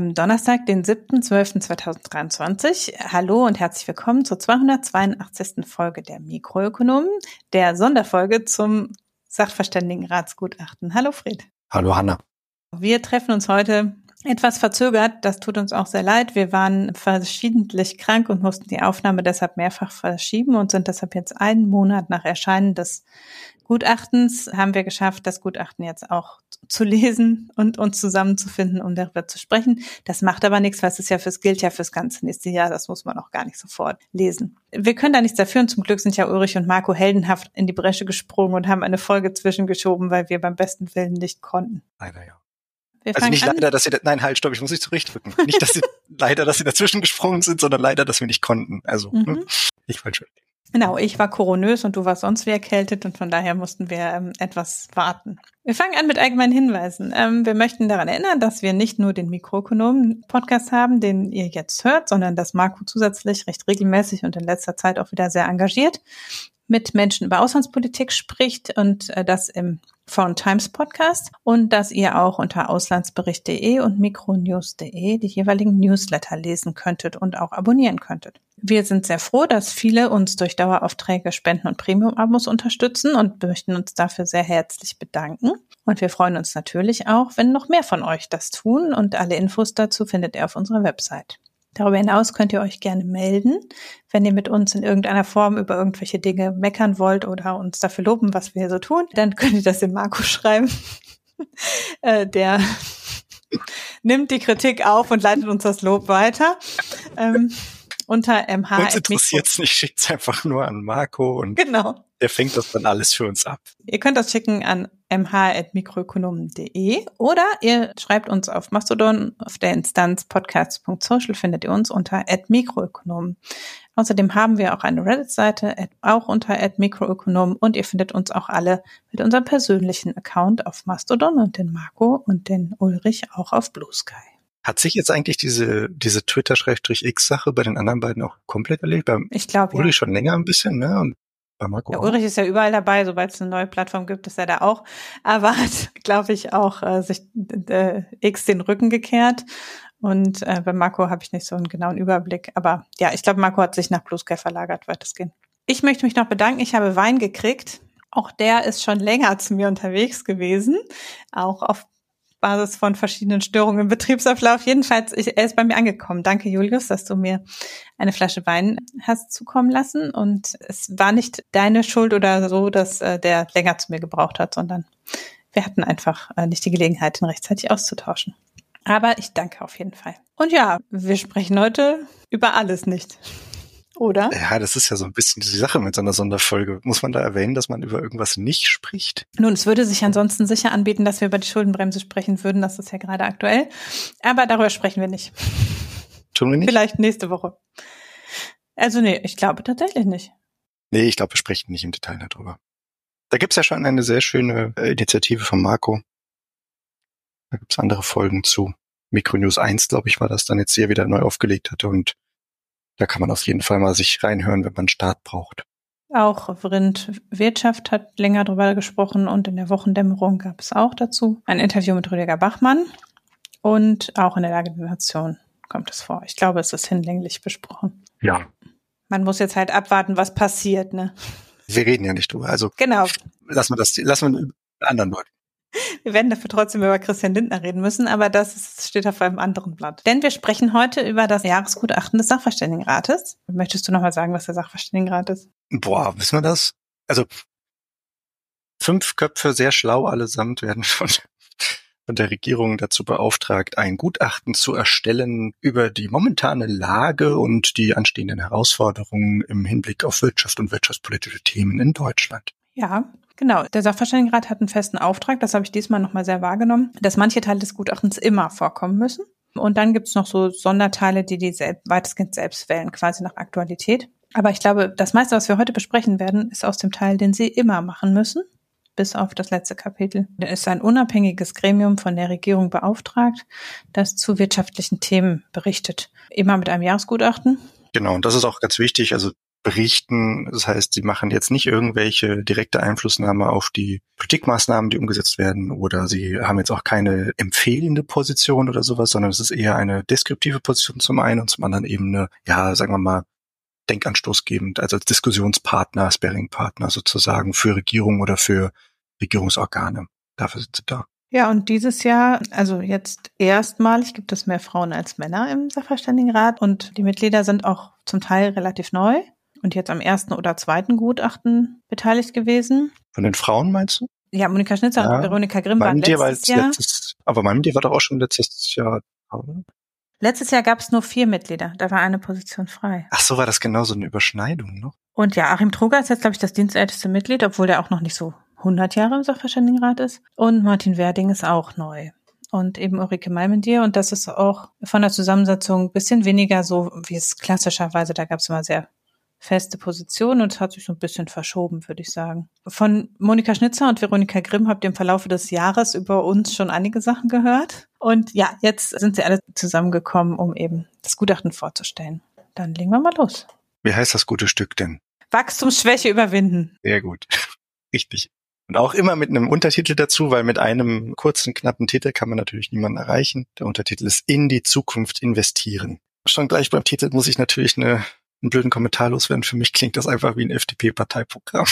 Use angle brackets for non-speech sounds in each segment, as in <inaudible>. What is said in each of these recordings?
Haben Donnerstag, den 7.12.2023. Hallo und herzlich willkommen zur 282. Folge der Mikroökonomen, der Sonderfolge zum Sachverständigenratsgutachten. Hallo Fred. Hallo Hanna. Wir treffen uns heute etwas verzögert. Das tut uns auch sehr leid. Wir waren verschiedentlich krank und mussten die Aufnahme deshalb mehrfach verschieben und sind deshalb jetzt einen Monat nach Erscheinen des Gutachtens haben wir geschafft, das Gutachten jetzt auch zu lesen und uns zusammenzufinden, um darüber zu sprechen. Das macht aber nichts, weil es ist ja fürs gilt ja fürs ganze nächste Jahr. Das muss man auch gar nicht sofort lesen. Wir können da nichts dafür und zum Glück sind ja Ulrich und Marco heldenhaft in die Bresche gesprungen und haben eine Folge zwischengeschoben, weil wir beim besten Willen nicht konnten. Leider ja. Wir also nicht an. leider, dass sie, nein, halt, stopp, ich muss dich zurechtdrücken. <laughs> Nicht, dass sie, leider, dass sie dazwischen gesprungen sind, sondern leider, dass wir nicht konnten. Also, mhm. Ne? ich wollte schon. Genau, ich war koronös und du warst sonst wie erkältet und von daher mussten wir ähm, etwas warten. Wir fangen an mit allgemeinen Hinweisen. Ähm, wir möchten daran erinnern, dass wir nicht nur den Mikroökonomen-Podcast haben, den ihr jetzt hört, sondern dass Marco zusätzlich recht regelmäßig und in letzter Zeit auch wieder sehr engagiert mit Menschen über Auslandspolitik spricht und äh, das im Foreign Times Podcast und dass ihr auch unter auslandsbericht.de und mikronews.de die jeweiligen Newsletter lesen könntet und auch abonnieren könntet. Wir sind sehr froh, dass viele uns durch Daueraufträge, Spenden und Premium-Abos unterstützen und möchten uns dafür sehr herzlich bedanken. Und wir freuen uns natürlich auch, wenn noch mehr von euch das tun und alle Infos dazu findet ihr auf unserer Website. Darüber hinaus könnt ihr euch gerne melden, wenn ihr mit uns in irgendeiner Form über irgendwelche Dinge meckern wollt oder uns dafür loben, was wir hier so tun. Dann könnt ihr das dem Marco schreiben. <laughs> Äh, der <laughs> nimmt die Kritik auf und leitet uns das Lob weiter. Unter mh. Uns interessiert's nicht, schickt's einfach nur an Marco und genau. der fängt das dann alles für uns ab. Ihr könnt das schicken an mh.mikroökonomen.de oder ihr schreibt uns auf Mastodon auf der Instanz podcast.social findet ihr uns unter @mikroökonomen. Außerdem haben wir auch eine Reddit-Seite, auch unter @mikroökonomen und ihr findet uns auch alle mit unserem persönlichen Account auf Mastodon und den Marco und den Ulrich auch auf Blue Sky. Hat sich jetzt eigentlich diese, diese Twitter-X-Sache bei den anderen beiden auch komplett erlebt? Beim ich glaube Ulrich ja. schon länger ein bisschen, ne? Und bei Marco. Ja, Ulrich ist ja überall dabei, sobald es eine neue Plattform gibt, ist er da auch. Aber <laughs> hat, glaube ich, auch äh, sich äh, X den Rücken gekehrt. Und äh, bei Marco habe ich nicht so einen genauen Überblick. Aber ja, ich glaube, Marco hat sich nach Blue Sky verlagert, weitestgehend. Ich möchte mich noch bedanken. Ich habe Wein gekriegt. Auch der ist schon länger zu mir unterwegs gewesen. Auch auf Basis von verschiedenen Störungen im Betriebsablauf. Jedenfalls, ich, er ist bei mir angekommen. Danke, Julius, dass du mir eine Flasche Wein hast zukommen lassen. Und es war nicht deine Schuld oder so, dass äh, der länger zu mir gebraucht hat, sondern wir hatten einfach äh, nicht die Gelegenheit, ihn rechtzeitig auszutauschen. Aber ich danke auf jeden Fall. Und ja, wir sprechen heute über alles nicht oder? Ja, das ist ja so ein bisschen die Sache mit so einer Sonderfolge. Muss man da erwähnen, dass man über irgendwas nicht spricht? Nun, es würde sich ansonsten sicher anbieten, dass wir über die Schuldenbremse sprechen würden. Das ist ja gerade aktuell. Aber darüber sprechen wir nicht. Tun wir nicht? Vielleicht nächste Woche. Also nee, ich glaube tatsächlich nicht. Nee, ich glaube, wir sprechen nicht im Detail darüber. Da gibt's ja schon eine sehr schöne äh, Initiative von Marco. Da gibt's andere Folgen zu. Micronews 1, glaube ich, war das dann jetzt hier wieder neu aufgelegt hatte und da kann man auf jeden Fall mal sich reinhören, wenn man einen Start braucht. Auch Rind Wirtschaft hat länger darüber gesprochen und in der Wochendämmerung gab es auch dazu ein Interview mit Rüdiger Bachmann und auch in der Lage der Nation kommt es vor. Ich glaube, es ist hinlänglich besprochen. Ja. Man muss jetzt halt abwarten, was passiert, ne? Wir reden ja nicht drüber. Also genau. lassen wir das, lassen wir anderen Leuten. Wir werden dafür trotzdem über Christian Lindner reden müssen, aber das steht auf einem anderen Blatt. Denn wir sprechen heute über das Jahresgutachten des Sachverständigenrates. Möchtest du nochmal sagen, was der Sachverständigenrat ist? Boah, wissen wir das? Also fünf Köpfe, sehr schlau allesamt, werden von, von der Regierung dazu beauftragt, ein Gutachten zu erstellen über die momentane Lage und die anstehenden Herausforderungen im Hinblick auf Wirtschaft und wirtschaftspolitische Themen in Deutschland. Ja, Genau, der Sachverständigenrat hat einen festen Auftrag, das habe ich diesmal nochmal sehr wahrgenommen, dass manche Teile des Gutachtens immer vorkommen müssen. Und dann gibt's noch so Sonderteile, die die selbst, weitestgehend selbst wählen, quasi nach Aktualität. Aber ich glaube, das meiste, was wir heute besprechen werden, ist aus dem Teil, den sie immer machen müssen, bis auf das letzte Kapitel. Da ist ein unabhängiges Gremium von der Regierung beauftragt, das zu wirtschaftlichen Themen berichtet. Immer mit einem Jahresgutachten. Genau, und das ist auch ganz wichtig. Also berichten. Das heißt, sie machen jetzt nicht irgendwelche direkte Einflussnahme auf die Politikmaßnahmen, die umgesetzt werden, oder sie haben jetzt auch keine empfehlende Position oder sowas, sondern es ist eher eine deskriptive Position zum einen und zum anderen eben eine, ja, sagen wir mal, Denkanstoß gebend, also als Diskussionspartner, Sparing-Partner sozusagen für Regierungen oder für Regierungsorgane. Dafür sind sie da. Ja, und dieses Jahr, also jetzt erstmalig gibt es mehr Frauen als Männer im Sachverständigenrat und die Mitglieder sind auch zum Teil relativ neu und jetzt am ersten oder zweiten Gutachten beteiligt gewesen. Von den Frauen meinst du? Ja, Monika Schnitzer ja, und Veronika Grimm waren letztes war Jahr. Letztes, aber mein dir war doch auch schon letztes Jahr. Oder? Letztes Jahr gab es nur vier Mitglieder. Da war eine Position frei. Ach so, war das genau so eine Überschneidung noch? Und ja, Achim Truger ist jetzt, glaube ich, das dienstälteste Mitglied, obwohl der auch noch nicht so 100 Jahre im Sachverständigenrat ist. Und Martin Werding ist auch neu. Und eben Ulrike Malmendier. Und das ist auch von der Zusammensetzung ein bisschen weniger so, wie es klassischerweise, da gab es immer sehr feste Position und es hat sich so ein bisschen verschoben, würde ich sagen. Von Monika Schnitzer und Veronika Grimm habt ihr im Verlaufe des Jahres über uns schon einige Sachen gehört. Und ja, jetzt sind sie alle zusammengekommen, um eben das Gutachten vorzustellen. Dann legen wir mal los. Wie heißt das gute Stück denn? Wachstumsschwäche überwinden. Sehr gut. <laughs> Richtig. Und auch immer mit einem Untertitel dazu, weil mit einem kurzen, knappen Titel kann man natürlich niemanden erreichen. Der Untertitel ist In die Zukunft investieren. Schon gleich beim Titel muss ich natürlich eine, einen blöden Kommentar loswerden. Für mich klingt das einfach wie ein FDP-Parteiprogramm.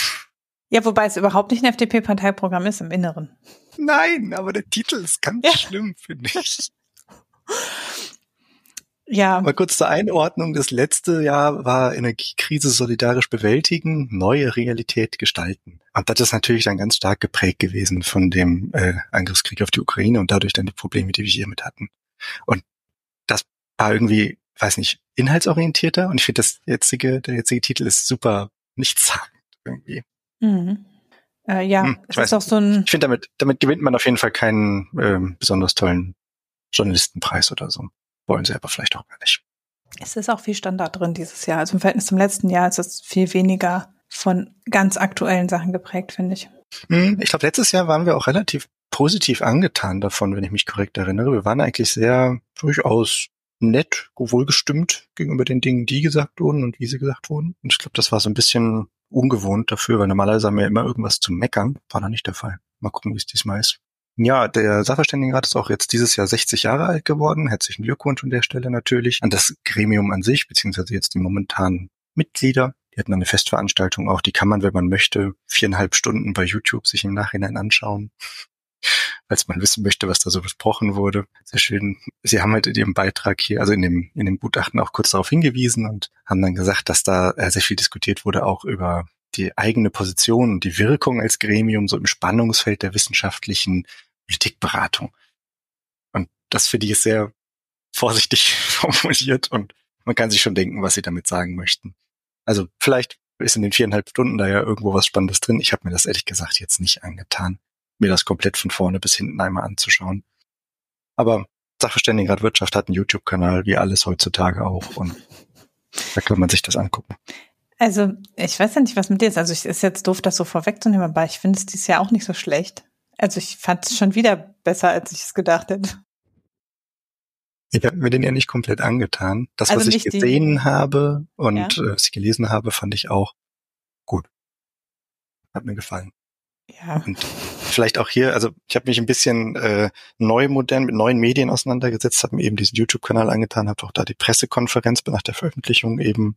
Ja, wobei es überhaupt nicht ein FDP-Parteiprogramm ist im Inneren. Nein, aber der Titel ist ganz ja. schlimm, finde ich. Ja. Mal kurz zur Einordnung. Das letzte Jahr war Energiekrise solidarisch bewältigen, neue Realität gestalten. Und das ist natürlich dann ganz stark geprägt gewesen von dem äh, Angriffskrieg auf die Ukraine und dadurch dann die Probleme, die wir hiermit hatten. Und das war irgendwie, weiß nicht, inhaltsorientierter. Und ich finde, das jetzige, der jetzige Titel ist super nichtssagend irgendwie. Mhm. Äh, ja, hm, es ist auch so ein. Ich finde, damit, damit gewinnt man auf jeden Fall keinen ähm, besonders tollen Journalistenpreis oder so. Wollen sie aber vielleicht auch gar nicht. Es ist auch viel Standard drin dieses Jahr. Also im Verhältnis zum letzten Jahr ist es viel weniger von ganz aktuellen Sachen geprägt, finde ich. Hm, ich glaube, letztes Jahr waren wir auch relativ positiv angetan davon, wenn ich mich korrekt erinnere. Wir waren eigentlich sehr durchaus nett, wohlgestimmt gegenüber den Dingen, die gesagt wurden und wie sie gesagt wurden. Und ich glaube, das war so ein bisschen ungewohnt dafür, weil normalerweise haben wir immer irgendwas zu meckern. War da nicht der Fall. Mal gucken, wie es diesmal ist. Ja, der Sachverständigenrat ist auch jetzt dieses Jahr 60 Jahre alt geworden. Herzlichen Glückwunsch an der Stelle natürlich an das Gremium an sich, beziehungsweise jetzt die momentanen Mitglieder. Die hatten eine Festveranstaltung auch, die kann man, wenn man möchte, viereinhalb Stunden bei YouTube sich im Nachhinein anschauen, falls man wissen möchte, was da so besprochen wurde. Sehr schön. Sie haben halt in Ihrem Beitrag hier, also in dem, in dem Gutachten auch kurz darauf hingewiesen und haben dann gesagt, dass da äh, sehr viel diskutiert wurde auch über die eigene Position und die Wirkung als Gremium so im Spannungsfeld der wissenschaftlichen Politikberatung. Und das finde ich sehr vorsichtig <laughs> formuliert und man kann sich schon denken, was sie damit sagen möchten. Also vielleicht ist in den viereinhalb Stunden da ja irgendwo was Spannendes drin. Ich habe mir das ehrlich gesagt jetzt nicht angetan, mir das komplett von vorne bis hinten einmal anzuschauen. Aber Sachverständigenrat Wirtschaft hat einen YouTube-Kanal, wie alles heutzutage auch. Und da kann man sich das angucken. Also, ich weiß ja nicht, was mit dir ist. Also, es ist jetzt doof, das so vorwegzunehmen, aber ich finde es dieses Jahr auch nicht so schlecht. Also ich fand es schon wieder besser, als ich es gedacht hätte. Ich habe mir den ja nicht komplett angetan. Das, also was ich gesehen die, habe und ja? äh, was ich gelesen habe, fand ich auch gut. Hat mir gefallen. Ja. Und vielleicht auch hier, also ich habe mich ein bisschen äh, neu modern mit neuen Medien auseinandergesetzt, habe mir eben diesen YouTube-Kanal angetan, habe auch da die Pressekonferenz nach der Veröffentlichung eben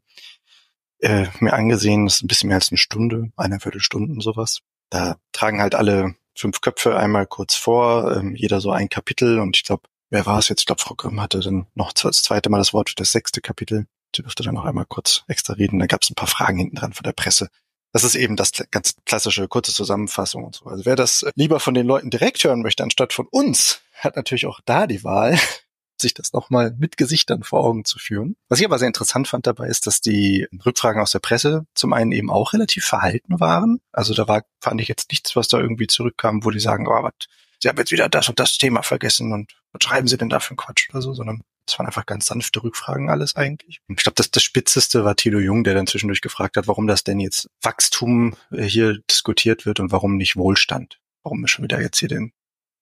äh, mir angesehen. Das ist ein bisschen mehr als eine Stunde, eineinviertel Stunden sowas. Da tragen halt alle fünf Köpfe einmal kurz vor, ähm, jeder so ein Kapitel und ich glaube, wer war es jetzt? Ich glaube, Frau Grimm hatte dann noch das zweite Mal das Wort für das sechste Kapitel. Sie durfte dann noch einmal kurz extra reden. Da gab es ein paar Fragen hinten dran von der Presse. Das ist eben das ganz klassische kurze Zusammenfassung und so. Also wer das lieber von den Leuten direkt hören möchte, anstatt von uns, hat natürlich auch da die Wahl <laughs> sich das nochmal mit Gesichtern vor Augen zu führen. Was ich aber sehr interessant fand dabei ist, dass die Rückfragen aus der Presse zum einen eben auch relativ verhalten waren. Also da war, fand ich jetzt nichts, was da irgendwie zurückkam, wo die sagen, oh, was, Sie haben jetzt wieder das und das Thema vergessen und was schreiben Sie denn da für einen Quatsch oder so, sondern es waren einfach ganz sanfte Rückfragen alles eigentlich. Ich glaube, das, das Spitzeste war Tilo Jung, der dann zwischendurch gefragt hat, warum das denn jetzt Wachstum äh, hier diskutiert wird und warum nicht Wohlstand. Warum wir schon wieder jetzt hier den,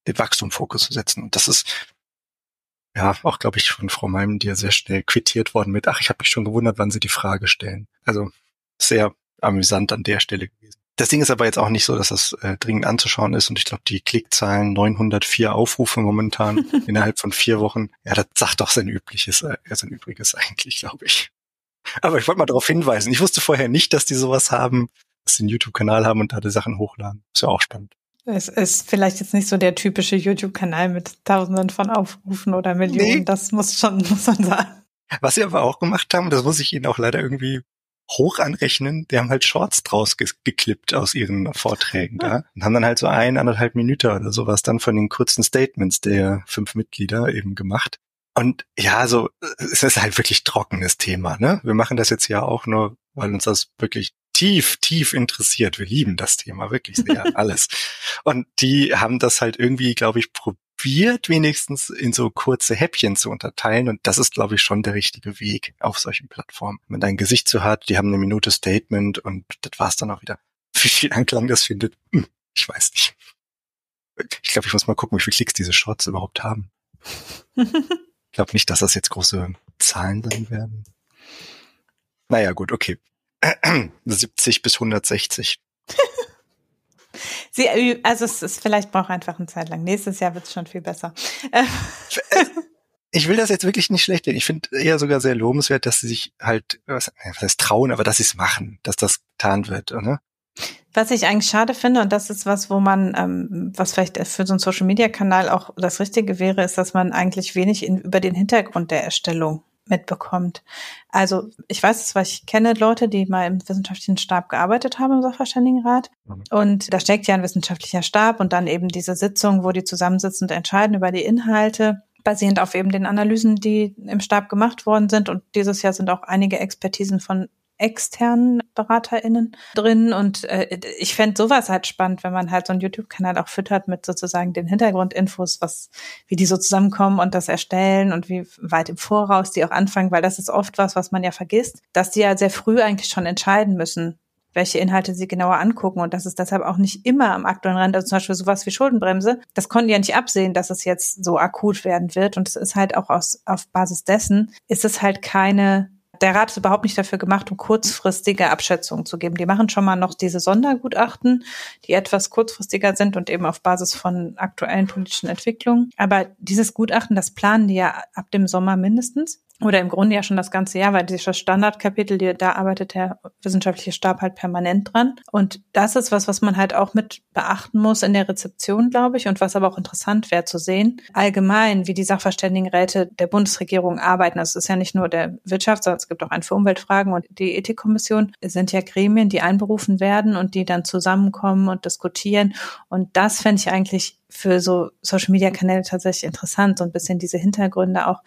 den Wachstumfokus setzen. Und das ist ja, auch glaube ich von Frau die ja sehr schnell quittiert worden mit, ach, ich habe mich schon gewundert, wann Sie die Frage stellen. Also sehr amüsant an der Stelle gewesen. Das Ding ist aber jetzt auch nicht so, dass das äh, dringend anzuschauen ist und ich glaube, die Klickzahlen 904 Aufrufe momentan <laughs> innerhalb von vier Wochen. Ja, das sagt doch sein Übliches, äh, sein Übriges eigentlich, glaube ich. Aber ich wollte mal darauf hinweisen. Ich wusste vorher nicht, dass die sowas haben, dass sie einen YouTube-Kanal haben und da die Sachen hochladen. Ist ja auch spannend. Es ist vielleicht jetzt nicht so der typische YouTube-Kanal mit Tausenden von Aufrufen oder Millionen. Nee. Das muss schon, <laughs> muss man sagen. Was sie aber auch gemacht haben, das muss ich ihnen auch leider irgendwie hoch anrechnen, die haben halt Shorts draus ge geklippt aus ihren Vorträgen da ja. und haben dann halt so ein, anderthalb Minuten oder sowas dann von den kurzen Statements der fünf Mitglieder eben gemacht. Und ja, so, es ist halt wirklich trockenes Thema, ne? Wir machen das jetzt ja auch nur, weil uns das wirklich tief, tief interessiert. Wir lieben das Thema wirklich sehr, <laughs> alles. Und die haben das halt irgendwie, glaube ich, probiert, wenigstens in so kurze Häppchen zu unterteilen. Und das ist, glaube ich, schon der richtige Weg auf solchen Plattformen. Wenn man ein Gesicht so hat, die haben eine Minute Statement und das war's dann auch wieder. <laughs> Wie viel Anklang das findet, hm, ich weiß nicht. Ich glaube, ich muss mal gucken, wie viele Klicks diese Shorts überhaupt haben. <laughs> ich glaube nicht, dass das jetzt große Zahlen sein werden. Naja, gut, okay. 70 bis 160. Sie, äh, also es ist vielleicht braucht einfach eine Zeit lang. Nächstes Jahr wird es schon viel besser. Äh, ich will das jetzt wirklich nicht schlecht reden. Ich finde eher sogar sehr lobenswert, dass sie sich halt, was, was heißt trauen, aber dass sie es machen, dass das getan wird, oder? Was ich eigentlich schade finde, und das ist was, wo man, ähm, was vielleicht für so einen Social Media Kanal auch das Richtige wäre, ist, dass man eigentlich wenig in, über den Hintergrund der Erstellung mitbekommt. Also ich weiß es, weil ich kenne Leute, die mal im wissenschaftlichen Stab gearbeitet haben im Sachverständigenrat. Mhm. Und da steckt ja ein wissenschaftlicher Stab und dann eben diese Sitzung, wo die zusammensitzen und entscheiden über die Inhalte basierend auf eben den Analysen, die im Stab gemacht worden sind. Und dieses Jahr sind auch einige Expertisen von externen BeraterInnen drin. Und äh, ich fände sowas halt spannend, wenn man halt so einen YouTube-Kanal auch füttert mit sozusagen den Hintergrundinfos, was, wie die so zusammenkommen und das erstellen und wie weit im Voraus die auch anfangen, weil das ist oft was, was man ja vergisst, dass die ja sehr früh eigentlich schon entscheiden müssen, welche Inhalte sie genauer angucken. Und das ist deshalb auch nicht immer am aktuellen Rand, also zum Beispiel sowas wie Schuldenbremse, das konnten die ja nicht absehen, dass es jetzt so akut werden wird. Und es ist halt auch aus, auf Basis dessen, ist es halt keine der Rat ist überhaupt nicht dafür gemacht, um kurzfristige Abschätzungen zu geben. Die machen schon mal noch diese Sondergutachten, die etwas kurzfristiger sind und eben auf Basis von aktuellen politischen Entwicklungen. Aber dieses Gutachten, das planen die ja ab dem Sommer mindestens oder im Grunde ja schon das ganze Jahr, weil dieses Standardkapitel, da arbeitet der wissenschaftliche Stab halt permanent dran. Und das ist was, was man halt auch mit beachten muss in der Rezeption, glaube ich, und was aber auch interessant wäre zu sehen. Allgemein, wie die Sachverständigenräte der Bundesregierung arbeiten. Also es ist ja nicht nur der Wirtschaft, sondern es gibt auch einen für Umweltfragen und die Ethikkommission sind ja Gremien, die einberufen werden und die dann zusammenkommen und diskutieren. Und das fände ich eigentlich für so Social Media Kanäle tatsächlich interessant, so ein bisschen diese Hintergründe auch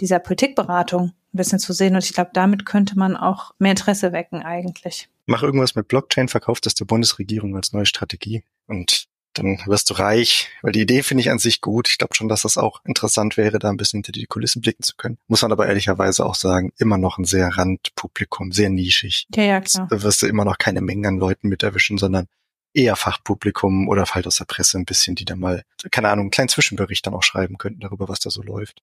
dieser Politikberatung ein bisschen zu sehen. Und ich glaube, damit könnte man auch mehr Interesse wecken eigentlich. Mach irgendwas mit Blockchain, verkauft das der Bundesregierung als neue Strategie und dann wirst du reich, weil die Idee finde ich an sich gut. Ich glaube schon, dass das auch interessant wäre, da ein bisschen hinter die Kulissen blicken zu können. Muss man aber ehrlicherweise auch sagen, immer noch ein sehr Randpublikum, sehr nischig. Ja, ja, klar. Da wirst du immer noch keine Mengen an Leuten mit erwischen, sondern eher Fachpublikum oder halt aus der Presse ein bisschen, die da mal, keine Ahnung, einen kleinen Zwischenbericht dann auch schreiben könnten darüber, was da so läuft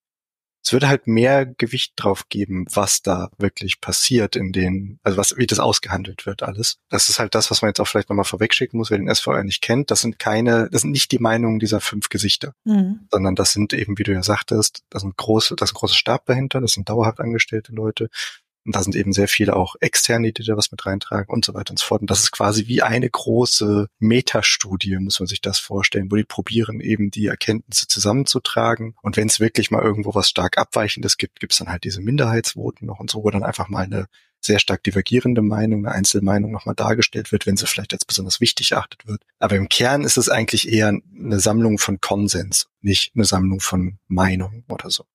es würde halt mehr Gewicht drauf geben, was da wirklich passiert in den, also was, wie das ausgehandelt wird alles. Das ist halt das, was man jetzt auch vielleicht nochmal vorwegschicken muss, wer den SVR nicht kennt. Das sind keine, das sind nicht die Meinungen dieser fünf Gesichter, mhm. sondern das sind eben, wie du ja sagtest, das sind große, das ist ein großer Stab dahinter, das sind dauerhaft angestellte Leute. Und da sind eben sehr viele auch externe, die da was mit reintragen und so weiter und so fort. Und das ist quasi wie eine große Metastudie, muss man sich das vorstellen, wo die probieren, eben die Erkenntnisse zusammenzutragen. Und wenn es wirklich mal irgendwo was stark Abweichendes gibt, gibt es dann halt diese Minderheitsvoten noch und so, wo dann einfach mal eine sehr stark divergierende Meinung, eine Einzelmeinung nochmal dargestellt wird, wenn sie vielleicht als besonders wichtig erachtet wird. Aber im Kern ist es eigentlich eher eine Sammlung von Konsens, nicht eine Sammlung von Meinung oder so.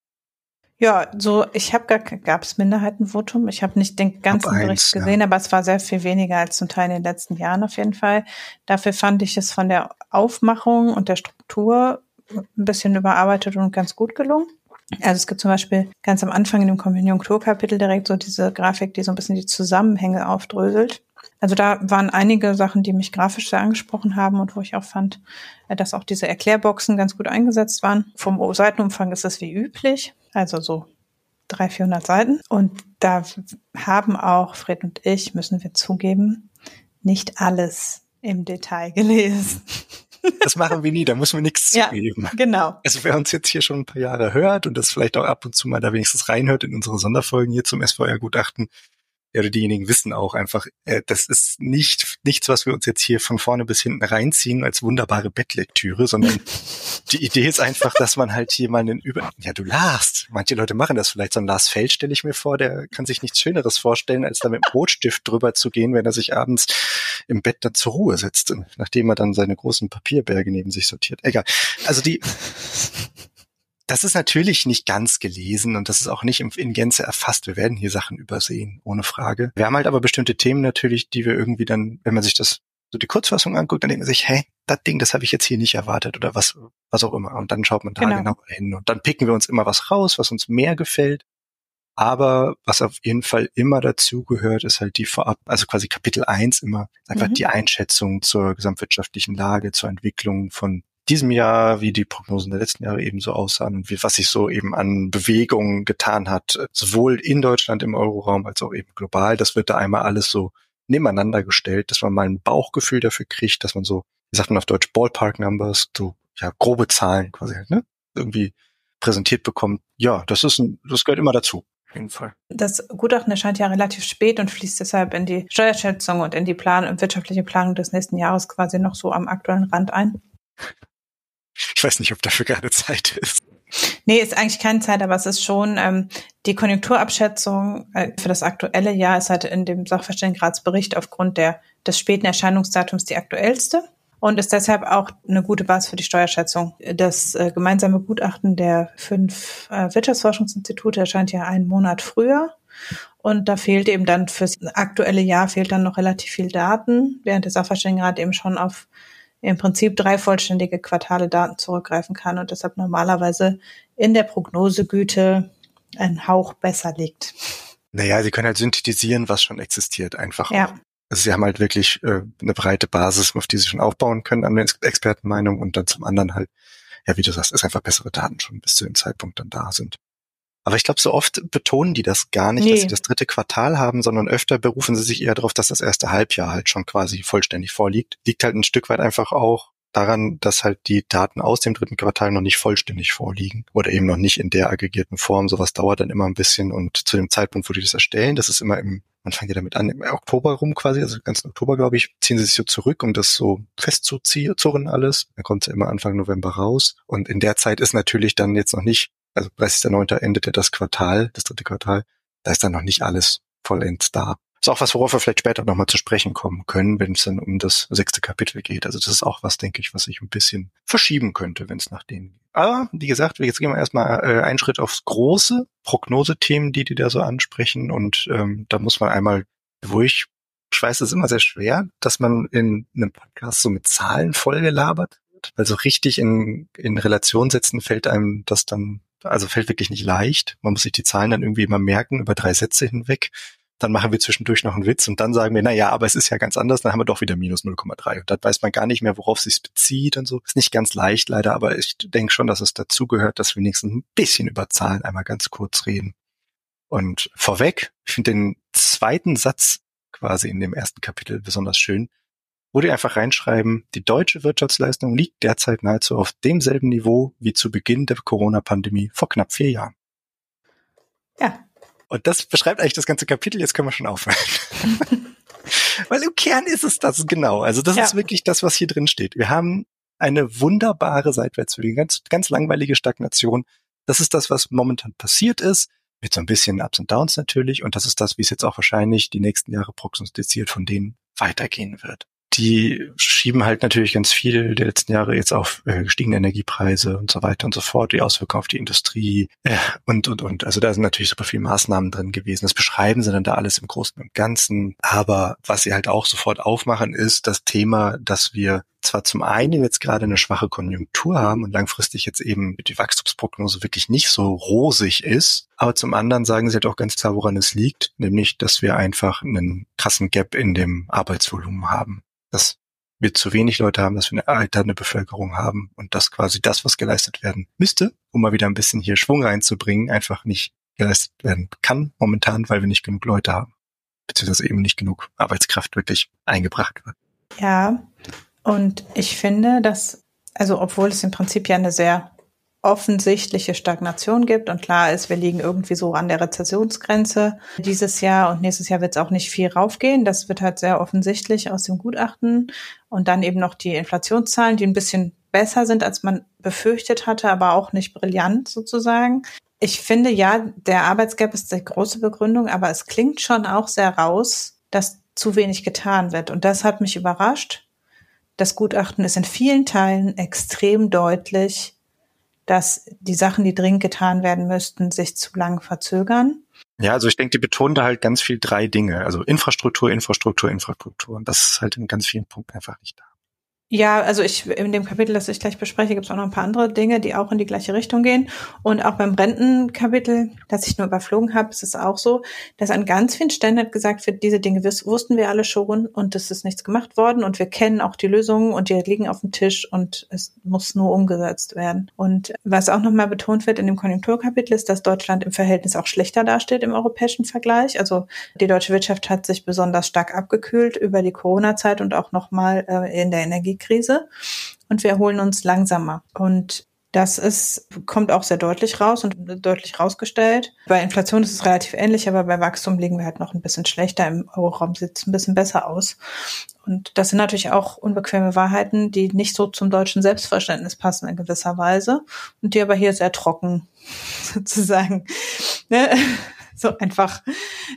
Ja, so ich habe gar gab es Minderheitenvotum. Ich habe nicht den ganzen Bericht gesehen, ja. aber es war sehr viel weniger als zum Teil in den letzten Jahren auf jeden Fall. Dafür fand ich es von der Aufmachung und der Struktur ein bisschen überarbeitet und ganz gut gelungen. Also es gibt zum Beispiel ganz am Anfang in dem Konjunkturkapitel direkt so diese Grafik, die so ein bisschen die Zusammenhänge aufdröselt. Also da waren einige Sachen, die mich grafisch sehr angesprochen haben und wo ich auch fand, äh, dass auch diese Erklärboxen ganz gut eingesetzt waren. Vom Seitenumfang ist es wie üblich, also so 300, 400 Seiten. Und da haben auch Fred und ich, müssen wir zugeben, nicht alles im Detail <laughs> gelesen. Das machen wir nie, da müssen wir nichts ja, zugeben. Genau. Also wer uns jetzt hier schon ein paar Jahre hört und das vielleicht auch ab und zu mal da wenigstens reinhört in unsere Sonderfolgen hier zum SVR-Gutachten, ja, diejenigen wissen auch einfach, äh, das ist nicht nichts, was wir uns jetzt hier von vorne bis hinten reinziehen als wunderbare Bettlektüre, sondern <laughs> die Idee ist einfach, dass man halt hier mal einen über, ja, du lachst. Manche Leute machen das vielleicht. So ein Lars Feld stelle ich mir vor, der kann sich nichts Schöneres vorstellen, als da mit dem Rotstift drüber zu gehen, wenn er sich abends im Bett dann zur Ruhe setzt, nachdem er dann seine großen Papierberge neben sich sortiert. Egal. Also die, <laughs> das ist natürlich nicht ganz gelesen und das ist auch nicht in Gänze erfasst. Wir werden hier Sachen übersehen, ohne Frage. Wir haben halt aber bestimmte Themen natürlich, die wir irgendwie dann, wenn man sich das so die Kurzfassung anguckt, dann denkt man sich, hä, das Ding, das habe ich jetzt hier nicht erwartet oder was, was auch immer. Und dann schaut man da genau. genau hin und dann picken wir uns immer was raus, was uns mehr gefällt. Aber was auf jeden Fall immer dazu gehört, ist halt die Vorab, also quasi Kapitel eins immer einfach mhm. die Einschätzung zur gesamtwirtschaftlichen Lage, zur Entwicklung von diesem Jahr, wie die Prognosen der letzten Jahre eben so aussahen und wie, was sich so eben an Bewegungen getan hat, sowohl in Deutschland im Euroraum als auch eben global. Das wird da einmal alles so nebeneinander gestellt, dass man mal ein Bauchgefühl dafür kriegt, dass man so, wie sagt man auf Deutsch, Ballpark Numbers, so ja grobe Zahlen quasi, ne? Irgendwie präsentiert bekommt. Ja, das ist ein, das gehört immer dazu. Auf jeden Fall. Das Gutachten erscheint ja relativ spät und fließt deshalb in die Steuerschätzung und in die Plan wirtschaftliche Planung des nächsten Jahres quasi noch so am aktuellen Rand ein. Ich weiß nicht, ob dafür gerade Zeit ist. Nee, ist eigentlich keine Zeit, aber es ist schon ähm, die Konjunkturabschätzung äh, für das aktuelle Jahr ist halt in dem Sachverständigenratsbericht aufgrund der, des späten Erscheinungsdatums die aktuellste und ist deshalb auch eine gute Basis für die Steuerschätzung. Das äh, gemeinsame Gutachten der fünf äh, Wirtschaftsforschungsinstitute erscheint ja einen Monat früher. Und da fehlt eben dann fürs aktuelle Jahr fehlt dann noch relativ viel Daten, während der Sachverständigenrat eben schon auf im Prinzip drei vollständige Quartale Daten zurückgreifen kann und deshalb normalerweise in der Prognosegüte ein Hauch besser liegt. Naja, sie können halt synthetisieren, was schon existiert, einfach. Ja. Also sie haben halt wirklich äh, eine breite Basis, auf die sie schon aufbauen können an der Expertenmeinung und dann zum anderen halt, ja, wie du sagst, ist einfach bessere Daten schon bis zu dem Zeitpunkt dann da sind. Aber ich glaube, so oft betonen die das gar nicht, nee. dass sie das dritte Quartal haben, sondern öfter berufen sie sich eher darauf, dass das erste Halbjahr halt schon quasi vollständig vorliegt. Liegt halt ein Stück weit einfach auch daran, dass halt die Daten aus dem dritten Quartal noch nicht vollständig vorliegen oder eben noch nicht in der aggregierten Form. Sowas dauert dann immer ein bisschen und zu dem Zeitpunkt, wo die das erstellen, das ist immer im, man fängt ja damit an, im Oktober rum quasi, also ganzen Oktober, glaube ich, ziehen sie sich so zurück, um das so festzuzurren alles. Dann kommt es immer Anfang November raus und in der Zeit ist natürlich dann jetzt noch nicht also 30.09. endet ja das Quartal, das dritte Quartal, da ist dann noch nicht alles vollends da. ist auch was, worauf wir vielleicht später nochmal zu sprechen kommen können, wenn es dann um das sechste Kapitel geht. Also das ist auch was, denke ich, was sich ein bisschen verschieben könnte, wenn es nach denen geht. Aber wie gesagt, jetzt gehen wir erstmal äh, einen Schritt aufs große Prognosethemen, die die da so ansprechen. Und ähm, da muss man einmal durch. Ich weiß, es ist immer sehr schwer, dass man in einem Podcast so mit Zahlen vollgelabert wird, weil so richtig in, in Relation setzen fällt einem das dann also fällt wirklich nicht leicht. Man muss sich die Zahlen dann irgendwie immer merken über drei Sätze hinweg. Dann machen wir zwischendurch noch einen Witz und dann sagen wir, na ja, aber es ist ja ganz anders, dann haben wir doch wieder minus 0,3. Und dann weiß man gar nicht mehr, worauf es sich bezieht und so. Ist nicht ganz leicht leider, aber ich denke schon, dass es dazugehört, dass wir wenigstens ein bisschen über Zahlen einmal ganz kurz reden. Und vorweg, ich finde den zweiten Satz quasi in dem ersten Kapitel besonders schön wo die einfach reinschreiben, die deutsche Wirtschaftsleistung liegt derzeit nahezu auf demselben Niveau wie zu Beginn der Corona-Pandemie vor knapp vier Jahren. Ja. Und das beschreibt eigentlich das ganze Kapitel, jetzt können wir schon aufhören. <laughs> Weil im Kern ist es das genau. Also das ja. ist wirklich das, was hier drin steht. Wir haben eine wunderbare Seitwärtsbewegung, ganz, ganz langweilige Stagnation. Das ist das, was momentan passiert ist. Mit so ein bisschen Ups und Downs natürlich. Und das ist das, wie es jetzt auch wahrscheinlich die nächsten Jahre prognostiziert von denen weitergehen wird die schieben halt natürlich ganz viel der letzten Jahre jetzt auf äh, gestiegene Energiepreise und so weiter und so fort, die Auswirkungen auf die Industrie äh, und, und, und. Also da sind natürlich super viele Maßnahmen drin gewesen. Das beschreiben sie dann da alles im Großen und Ganzen. Aber was sie halt auch sofort aufmachen, ist das Thema, dass wir zwar zum einen jetzt gerade eine schwache Konjunktur haben und langfristig jetzt eben die Wachstumsprognose wirklich nicht so rosig ist, aber zum anderen sagen sie halt auch ganz klar, woran es liegt, nämlich, dass wir einfach einen krassen Gap in dem Arbeitsvolumen haben dass wir zu wenig Leute haben, dass wir eine alternde Bevölkerung haben und dass quasi das, was geleistet werden müsste, um mal wieder ein bisschen hier Schwung reinzubringen, einfach nicht geleistet werden kann momentan, weil wir nicht genug Leute haben, beziehungsweise eben nicht genug Arbeitskraft wirklich eingebracht wird. Ja, und ich finde, dass, also obwohl es im Prinzip ja eine sehr offensichtliche Stagnation gibt und klar ist, wir liegen irgendwie so an der Rezessionsgrenze dieses Jahr und nächstes Jahr wird es auch nicht viel raufgehen. Das wird halt sehr offensichtlich aus dem Gutachten und dann eben noch die Inflationszahlen, die ein bisschen besser sind, als man befürchtet hatte, aber auch nicht brillant sozusagen. Ich finde ja, der Arbeitsgap ist die große Begründung, aber es klingt schon auch sehr raus, dass zu wenig getan wird und das hat mich überrascht. Das Gutachten ist in vielen Teilen extrem deutlich dass die Sachen, die dringend getan werden müssten, sich zu lang verzögern. Ja, also ich denke, die betonen da halt ganz viel drei Dinge. Also Infrastruktur, Infrastruktur, Infrastruktur. Und das ist halt in ganz vielen Punkten einfach nicht da. Ja, also ich in dem Kapitel, das ich gleich bespreche, gibt es auch noch ein paar andere Dinge, die auch in die gleiche Richtung gehen. Und auch beim Rentenkapitel, das ich nur überflogen habe, ist es auch so, dass an ganz vielen Stellen hat gesagt wird, diese Dinge wussten wir alle schon und es ist nichts gemacht worden und wir kennen auch die Lösungen und die liegen auf dem Tisch und es muss nur umgesetzt werden. Und was auch nochmal betont wird in dem Konjunkturkapitel ist, dass Deutschland im Verhältnis auch schlechter dasteht im europäischen Vergleich. Also die deutsche Wirtschaft hat sich besonders stark abgekühlt über die Corona-Zeit und auch nochmal äh, in der Energie Krise und wir erholen uns langsamer. Und das ist, kommt auch sehr deutlich raus und deutlich rausgestellt. Bei Inflation ist es relativ ähnlich, aber bei Wachstum liegen wir halt noch ein bisschen schlechter. Im Euroraum sieht es ein bisschen besser aus. Und das sind natürlich auch unbequeme Wahrheiten, die nicht so zum deutschen Selbstverständnis passen in gewisser Weise und die aber hier sehr trocken <laughs> sozusagen ne? <laughs> so einfach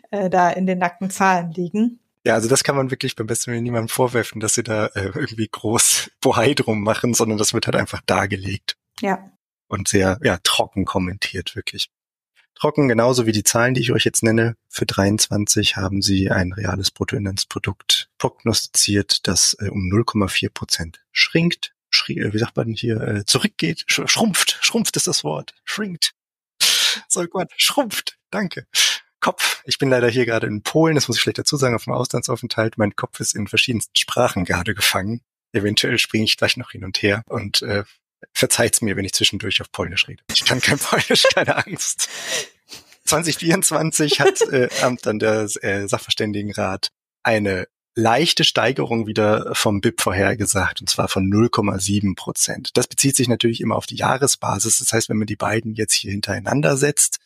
äh, da in den nackten Zahlen liegen. Ja, also das kann man wirklich beim besten Willen niemandem vorwerfen, dass sie da äh, irgendwie groß <laughs> Bohai drum machen, sondern das wird halt einfach dargelegt. Ja. Und sehr, ja, trocken kommentiert, wirklich. Trocken, genauso wie die Zahlen, die ich euch jetzt nenne. Für 23 haben sie ein reales Bruttoinlandsprodukt prognostiziert, das äh, um 0,4 Prozent schrinkt. Schrie, äh, wie sagt man hier, äh, zurückgeht, sch schrumpft, schrumpft ist das Wort, schrinkt. <laughs> So Gott, schrumpft, danke. Kopf. Ich bin leider hier gerade in Polen, das muss ich vielleicht dazu sagen, auf dem Auslandsaufenthalt. Mein Kopf ist in verschiedensten Sprachen gerade gefangen. Eventuell springe ich gleich noch hin und her und äh, verzeiht's mir, wenn ich zwischendurch auf Polnisch rede. Ich kann kein Polnisch, keine Angst. 2024 hat äh, dann der äh, Sachverständigenrat eine leichte Steigerung wieder vom BIP vorhergesagt, und zwar von 0,7 Prozent. Das bezieht sich natürlich immer auf die Jahresbasis. Das heißt, wenn man die beiden jetzt hier hintereinander setzt,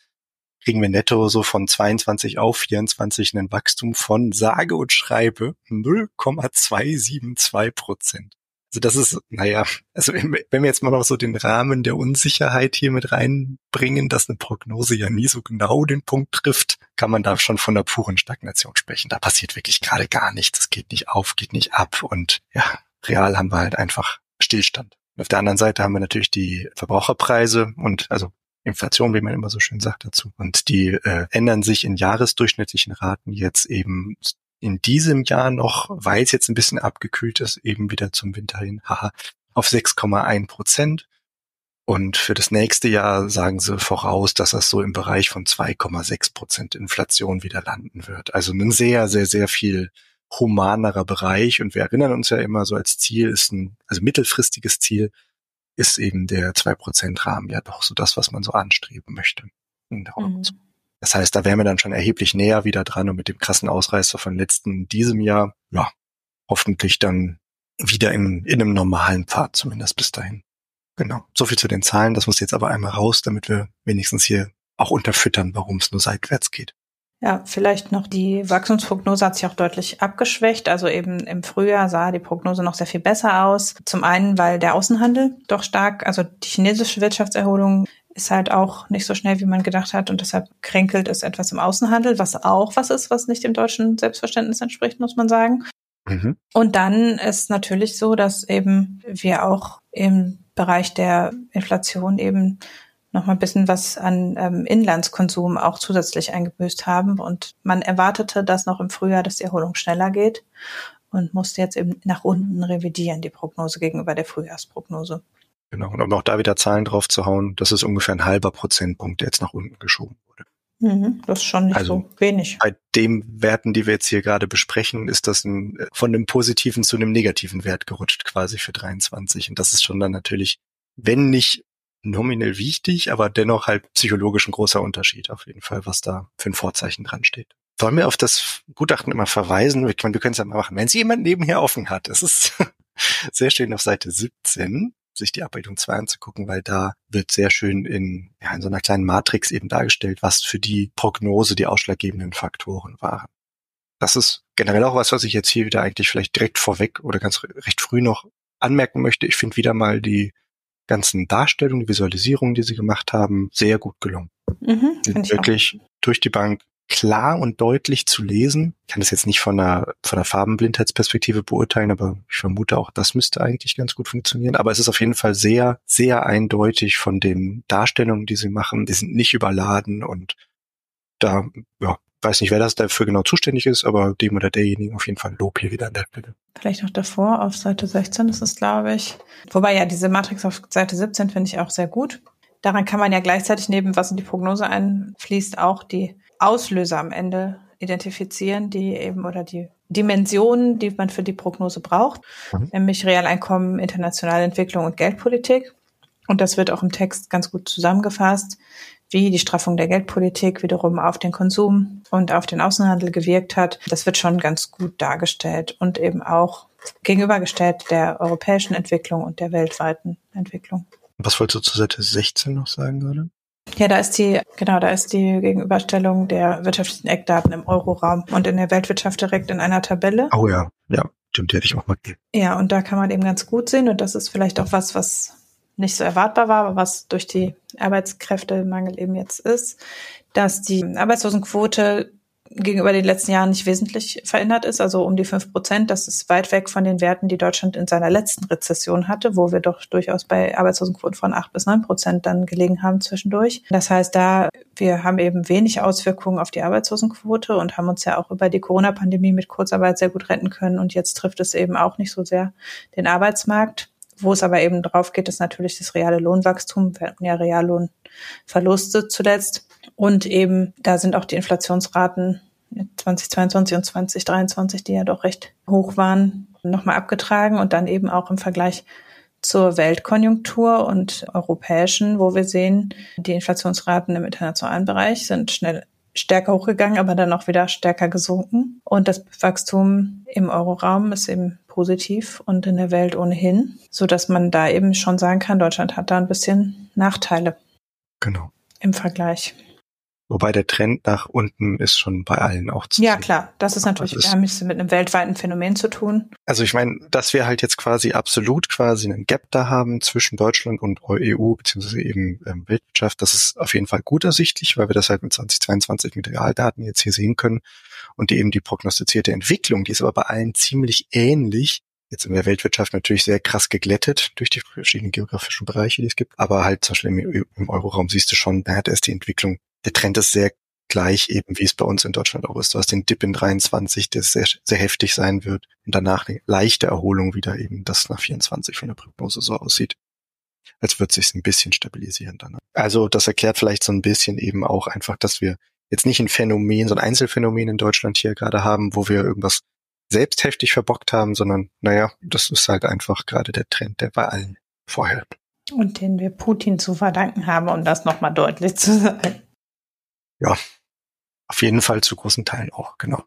kriegen wir netto so von 22 auf 24 ein Wachstum von sage und schreibe 0,272 Prozent. Also das ist, naja, also wenn wir jetzt mal noch so den Rahmen der Unsicherheit hier mit reinbringen, dass eine Prognose ja nie so genau den Punkt trifft, kann man da schon von einer puren Stagnation sprechen. Da passiert wirklich gerade gar nichts. Es geht nicht auf, geht nicht ab und ja, real haben wir halt einfach Stillstand. auf der anderen Seite haben wir natürlich die Verbraucherpreise und also Inflation, wie man immer so schön sagt dazu. Und die äh, ändern sich in jahresdurchschnittlichen Raten jetzt eben in diesem Jahr noch, weil es jetzt ein bisschen abgekühlt ist, eben wieder zum Winter hin, haha, auf 6,1 Prozent. Und für das nächste Jahr sagen sie voraus, dass das so im Bereich von 2,6 Prozent Inflation wieder landen wird. Also ein sehr, sehr, sehr viel humanerer Bereich. Und wir erinnern uns ja immer so als Ziel ist ein, also mittelfristiges Ziel ist eben der 2%-Rahmen ja doch so das, was man so anstreben möchte. Mhm. Das heißt, da wären wir dann schon erheblich näher wieder dran und mit dem krassen Ausreißer von letzten diesem Jahr, ja, hoffentlich dann wieder in, in einem normalen Pfad, zumindest bis dahin. Genau. So viel zu den Zahlen. Das muss jetzt aber einmal raus, damit wir wenigstens hier auch unterfüttern, warum es nur seitwärts geht. Ja, vielleicht noch die Wachstumsprognose hat sich auch deutlich abgeschwächt. Also eben im Frühjahr sah die Prognose noch sehr viel besser aus. Zum einen, weil der Außenhandel doch stark, also die chinesische Wirtschaftserholung ist halt auch nicht so schnell, wie man gedacht hat und deshalb kränkelt es etwas im Außenhandel, was auch was ist, was nicht dem deutschen Selbstverständnis entspricht, muss man sagen. Mhm. Und dann ist natürlich so, dass eben wir auch im Bereich der Inflation eben noch mal ein bisschen was an ähm, Inlandskonsum auch zusätzlich eingebüßt haben. Und man erwartete, dass noch im Frühjahr, dass die Erholung schneller geht und musste jetzt eben nach unten revidieren, die Prognose gegenüber der Frühjahrsprognose. Genau, und um auch da wieder Zahlen drauf zu hauen, das ist ungefähr ein halber Prozentpunkt, der jetzt nach unten geschoben wurde. Mhm, das ist schon nicht also so wenig. Bei den Werten, die wir jetzt hier gerade besprechen, ist das ein, von einem positiven zu einem negativen Wert gerutscht quasi für 23. Und das ist schon dann natürlich, wenn nicht nominell wichtig, aber dennoch halt psychologisch ein großer Unterschied auf jeden Fall, was da für ein Vorzeichen dran steht. Sollen wir auf das Gutachten immer verweisen? Wir, wir können es ja mal machen. Wenn es jemand nebenher offen hat, es ist <laughs> sehr schön auf Seite 17 sich die Abbildung 2 anzugucken, weil da wird sehr schön in, ja, in so einer kleinen Matrix eben dargestellt, was für die Prognose die ausschlaggebenden Faktoren waren. Das ist generell auch was, was ich jetzt hier wieder eigentlich vielleicht direkt vorweg oder ganz recht früh noch anmerken möchte. Ich finde wieder mal die ganzen Darstellungen, die Visualisierungen, die sie gemacht haben, sehr gut gelungen. Mhm, sind wirklich auch. durch die Bank klar und deutlich zu lesen. Ich kann das jetzt nicht von einer, von einer Farbenblindheitsperspektive beurteilen, aber ich vermute auch, das müsste eigentlich ganz gut funktionieren. Aber es ist auf jeden Fall sehr, sehr eindeutig von den Darstellungen, die sie machen. Die sind nicht überladen und da, ja, weiß nicht, wer das dafür genau zuständig ist, aber dem oder derjenigen auf jeden Fall Lob hier wieder an der Stelle. Vielleicht noch davor auf Seite 16 ist es, glaube ich. Wobei ja diese Matrix auf Seite 17 finde ich auch sehr gut. Daran kann man ja gleichzeitig neben, was in die Prognose einfließt, auch die Auslöser am Ende identifizieren, die eben oder die Dimensionen, die man für die Prognose braucht, mhm. nämlich Realeinkommen, internationale Entwicklung und Geldpolitik. Und das wird auch im Text ganz gut zusammengefasst, wie die Straffung der Geldpolitik wiederum auf den Konsum und auf den Außenhandel gewirkt hat. Das wird schon ganz gut dargestellt und eben auch gegenübergestellt der europäischen Entwicklung und der weltweiten Entwicklung. Was wolltest du zur Seite 16 noch sagen gerade? Ja, da ist die, genau, da ist die Gegenüberstellung der wirtschaftlichen Eckdaten im Euroraum und in der Weltwirtschaft direkt in einer Tabelle. Oh ja, ja, stimmt, die hätte ich auch mal. Ja, und da kann man eben ganz gut sehen und das ist vielleicht auch was, was nicht so erwartbar war, aber was durch die Arbeitskräftemangel eben jetzt ist, dass die Arbeitslosenquote gegenüber den letzten Jahren nicht wesentlich verändert ist, also um die fünf Prozent. Das ist weit weg von den Werten, die Deutschland in seiner letzten Rezession hatte, wo wir doch durchaus bei Arbeitslosenquoten von acht bis neun Prozent dann gelegen haben zwischendurch. Das heißt, da wir haben eben wenig Auswirkungen auf die Arbeitslosenquote und haben uns ja auch über die Corona-Pandemie mit Kurzarbeit sehr gut retten können. Und jetzt trifft es eben auch nicht so sehr den Arbeitsmarkt. Wo es aber eben drauf geht, ist natürlich das reale Lohnwachstum. Wir hatten ja Reallohnverluste zuletzt. Und eben, da sind auch die Inflationsraten 2022 und 2023, die ja doch recht hoch waren, nochmal abgetragen und dann eben auch im Vergleich zur Weltkonjunktur und europäischen, wo wir sehen, die Inflationsraten im internationalen Bereich sind schnell stärker hochgegangen, aber dann auch wieder stärker gesunken. Und das Wachstum im Euroraum ist eben positiv und in der Welt ohnehin, so dass man da eben schon sagen kann, Deutschland hat da ein bisschen Nachteile. Genau. Im Vergleich. Wobei der Trend nach unten ist schon bei allen auch zu Ja, sehen. klar. Das ist natürlich, das ist, wir haben es mit einem weltweiten Phänomen zu tun. Also ich meine, dass wir halt jetzt quasi absolut quasi einen Gap da haben zwischen Deutschland und EU, beziehungsweise eben ähm, Weltwirtschaft, das ist auf jeden Fall gut ersichtlich, weil wir das halt mit 2022 mit Realdaten jetzt hier sehen können. Und die eben die prognostizierte Entwicklung, die ist aber bei allen ziemlich ähnlich. Jetzt in der Weltwirtschaft natürlich sehr krass geglättet durch die verschiedenen geografischen Bereiche, die es gibt. Aber halt zum Beispiel im, im Euroraum siehst du schon, da ist die Entwicklung der Trend ist sehr gleich eben, wie es bei uns in Deutschland auch ist. Du hast den Dip in 23, der sehr, sehr heftig sein wird und danach eine leichte Erholung wieder eben, das nach 24 von der Prognose so aussieht. Als wird sich ein bisschen stabilisieren dann. Also das erklärt vielleicht so ein bisschen eben auch einfach, dass wir jetzt nicht ein Phänomen, so ein Einzelfänomen in Deutschland hier gerade haben, wo wir irgendwas selbst heftig verbockt haben, sondern naja, das ist halt einfach gerade der Trend, der bei allen vorher. Und den wir Putin zu verdanken haben, um das nochmal deutlich zu sagen. Ja, auf jeden Fall zu großen Teilen auch, genau.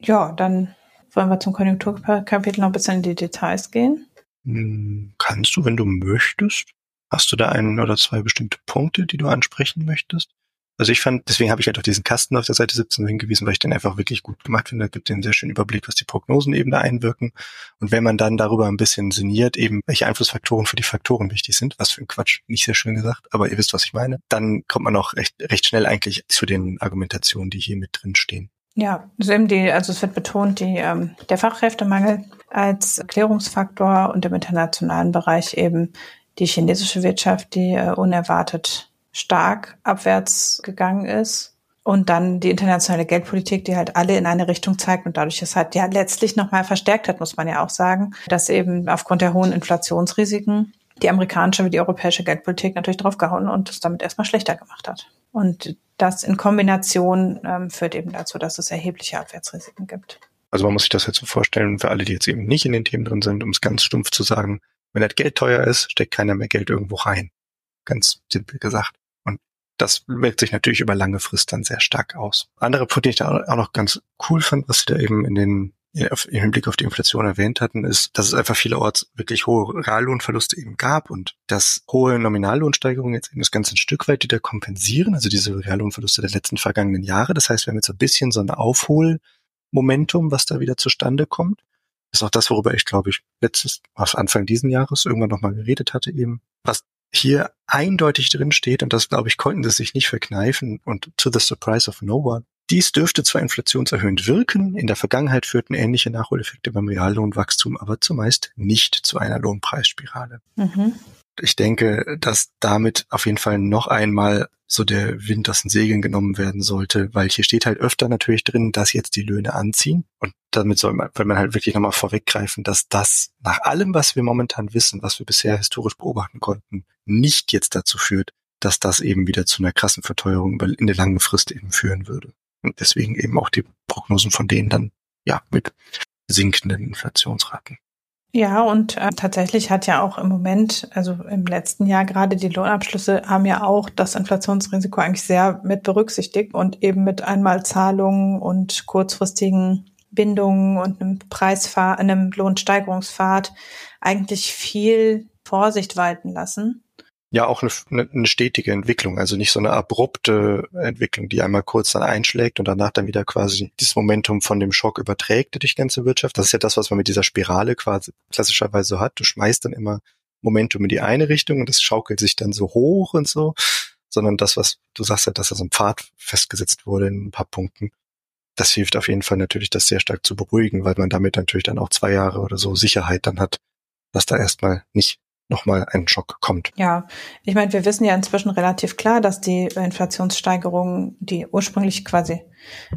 Ja, dann wollen wir zum Konjunkturkapitel noch ein bisschen in die Details gehen. Hm, kannst du, wenn du möchtest. Hast du da einen oder zwei bestimmte Punkte, die du ansprechen möchtest? Also ich fand, deswegen habe ich halt auf diesen Kasten auf der Seite 17 hingewiesen, weil ich den einfach wirklich gut gemacht finde. Da gibt den sehr schönen Überblick, was die Prognosen eben da einwirken. Und wenn man dann darüber ein bisschen sinniert, eben welche Einflussfaktoren für die Faktoren wichtig sind, was für ein Quatsch, nicht sehr schön gesagt, aber ihr wisst, was ich meine, dann kommt man auch recht, recht schnell eigentlich zu den Argumentationen, die hier mit drin stehen. Ja, die, also es wird betont, die, ähm, der Fachkräftemangel als Erklärungsfaktor und im internationalen Bereich eben die chinesische Wirtschaft, die äh, unerwartet stark abwärts gegangen ist. Und dann die internationale Geldpolitik, die halt alle in eine Richtung zeigt und dadurch es halt ja letztlich nochmal verstärkt hat, muss man ja auch sagen, dass eben aufgrund der hohen Inflationsrisiken die amerikanische wie die europäische Geldpolitik natürlich draufgehauen und es damit erstmal schlechter gemacht hat. Und das in Kombination ähm, führt eben dazu, dass es erhebliche Abwärtsrisiken gibt. Also man muss sich das jetzt so vorstellen, für alle, die jetzt eben nicht in den Themen drin sind, um es ganz stumpf zu sagen, wenn das Geld teuer ist, steckt keiner mehr Geld irgendwo rein. ganz simpel gesagt. Das wirkt sich natürlich über lange Frist dann sehr stark aus. Andere Punkt, den ich da auch noch ganz cool fand, was sie da eben in den im Hinblick auf die Inflation erwähnt hatten, ist, dass es einfach vielerorts wirklich hohe Reallohnverluste eben gab und dass hohe Nominallohnsteigerungen jetzt eben das Ganze ein Stück weit wieder kompensieren, also diese Reallohnverluste der letzten vergangenen Jahre. Das heißt, wir haben jetzt ein bisschen so ein Aufholmomentum, was da wieder zustande kommt. Das ist auch das, worüber ich, glaube ich, letztes, auf Anfang diesen Jahres irgendwann nochmal geredet hatte eben. Was hier eindeutig drin steht, und das, glaube ich, konnten sie sich nicht verkneifen und to the surprise of no one, dies dürfte zwar inflationserhöhend wirken, in der Vergangenheit führten ähnliche Nachholeffekte beim Reallohnwachstum aber zumeist nicht zu einer Lohnpreisspirale. Mhm. Ich denke, dass damit auf jeden Fall noch einmal so der Wind aus den Segeln genommen werden sollte, weil hier steht halt öfter natürlich drin, dass jetzt die Löhne anziehen. Und damit soll man, will man halt wirklich nochmal vorweggreifen, dass das nach allem, was wir momentan wissen, was wir bisher historisch beobachten konnten, nicht jetzt dazu führt, dass das eben wieder zu einer krassen Verteuerung in der langen Frist eben führen würde. Und deswegen eben auch die Prognosen von denen dann ja mit sinkenden Inflationsraten. Ja, und äh, tatsächlich hat ja auch im Moment, also im letzten Jahr gerade die Lohnabschlüsse haben ja auch das Inflationsrisiko eigentlich sehr mit berücksichtigt und eben mit Einmalzahlungen und kurzfristigen Bindungen und einem Preisfahr, einem Lohnsteigerungspfad eigentlich viel Vorsicht walten lassen ja auch eine, eine stetige Entwicklung, also nicht so eine abrupte Entwicklung, die einmal kurz dann einschlägt und danach dann wieder quasi dieses Momentum von dem Schock überträgt durch die ganze Wirtschaft. Das ist ja das, was man mit dieser Spirale quasi klassischerweise so hat. Du schmeißt dann immer Momentum in die eine Richtung und das schaukelt sich dann so hoch und so, sondern das, was du sagst, halt, dass da so ein Pfad festgesetzt wurde in ein paar Punkten. Das hilft auf jeden Fall natürlich, das sehr stark zu beruhigen, weil man damit natürlich dann auch zwei Jahre oder so Sicherheit dann hat, dass da erstmal nicht nochmal ein Schock kommt. Ja, ich meine, wir wissen ja inzwischen relativ klar, dass die Inflationssteigerungen, die ursprünglich quasi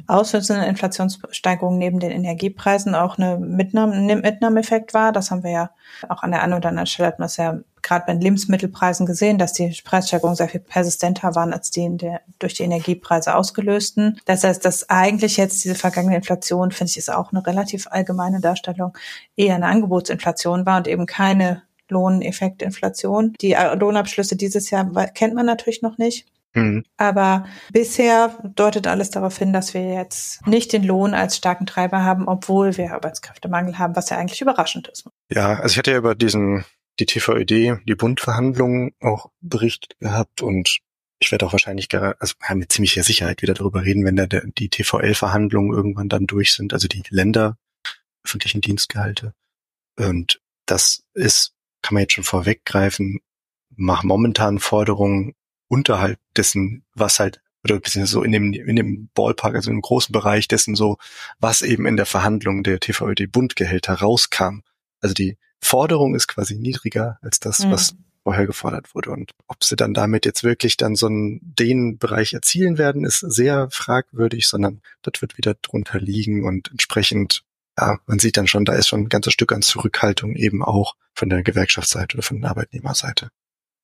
auslösende Inflationssteigerungen neben den Energiepreisen auch eine Mitnahme, ein Mitnahmeeffekt war. Das haben wir ja auch an der einen oder anderen Stelle hat man es ja gerade bei den Lebensmittelpreisen gesehen, dass die Preissteigerungen sehr viel persistenter waren als die in der, durch die Energiepreise ausgelösten. Das heißt, dass eigentlich jetzt diese vergangene Inflation, finde ich, ist auch eine relativ allgemeine Darstellung, eher eine Angebotsinflation war und eben keine Lohneffekt Inflation. Die Lohnabschlüsse dieses Jahr kennt man natürlich noch nicht. Mhm. Aber bisher deutet alles darauf hin, dass wir jetzt nicht den Lohn als starken Treiber haben, obwohl wir Arbeitskräftemangel haben, was ja eigentlich überraschend ist. Ja, also ich hatte ja über diesen, die TVED, die Bundverhandlungen auch berichtet gehabt und ich werde auch wahrscheinlich, also mit ziemlicher Sicherheit wieder darüber reden, wenn da die TVL-Verhandlungen irgendwann dann durch sind, also die Länder öffentlichen Dienstgehalte. Und das ist kann man jetzt schon vorweggreifen, mach momentan Forderungen unterhalb dessen, was halt, oder beziehungsweise so in dem, in dem Ballpark, also im großen Bereich dessen so, was eben in der Verhandlung der TVÖD-Bundgehälter rauskam. Also die Forderung ist quasi niedriger als das, mhm. was vorher gefordert wurde. Und ob sie dann damit jetzt wirklich dann so einen, den Bereich erzielen werden, ist sehr fragwürdig, sondern das wird wieder drunter liegen und entsprechend ja, man sieht dann schon, da ist schon ein ganzes Stück an Zurückhaltung eben auch von der Gewerkschaftsseite oder von der Arbeitnehmerseite.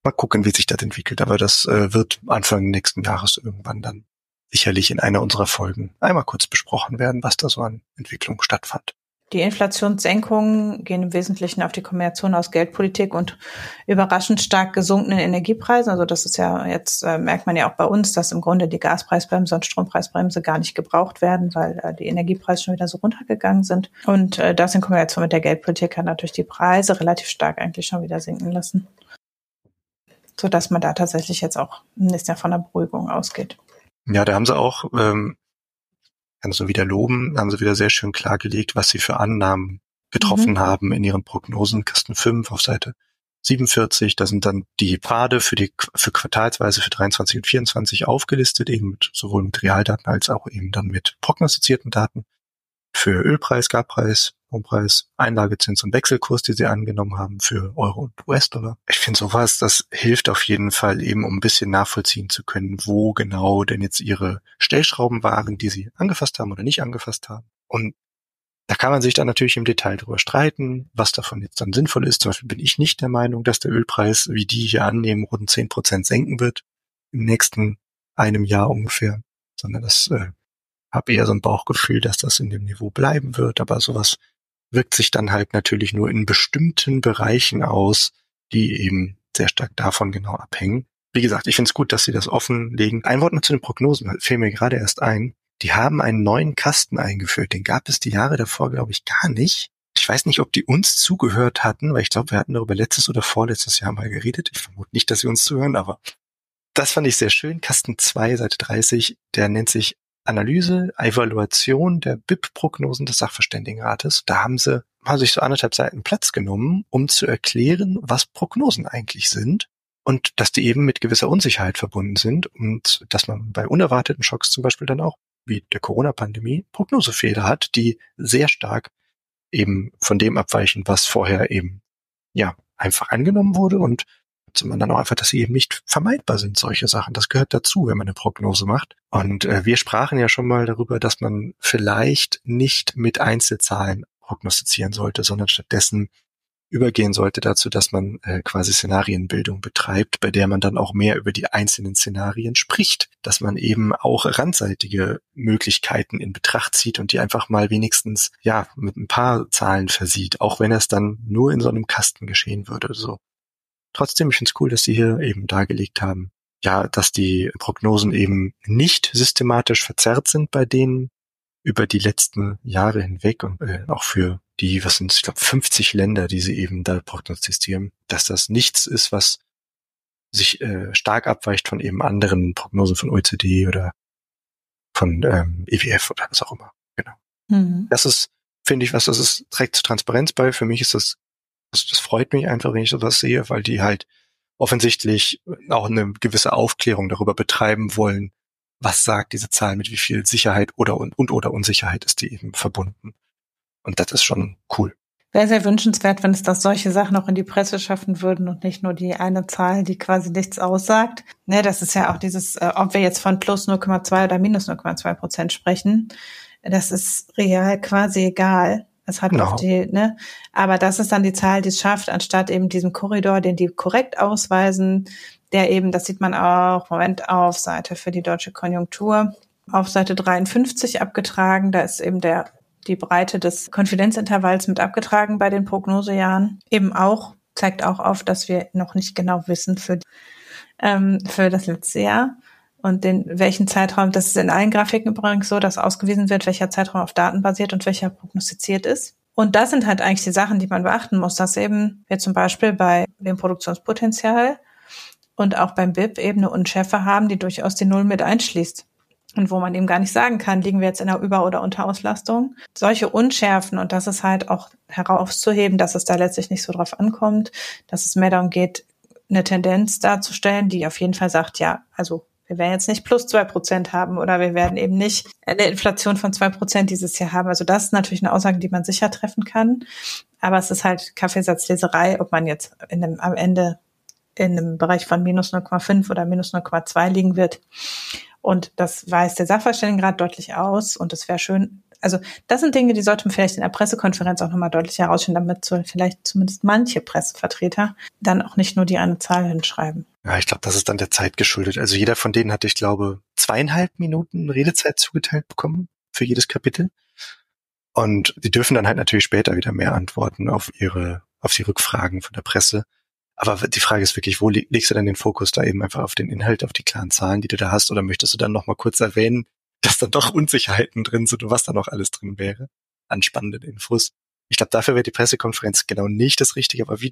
Mal gucken, wie sich das entwickelt, aber das äh, wird Anfang nächsten Jahres irgendwann dann sicherlich in einer unserer Folgen einmal kurz besprochen werden, was da so an Entwicklung stattfand. Die Inflationssenkungen gehen im Wesentlichen auf die Kombination aus Geldpolitik und überraschend stark gesunkenen Energiepreisen. Also das ist ja jetzt, äh, merkt man ja auch bei uns, dass im Grunde die Gaspreisbremse und Strompreisbremse gar nicht gebraucht werden, weil äh, die Energiepreise schon wieder so runtergegangen sind. Und äh, das in Kombination mit der Geldpolitik hat natürlich die Preise relativ stark eigentlich schon wieder sinken lassen. Sodass man da tatsächlich jetzt auch nicht mehr von einer Beruhigung ausgeht. Ja, da haben sie auch ähm, kann so wieder loben, haben sie wieder sehr schön klargelegt, was sie für Annahmen getroffen mhm. haben in ihren Prognosen. Kasten 5 auf Seite 47, da sind dann die Pfade für die für quartalsweise für 23 und 24 aufgelistet, eben mit, sowohl mit Realdaten als auch eben dann mit prognostizierten Daten für Ölpreis, Gaspreis, Strompreis, Einlagezins und Wechselkurs, die sie angenommen haben für Euro und US-Dollar. Ich finde sowas, das hilft auf jeden Fall eben, um ein bisschen nachvollziehen zu können, wo genau denn jetzt ihre Stellschrauben waren, die sie angefasst haben oder nicht angefasst haben. Und da kann man sich dann natürlich im Detail drüber streiten, was davon jetzt dann sinnvoll ist. Zum Beispiel bin ich nicht der Meinung, dass der Ölpreis, wie die hier annehmen, rund zehn Prozent senken wird im nächsten einem Jahr ungefähr, sondern das äh, habe eher so ein Bauchgefühl, dass das in dem Niveau bleiben wird. Aber sowas wirkt sich dann halt natürlich nur in bestimmten Bereichen aus, die eben sehr stark davon genau abhängen. wie gesagt, ich finde es gut, dass sie das offenlegen. Ein Wort noch zu den Prognosen, fällt mir gerade erst ein. Die haben einen neuen Kasten eingeführt. Den gab es die Jahre davor, glaube ich, gar nicht. Ich weiß nicht, ob die uns zugehört hatten, weil ich glaube, wir hatten darüber letztes oder vorletztes Jahr mal geredet. Ich vermute nicht, dass sie uns zuhören, aber das fand ich sehr schön. Kasten 2, Seite 30, der nennt sich Analyse, Evaluation der BIP-Prognosen des Sachverständigenrates. Da haben sie haben sich so anderthalb Seiten Platz genommen, um zu erklären, was Prognosen eigentlich sind und dass die eben mit gewisser Unsicherheit verbunden sind und dass man bei unerwarteten Schocks zum Beispiel dann auch wie der Corona-Pandemie Prognosefehler hat, die sehr stark eben von dem abweichen, was vorher eben ja einfach angenommen wurde und zum anderen auch einfach, dass sie eben nicht vermeidbar sind, solche Sachen. Das gehört dazu, wenn man eine Prognose macht. Und äh, wir sprachen ja schon mal darüber, dass man vielleicht nicht mit Einzelzahlen prognostizieren sollte, sondern stattdessen übergehen sollte dazu, dass man äh, quasi Szenarienbildung betreibt, bei der man dann auch mehr über die einzelnen Szenarien spricht, dass man eben auch randseitige Möglichkeiten in Betracht zieht und die einfach mal wenigstens ja mit ein paar Zahlen versieht, auch wenn es dann nur in so einem Kasten geschehen würde. So. Trotzdem, ich finde es cool, dass sie hier eben dargelegt haben, ja, dass die Prognosen eben nicht systematisch verzerrt sind bei denen über die letzten Jahre hinweg und äh, auch für die, was sind, ich glaube, 50 Länder, die sie eben da prognostizieren, dass das nichts ist, was sich äh, stark abweicht von eben anderen Prognosen von OECD oder von ähm, EWF oder was auch immer. Genau. Mhm. Das ist, finde ich, was das ist, trägt zur Transparenz bei. Für mich ist das, das, das freut mich einfach, wenn ich sowas sehe, weil die halt offensichtlich auch eine gewisse Aufklärung darüber betreiben wollen, was sagt diese Zahl, mit wie viel Sicherheit oder und, und oder Unsicherheit ist die eben verbunden. Und das ist schon cool. Wäre sehr wünschenswert, wenn es das solche Sachen auch in die Presse schaffen würden und nicht nur die eine Zahl, die quasi nichts aussagt. Ne, das ist ja auch dieses, äh, ob wir jetzt von plus 0,2 oder minus 0,2 Prozent sprechen, das ist real quasi egal. Es hat genau. auch die, ne? Aber das ist dann die Zahl, die es schafft, anstatt eben diesem Korridor, den die korrekt ausweisen, der eben, das sieht man auch, Moment, auf Seite für die deutsche Konjunktur, auf Seite 53 abgetragen. Da ist eben der die Breite des Konfidenzintervalls mit abgetragen bei den Prognosejahren. Eben auch, zeigt auch auf, dass wir noch nicht genau wissen für, ähm, für das letzte Jahr und den, welchen Zeitraum, das ist in allen Grafiken übrigens so, dass ausgewiesen wird, welcher Zeitraum auf Daten basiert und welcher prognostiziert ist. Und das sind halt eigentlich die Sachen, die man beachten muss, dass eben wir zum Beispiel bei dem Produktionspotenzial und auch beim BIP eben eine Unschärfe haben, die durchaus die Null mit einschließt und wo man eben gar nicht sagen kann, liegen wir jetzt in der Über- oder Unterauslastung. Solche Unschärfen und das ist halt auch herauszuheben, dass es da letztlich nicht so drauf ankommt, dass es mehr darum geht, eine Tendenz darzustellen, die auf jeden Fall sagt, ja, also wir werden jetzt nicht plus zwei Prozent haben oder wir werden eben nicht eine Inflation von zwei Prozent dieses Jahr haben. Also das ist natürlich eine Aussage, die man sicher treffen kann. Aber es ist halt Kaffeesatzleserei, ob man jetzt in einem, am Ende in einem Bereich von minus 0,5 oder minus 0,2 liegen wird. Und das weist der Sachverständigenrat deutlich aus. Und es wäre schön, also das sind Dinge, die sollte man vielleicht in der Pressekonferenz auch nochmal deutlich herausstellen, damit so vielleicht zumindest manche Pressevertreter dann auch nicht nur die eine Zahl hinschreiben. Ja, ich glaube, das ist dann der Zeit geschuldet. Also jeder von denen hatte, ich glaube, zweieinhalb Minuten Redezeit zugeteilt bekommen für jedes Kapitel. Und die dürfen dann halt natürlich später wieder mehr antworten auf ihre, auf die Rückfragen von der Presse. Aber die Frage ist wirklich, wo legst du denn den Fokus da eben einfach auf den Inhalt, auf die klaren Zahlen, die du da hast, oder möchtest du dann nochmal kurz erwähnen, dass da doch Unsicherheiten drin sind und was da noch alles drin wäre an spannenden Infos? Ich glaube, dafür wäre die Pressekonferenz genau nicht das Richtige, aber wie,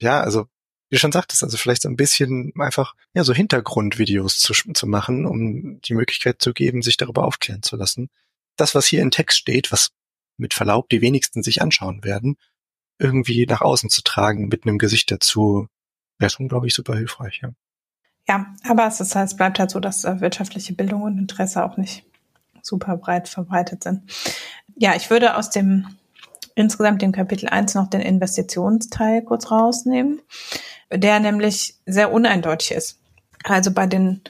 ja, also, wie du schon sagtest, also vielleicht so ein bisschen einfach, ja, so Hintergrundvideos zu, zu machen, um die Möglichkeit zu geben, sich darüber aufklären zu lassen. Das, was hier in Text steht, was mit Verlaub die wenigsten sich anschauen werden, irgendwie nach außen zu tragen mit einem Gesicht dazu, wäre schon, glaube ich, super hilfreich, ja. Ja, aber es, ist halt, es bleibt halt so, dass äh, wirtschaftliche Bildung und Interesse auch nicht super breit verbreitet sind. Ja, ich würde aus dem insgesamt dem Kapitel 1 noch den Investitionsteil kurz rausnehmen, der nämlich sehr uneindeutig ist. Also bei den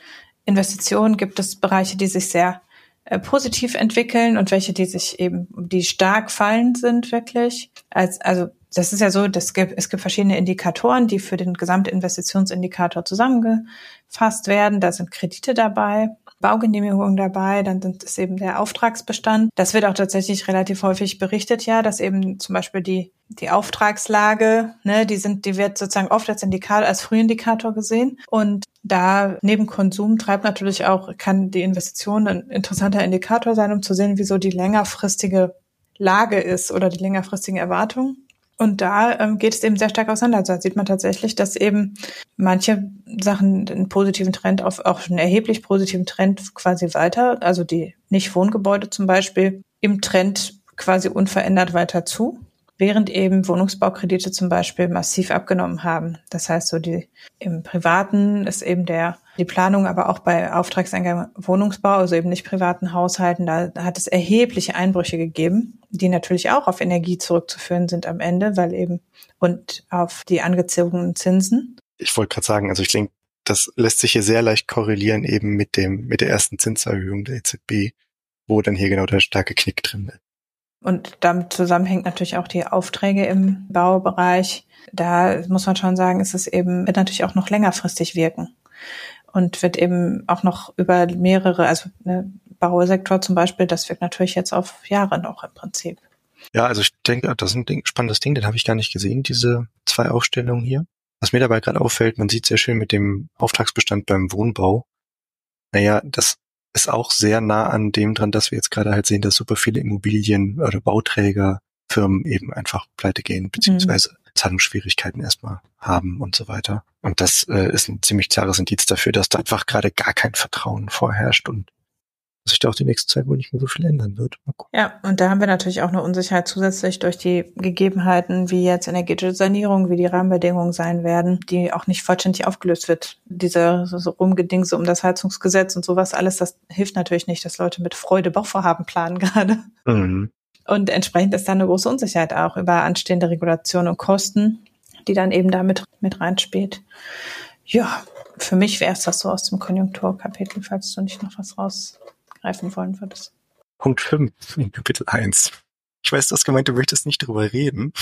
Investitionen gibt es Bereiche, die sich sehr äh, positiv entwickeln und welche, die sich eben, die stark fallend sind wirklich. Als, also das ist ja so, das gibt, es gibt verschiedene Indikatoren, die für den Gesamtinvestitionsindikator zusammengefasst werden. Da sind Kredite dabei. Baugenehmigung dabei, dann sind es eben der Auftragsbestand. Das wird auch tatsächlich relativ häufig berichtet, ja, dass eben zum Beispiel die, die Auftragslage, ne, die sind, die wird sozusagen oft als Indikator, als Frühindikator gesehen. Und da neben Konsum treibt natürlich auch, kann die Investition ein interessanter Indikator sein, um zu sehen, wieso die längerfristige Lage ist oder die längerfristigen Erwartungen. Und da ähm, geht es eben sehr stark auseinander. Also da sieht man tatsächlich, dass eben manche Sachen einen positiven Trend auf auch einen erheblich positiven Trend quasi weiter, also die Nicht-Wohngebäude zum Beispiel, im Trend quasi unverändert weiter zu während eben Wohnungsbaukredite zum Beispiel massiv abgenommen haben. Das heißt, so die im Privaten ist eben der die Planung, aber auch bei Auftragseingang Wohnungsbau, also eben nicht privaten Haushalten, da hat es erhebliche Einbrüche gegeben, die natürlich auch auf Energie zurückzuführen sind am Ende, weil eben und auf die angezogenen Zinsen. Ich wollte gerade sagen, also ich denke, das lässt sich hier sehr leicht korrelieren eben mit dem mit der ersten Zinserhöhung der EZB, wo dann hier genau der starke Knick drin. Und damit zusammenhängt natürlich auch die Aufträge im Baubereich. Da muss man schon sagen, ist es eben, wird natürlich auch noch längerfristig wirken. Und wird eben auch noch über mehrere, also ne, Bausektor zum Beispiel, das wirkt natürlich jetzt auf Jahre noch im Prinzip. Ja, also ich denke, das ist ein Ding, spannendes Ding, den habe ich gar nicht gesehen, diese zwei Aufstellungen hier. Was mir dabei gerade auffällt, man sieht sehr schön mit dem Auftragsbestand beim Wohnbau. Naja, das ist auch sehr nah an dem dran, dass wir jetzt gerade halt sehen, dass super viele Immobilien oder Bauträger Firmen eben einfach pleite gehen, beziehungsweise mhm. Zahlungsschwierigkeiten erstmal haben und so weiter. Und das äh, ist ein ziemlich klares Indiz dafür, dass da einfach gerade gar kein Vertrauen vorherrscht und dass sich da auch die nächste Zeit wohl nicht mehr so viel ändern wird. Ja, und da haben wir natürlich auch eine Unsicherheit zusätzlich durch die Gegebenheiten, wie jetzt energetische Sanierung, wie die Rahmenbedingungen sein werden, die auch nicht vollständig aufgelöst wird. Diese so Rumgedingse um das Heizungsgesetz und sowas alles, das hilft natürlich nicht, dass Leute mit Freude Bauvorhaben planen <laughs> gerade. Mhm. Und entsprechend ist da eine große Unsicherheit auch über anstehende Regulation und Kosten, die dann eben damit mit reinspielt. Ja, für mich wäre es das so aus dem Konjunkturkapitel, falls du nicht noch was raus greifen wollen würdest. Punkt 5 in Kapitel 1. Ich weiß, du hast gemeint, du möchtest nicht drüber reden.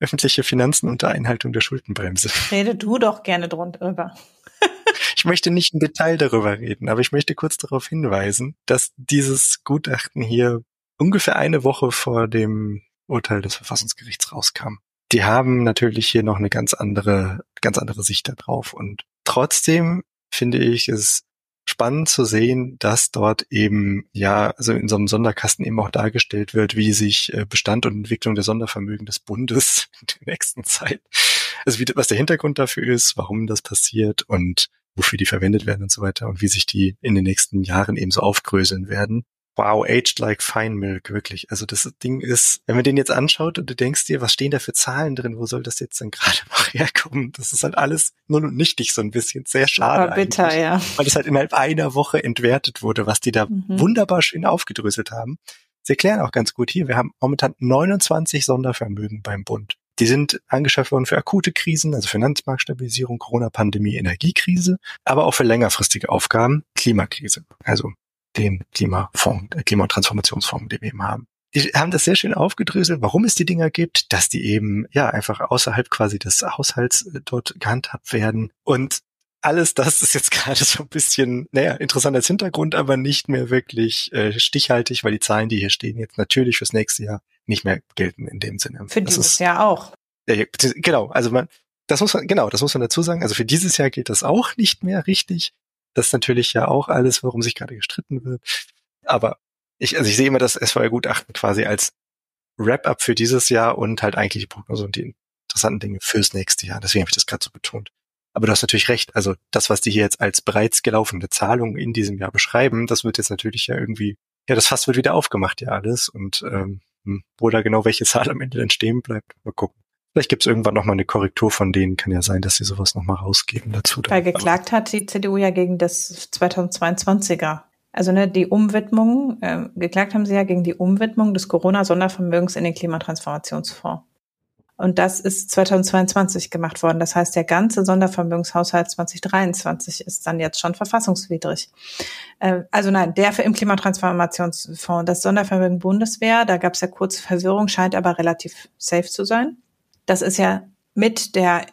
Öffentliche Finanzen unter Einhaltung der Schuldenbremse. Rede du doch gerne drüber. <laughs> ich möchte nicht im Detail darüber reden, aber ich möchte kurz darauf hinweisen, dass dieses Gutachten hier ungefähr eine Woche vor dem Urteil des Verfassungsgerichts rauskam. Die haben natürlich hier noch eine ganz andere, ganz andere Sicht darauf und trotzdem finde ich es spannend zu sehen, dass dort eben ja, also in so einem Sonderkasten eben auch dargestellt wird, wie sich äh, Bestand und Entwicklung der Sondervermögen des Bundes <laughs> in der nächsten Zeit, also wie, was der Hintergrund dafür ist, warum das passiert und wofür die verwendet werden und so weiter und wie sich die in den nächsten Jahren eben so aufgröseln werden wow, aged like fine milk, wirklich. Also das Ding ist, wenn man den jetzt anschaut und du denkst dir, was stehen da für Zahlen drin, wo soll das jetzt dann gerade <laughs> noch herkommen? Das ist halt alles null und nichtig so ein bisschen, sehr schade. Aber bitter, ja. Weil es halt innerhalb einer Woche entwertet wurde, was die da mhm. wunderbar schön aufgedröselt haben. Sie erklären auch ganz gut hier, wir haben momentan 29 Sondervermögen beim Bund. Die sind angeschafft worden für akute Krisen, also Finanzmarktstabilisierung, Corona-Pandemie, Energiekrise, aber auch für längerfristige Aufgaben, Klimakrise. Also den Klimafonds, äh, Klima- und Transformationsfonds, den wir eben haben. Die haben das sehr schön aufgedröselt, warum es die Dinger gibt, dass die eben ja einfach außerhalb quasi des Haushalts äh, dort gehandhabt werden. Und alles das ist jetzt <laughs> gerade so ein bisschen, naja, interessant als Hintergrund, aber nicht mehr wirklich äh, stichhaltig, weil die Zahlen, die hier stehen, jetzt natürlich fürs nächste Jahr nicht mehr gelten in dem Sinne. Für das dieses ist, Jahr auch. Ja, genau, also man, das muss man, genau, das muss man dazu sagen. Also für dieses Jahr gilt das auch nicht mehr richtig. Das ist natürlich ja auch alles, worum sich gerade gestritten wird. Aber ich, also ich sehe immer das SVR-Gutachten quasi als Wrap-up für dieses Jahr und halt eigentlich die Prognose und die interessanten Dinge fürs nächste Jahr. Deswegen habe ich das gerade so betont. Aber du hast natürlich recht. Also das, was die hier jetzt als bereits gelaufene Zahlung in diesem Jahr beschreiben, das wird jetzt natürlich ja irgendwie, ja, das Fass wird wieder aufgemacht, ja alles. Und ähm, hm, wo da genau welche Zahl am Ende dann stehen bleibt, mal gucken. Vielleicht gibt es irgendwann noch mal eine Korrektur von denen. Kann ja sein, dass sie sowas noch mal rausgeben dazu. Weil geklagt hat die CDU ja gegen das 2022er. Also ne, die Umwidmung, äh, geklagt haben sie ja gegen die Umwidmung des Corona-Sondervermögens in den Klimatransformationsfonds. Und das ist 2022 gemacht worden. Das heißt, der ganze Sondervermögenshaushalt 2023 ist dann jetzt schon verfassungswidrig. Äh, also nein, der für im Klimatransformationsfonds, das Sondervermögen Bundeswehr, da gab es ja kurze Verwirrung, scheint aber relativ safe zu sein. Das ist ja mit der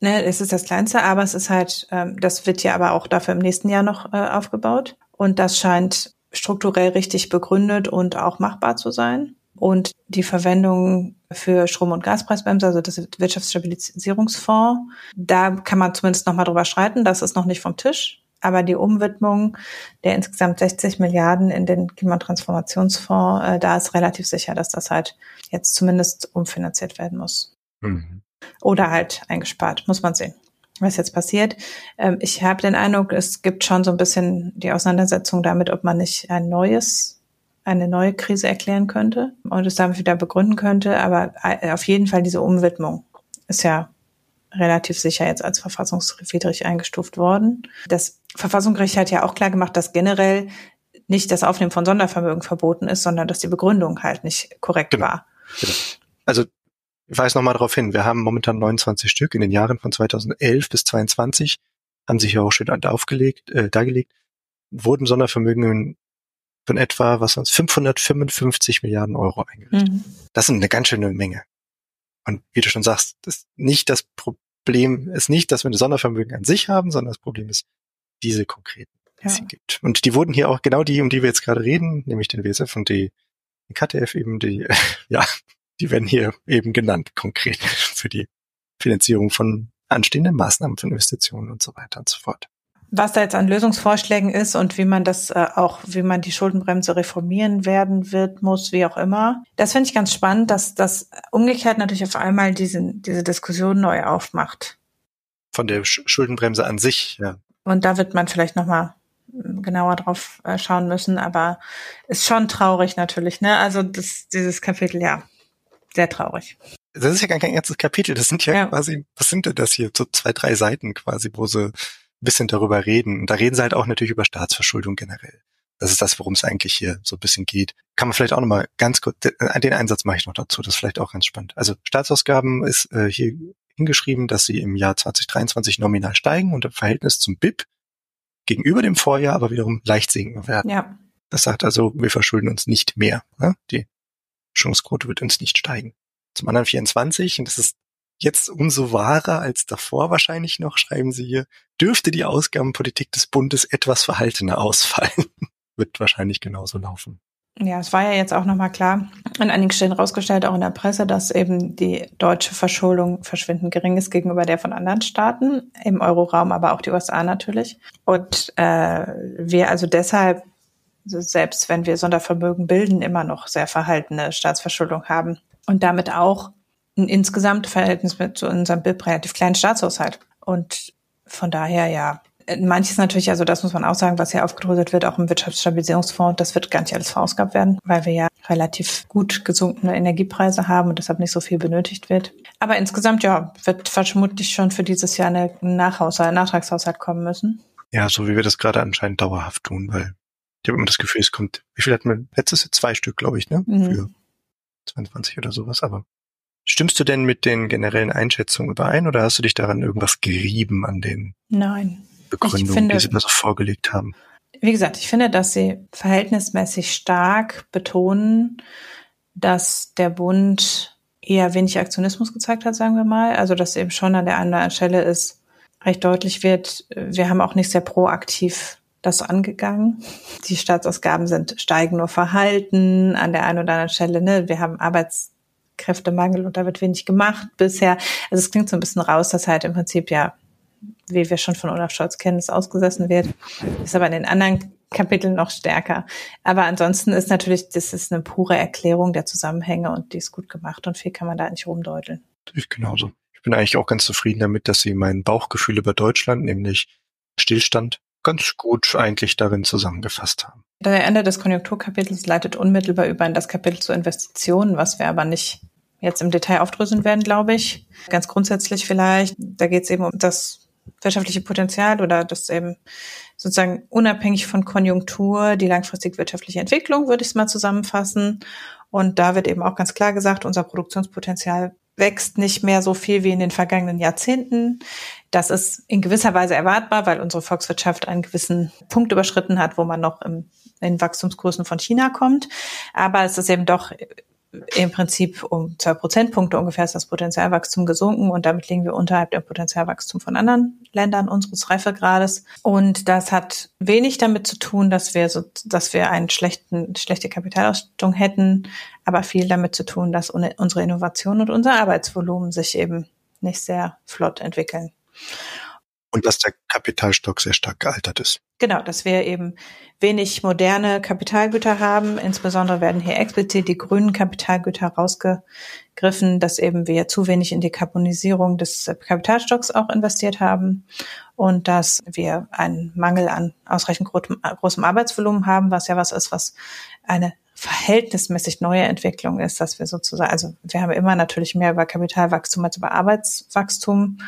Ne, es ist das Kleinste, aber es ist halt, ähm, das wird ja aber auch dafür im nächsten Jahr noch äh, aufgebaut. Und das scheint strukturell richtig begründet und auch machbar zu sein. Und die Verwendung für Strom- und Gaspreisbremse, also das Wirtschaftsstabilisierungsfonds, da kann man zumindest noch mal drüber streiten. Das ist noch nicht vom Tisch. Aber die Umwidmung der insgesamt 60 Milliarden in den Klimatransformationsfonds, äh, da ist relativ sicher, dass das halt jetzt zumindest umfinanziert werden muss. Mhm. Oder halt eingespart, muss man sehen, was jetzt passiert. Ähm, ich habe den Eindruck, es gibt schon so ein bisschen die Auseinandersetzung damit, ob man nicht ein neues, eine neue Krise erklären könnte und es damit wieder begründen könnte. Aber äh, auf jeden Fall diese Umwidmung ist ja relativ sicher jetzt als verfassungswidrig eingestuft worden. Das Verfassungsgericht hat ja auch klar gemacht, dass generell nicht das Aufnehmen von Sondervermögen verboten ist, sondern dass die Begründung halt nicht korrekt genau. war. Genau. Also ich weise nochmal darauf hin, wir haben momentan 29 Stück in den Jahren von 2011 bis 2022, haben sich ja auch schön aufgelegt, äh, dargelegt, wurden Sondervermögen von etwa, was sonst, 555 Milliarden Euro eingerichtet. Mhm. Das sind eine ganz schöne Menge. Und wie du schon sagst, das nicht das Problem ist nicht, dass wir eine Sondervermögen an sich haben, sondern das Problem ist diese konkreten, die ja. es gibt. Und die wurden hier auch genau die, um die wir jetzt gerade reden, nämlich den WSF und die, die KTF eben, die, <laughs> ja, die werden hier eben genannt, konkret <laughs> für die Finanzierung von anstehenden Maßnahmen, von Investitionen und so weiter und so fort. Was da jetzt an Lösungsvorschlägen ist und wie man das äh, auch, wie man die Schuldenbremse reformieren werden wird, muss, wie auch immer. Das finde ich ganz spannend, dass das umgekehrt natürlich auf einmal diesen, diese Diskussion neu aufmacht. Von der Sch Schuldenbremse an sich, ja. Und da wird man vielleicht nochmal hm, genauer drauf äh, schauen müssen, aber ist schon traurig natürlich, ne? Also das, dieses Kapitel, ja, sehr traurig. Das ist ja gar kein ganzes Kapitel. Das sind ja, ja. quasi, was sind denn das hier? So zwei, drei Seiten quasi, wo sie bisschen darüber reden. Und da reden sie halt auch natürlich über Staatsverschuldung generell. Das ist das, worum es eigentlich hier so ein bisschen geht. Kann man vielleicht auch nochmal ganz kurz, den Einsatz mache ich noch dazu, das ist vielleicht auch ganz spannend. Also Staatsausgaben ist äh, hier hingeschrieben, dass sie im Jahr 2023 nominal steigen und im Verhältnis zum BIP gegenüber dem Vorjahr aber wiederum leicht sinken werden. Ja. Das sagt also, wir verschulden uns nicht mehr. Ne? Die Chance-Quote wird uns nicht steigen. Zum anderen 24, und das ist jetzt umso wahrer als davor wahrscheinlich noch, schreiben Sie hier, dürfte die Ausgabenpolitik des Bundes etwas verhaltener ausfallen. <laughs> wird wahrscheinlich genauso laufen. Ja, es war ja jetzt auch nochmal klar, an einigen Stellen rausgestellt, auch in der Presse, dass eben die deutsche Verschuldung verschwindend gering ist gegenüber der von anderen Staaten, im Euroraum, aber auch die USA natürlich. Und äh, wir also deshalb selbst wenn wir Sondervermögen bilden, immer noch sehr verhaltene Staatsverschuldung haben und damit auch insgesamt Verhältnis mit zu unserem BIP relativ kleinen Staatshaushalt. Und von daher ja, manches natürlich, also das muss man auch sagen, was hier aufgedröselt wird, auch im Wirtschaftsstabilisierungsfonds, das wird gar nicht alles verausgabt werden, weil wir ja relativ gut gesunkene Energiepreise haben und deshalb nicht so viel benötigt wird. Aber insgesamt, ja, wird vermutlich schon für dieses Jahr eine Nachhaushalt, Nachtragshaushalt kommen müssen. Ja, so wie wir das gerade anscheinend dauerhaft tun, weil ich habe immer das Gefühl, es kommt, wie viel hatten wir letztes Jahr? Zwei Stück, glaube ich, ne? Mhm. Für 22 oder sowas, aber stimmst du denn mit den generellen Einschätzungen überein oder hast du dich daran irgendwas gerieben an den Nein. Begründungen, finde, die sie mir so vorgelegt haben? Wie gesagt, ich finde, dass sie verhältnismäßig stark betonen, dass der Bund eher wenig Aktionismus gezeigt hat, sagen wir mal. Also, dass eben schon an der einen oder anderen Stelle ist, recht deutlich wird, wir haben auch nicht sehr proaktiv das angegangen. Die Staatsausgaben sind steigen nur verhalten an der einen oder anderen Stelle. Ne? Wir haben Arbeitskräftemangel und da wird wenig gemacht bisher. Also es klingt so ein bisschen raus, dass halt im Prinzip ja, wie wir schon von Olaf Scholz kennen, es ausgesessen wird. Ist aber in den anderen Kapiteln noch stärker. Aber ansonsten ist natürlich, das ist eine pure Erklärung der Zusammenhänge und die ist gut gemacht und viel kann man da nicht rumdeuteln. Ich genauso. Ich bin eigentlich auch ganz zufrieden damit, dass sie mein Bauchgefühl über Deutschland, nämlich Stillstand, ganz gut eigentlich darin zusammengefasst haben. Der Ende des Konjunkturkapitels leitet unmittelbar über in das Kapitel zu Investitionen, was wir aber nicht jetzt im Detail aufdröseln werden, glaube ich. Ganz grundsätzlich vielleicht. Da geht es eben um das wirtschaftliche Potenzial oder das eben sozusagen unabhängig von Konjunktur die langfristig wirtschaftliche Entwicklung, würde ich es mal zusammenfassen. Und da wird eben auch ganz klar gesagt, unser Produktionspotenzial wächst nicht mehr so viel wie in den vergangenen Jahrzehnten. Das ist in gewisser Weise erwartbar, weil unsere Volkswirtschaft einen gewissen Punkt überschritten hat, wo man noch im, in Wachstumskursen von China kommt. Aber es ist eben doch im Prinzip um zwei Prozentpunkte ungefähr ist das Potenzialwachstum gesunken und damit liegen wir unterhalb der Potenzialwachstum von anderen Ländern unseres Reifegrades. Und das hat wenig damit zu tun, dass wir so, dass wir einen schlechten, schlechte Kapitalausstattung hätten, aber viel damit zu tun, dass unsere Innovation und unser Arbeitsvolumen sich eben nicht sehr flott entwickeln. Und dass der Kapitalstock sehr stark gealtert ist. Genau, dass wir eben wenig moderne Kapitalgüter haben. Insbesondere werden hier explizit die grünen Kapitalgüter rausgegriffen, dass eben wir zu wenig in die Karbonisierung des Kapitalstocks auch investiert haben und dass wir einen Mangel an ausreichend großem Arbeitsvolumen haben, was ja was ist, was eine verhältnismäßig neue Entwicklung ist, dass wir sozusagen, also wir haben immer natürlich mehr über Kapitalwachstum als über Arbeitswachstum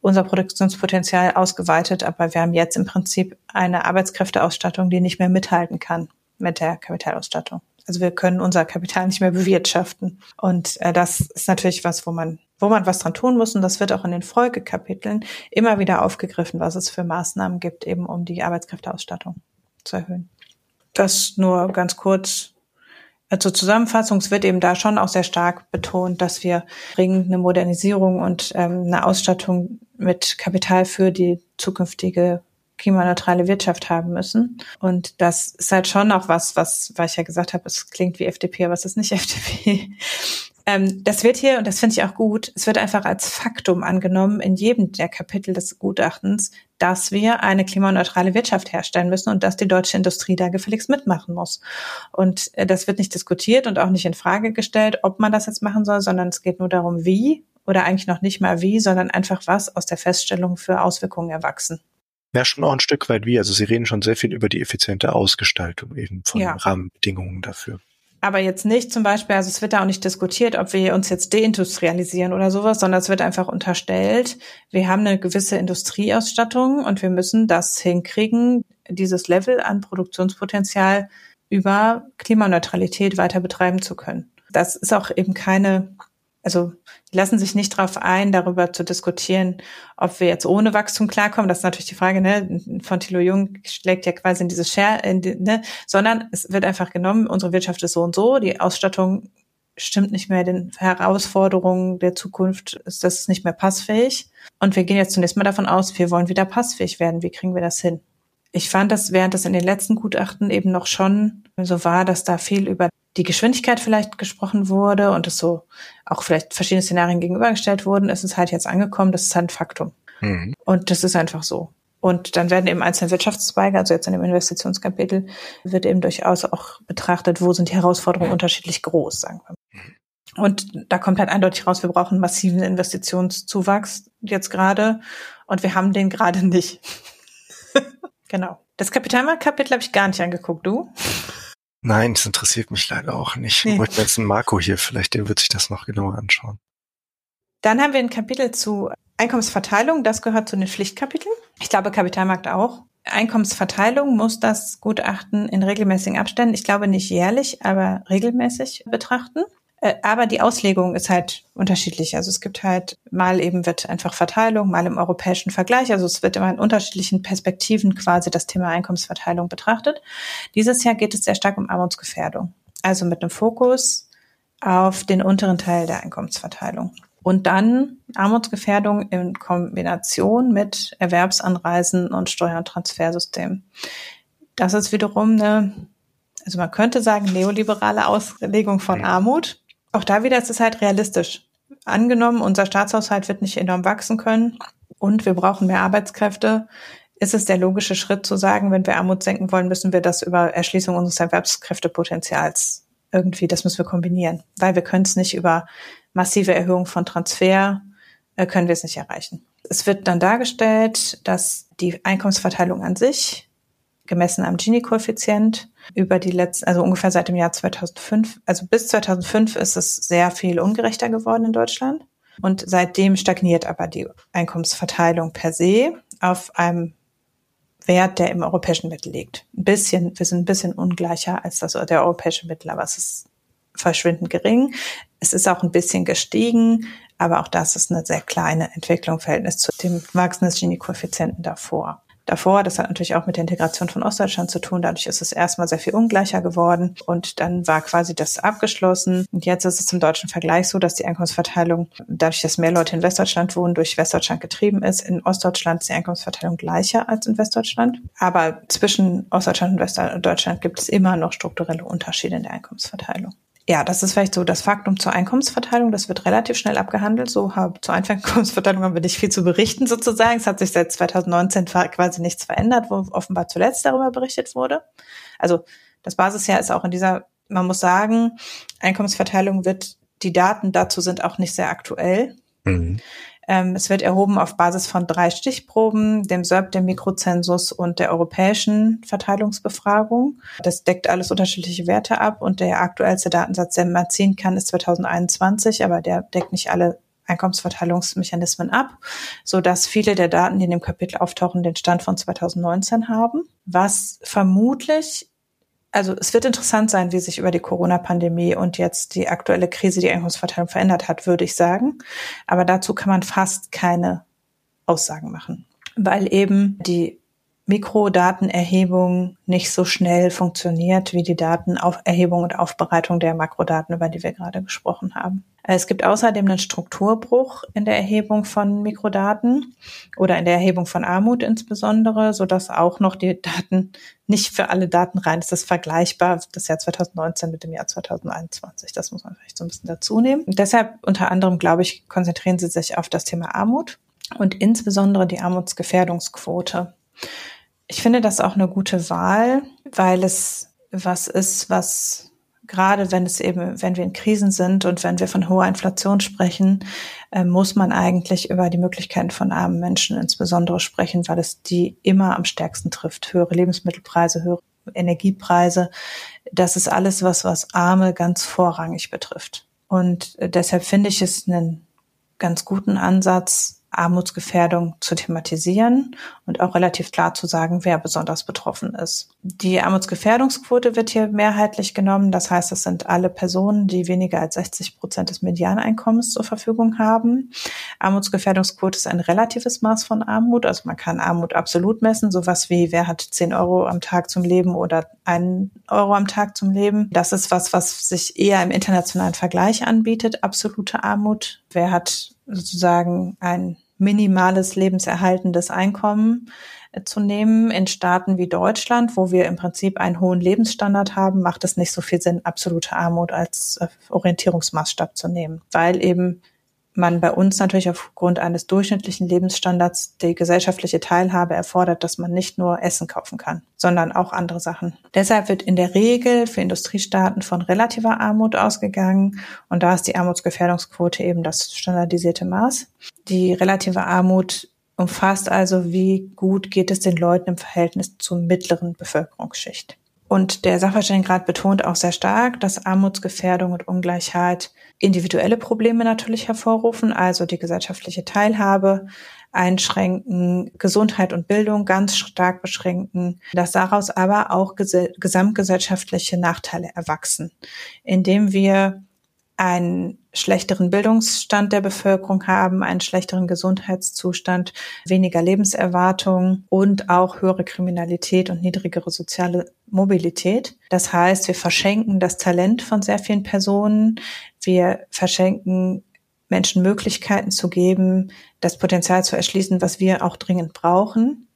unser Produktionspotenzial ausgeweitet, aber wir haben jetzt im Prinzip eine Arbeitskräfteausstattung, die nicht mehr mithalten kann mit der Kapitalausstattung. Also wir können unser Kapital nicht mehr bewirtschaften. Und äh, das ist natürlich was, wo man, wo man was dran tun muss. Und das wird auch in den Folgekapiteln immer wieder aufgegriffen, was es für Maßnahmen gibt, eben um die Arbeitskräfteausstattung zu erhöhen. Das nur ganz kurz zur Zusammenfassung, es wird eben da schon auch sehr stark betont, dass wir dringend eine Modernisierung und ähm, eine Ausstattung mit Kapital für die zukünftige klimaneutrale Wirtschaft haben müssen. Und das ist halt schon auch was, was, weil ich ja gesagt habe, es klingt wie FDP, aber es ist nicht <laughs> FDP. Ähm, das wird hier, und das finde ich auch gut, es wird einfach als Faktum angenommen in jedem der Kapitel des Gutachtens, dass wir eine klimaneutrale Wirtschaft herstellen müssen und dass die deutsche Industrie da gefälligst mitmachen muss. Und äh, das wird nicht diskutiert und auch nicht in Frage gestellt, ob man das jetzt machen soll, sondern es geht nur darum, wie oder eigentlich noch nicht mal wie, sondern einfach was aus der Feststellung für Auswirkungen erwachsen. Ja, schon auch ein Stück weit wie. Also Sie reden schon sehr viel über die effiziente Ausgestaltung eben von ja. Rahmenbedingungen dafür aber jetzt nicht zum Beispiel, also es wird da auch nicht diskutiert, ob wir uns jetzt deindustrialisieren oder sowas, sondern es wird einfach unterstellt, wir haben eine gewisse Industrieausstattung und wir müssen das hinkriegen, dieses Level an Produktionspotenzial über Klimaneutralität weiter betreiben zu können. Das ist auch eben keine also die lassen sich nicht darauf ein, darüber zu diskutieren, ob wir jetzt ohne Wachstum klarkommen. Das ist natürlich die Frage, ne? Von Thilo Jung schlägt ja quasi in dieses Share, in die, ne? Sondern es wird einfach genommen, unsere Wirtschaft ist so und so, die Ausstattung stimmt nicht mehr den Herausforderungen der Zukunft, ist das nicht mehr passfähig. Und wir gehen jetzt zunächst mal davon aus, wir wollen wieder passfähig werden. Wie kriegen wir das hin? Ich fand das, während das in den letzten Gutachten eben noch schon so war, dass da viel über die Geschwindigkeit vielleicht gesprochen wurde und es so auch vielleicht verschiedene Szenarien gegenübergestellt wurden, ist es halt jetzt angekommen, das ist halt ein Faktum. Mhm. Und das ist einfach so. Und dann werden eben einzelne Wirtschaftszweige, also jetzt in dem Investitionskapitel, wird eben durchaus auch betrachtet, wo sind die Herausforderungen unterschiedlich groß, sagen wir. Mhm. Und da kommt halt eindeutig raus, wir brauchen massiven Investitionszuwachs jetzt gerade und wir haben den gerade nicht. <laughs> genau. Das Kapitalmarktkapitel habe ich gar nicht angeguckt, du? Nein, das interessiert mich leider auch nicht. Nee. Ich jetzt einen Marco hier, vielleicht der wird sich das noch genauer anschauen. Dann haben wir ein Kapitel zu Einkommensverteilung, das gehört zu den Pflichtkapiteln. Ich glaube, Kapitalmarkt auch. Einkommensverteilung muss das Gutachten in regelmäßigen Abständen, ich glaube nicht jährlich, aber regelmäßig betrachten. Äh, aber die Auslegung ist halt unterschiedlich. Also es gibt halt mal eben wird einfach Verteilung, mal im europäischen Vergleich. Also es wird immer in unterschiedlichen Perspektiven quasi das Thema Einkommensverteilung betrachtet. Dieses Jahr geht es sehr stark um Armutsgefährdung. Also mit einem Fokus auf den unteren Teil der Einkommensverteilung. Und dann Armutsgefährdung in Kombination mit Erwerbsanreisen und Steuer- und Transfersystem. Das ist wiederum eine, also man könnte sagen, neoliberale Auslegung von Armut. Auch da wieder ist es halt realistisch. Angenommen, unser Staatshaushalt wird nicht enorm wachsen können und wir brauchen mehr Arbeitskräfte, ist es der logische Schritt zu sagen, wenn wir Armut senken wollen, müssen wir das über Erschließung unseres Erwerbskräftepotenzials irgendwie, das müssen wir kombinieren, weil wir können es nicht über massive Erhöhung von Transfer, äh, können wir es nicht erreichen. Es wird dann dargestellt, dass die Einkommensverteilung an sich, gemessen am Gini-Koeffizient, über die letzten, also ungefähr seit dem Jahr 2005, also bis 2005 ist es sehr viel ungerechter geworden in Deutschland. Und seitdem stagniert aber die Einkommensverteilung per se auf einem Wert, der im europäischen Mittel liegt. Ein bisschen, wir sind ein bisschen ungleicher als das, der europäische Mittel, aber es ist verschwindend gering. Es ist auch ein bisschen gestiegen, aber auch das ist eine sehr kleine Entwicklung im Verhältnis zu dem Wachstum des Gini-Koeffizienten davor. Davor. Das hat natürlich auch mit der Integration von Ostdeutschland zu tun. Dadurch ist es erstmal sehr viel ungleicher geworden und dann war quasi das abgeschlossen. Und jetzt ist es im deutschen Vergleich so, dass die Einkommensverteilung, dadurch, dass mehr Leute in Westdeutschland wohnen, durch Westdeutschland getrieben ist. In Ostdeutschland ist die Einkommensverteilung gleicher als in Westdeutschland. Aber zwischen Ostdeutschland und Westdeutschland gibt es immer noch strukturelle Unterschiede in der Einkommensverteilung ja, das ist vielleicht so das Faktum zur Einkommensverteilung. Das wird relativ schnell abgehandelt. So zur Einkommensverteilung haben wir nicht viel zu berichten sozusagen. Es hat sich seit 2019 quasi nichts verändert, wo offenbar zuletzt darüber berichtet wurde. Also das Basisjahr ist auch in dieser, man muss sagen, Einkommensverteilung wird, die Daten dazu sind auch nicht sehr aktuell. Mhm. Ähm, es wird erhoben auf Basis von drei Stichproben, dem SERP, dem Mikrozensus und der europäischen Verteilungsbefragung. Das deckt alles unterschiedliche Werte ab und der aktuellste Datensatz, der man ziehen kann, ist 2021, aber der deckt nicht alle Einkommensverteilungsmechanismen ab, so dass viele der Daten, die in dem Kapitel auftauchen, den Stand von 2019 haben, was vermutlich also es wird interessant sein, wie sich über die Corona-Pandemie und jetzt die aktuelle Krise die Einkommensverteilung verändert hat, würde ich sagen. Aber dazu kann man fast keine Aussagen machen, weil eben die Mikrodatenerhebung nicht so schnell funktioniert wie die Datenerhebung und Aufbereitung der Makrodaten, über die wir gerade gesprochen haben. Es gibt außerdem einen Strukturbruch in der Erhebung von Mikrodaten oder in der Erhebung von Armut insbesondere, so dass auch noch die Daten nicht für alle Daten rein. Das ist vergleichbar das Jahr 2019 mit dem Jahr 2021. Das muss man vielleicht so ein bisschen dazu nehmen. Und deshalb unter anderem, glaube ich, konzentrieren Sie sich auf das Thema Armut und insbesondere die Armutsgefährdungsquote. Ich finde das auch eine gute Wahl, weil es was ist, was gerade wenn es eben, wenn wir in Krisen sind und wenn wir von hoher Inflation sprechen, äh, muss man eigentlich über die Möglichkeiten von armen Menschen insbesondere sprechen, weil es die immer am stärksten trifft. Höhere Lebensmittelpreise, höhere Energiepreise. Das ist alles was, was Arme ganz vorrangig betrifft. Und äh, deshalb finde ich es einen ganz guten Ansatz, Armutsgefährdung zu thematisieren und auch relativ klar zu sagen, wer besonders betroffen ist. Die Armutsgefährdungsquote wird hier mehrheitlich genommen. Das heißt, es sind alle Personen, die weniger als 60 Prozent des Medianeinkommens zur Verfügung haben. Armutsgefährdungsquote ist ein relatives Maß von Armut. Also man kann Armut absolut messen. Sowas wie, wer hat 10 Euro am Tag zum Leben oder einen Euro am Tag zum Leben. Das ist was, was sich eher im internationalen Vergleich anbietet. Absolute Armut. Wer hat sozusagen ein minimales lebenserhaltendes Einkommen äh, zu nehmen. In Staaten wie Deutschland, wo wir im Prinzip einen hohen Lebensstandard haben, macht es nicht so viel Sinn, absolute Armut als äh, Orientierungsmaßstab zu nehmen, weil eben man bei uns natürlich aufgrund eines durchschnittlichen Lebensstandards die gesellschaftliche Teilhabe erfordert, dass man nicht nur Essen kaufen kann, sondern auch andere Sachen. Deshalb wird in der Regel für Industriestaaten von relativer Armut ausgegangen und da ist die Armutsgefährdungsquote eben das standardisierte Maß. Die relative Armut umfasst also, wie gut geht es den Leuten im Verhältnis zur mittleren Bevölkerungsschicht. Und der Sachverständigenrat betont auch sehr stark, dass Armutsgefährdung und Ungleichheit individuelle Probleme natürlich hervorrufen, also die gesellschaftliche Teilhabe einschränken, Gesundheit und Bildung ganz stark beschränken, dass daraus aber auch gesamtgesellschaftliche Nachteile erwachsen, indem wir einen schlechteren Bildungsstand der Bevölkerung haben, einen schlechteren Gesundheitszustand, weniger Lebenserwartung und auch höhere Kriminalität und niedrigere soziale Mobilität. Das heißt, wir verschenken das Talent von sehr vielen Personen. Wir verschenken Menschen Möglichkeiten zu geben, das Potenzial zu erschließen, was wir auch dringend brauchen.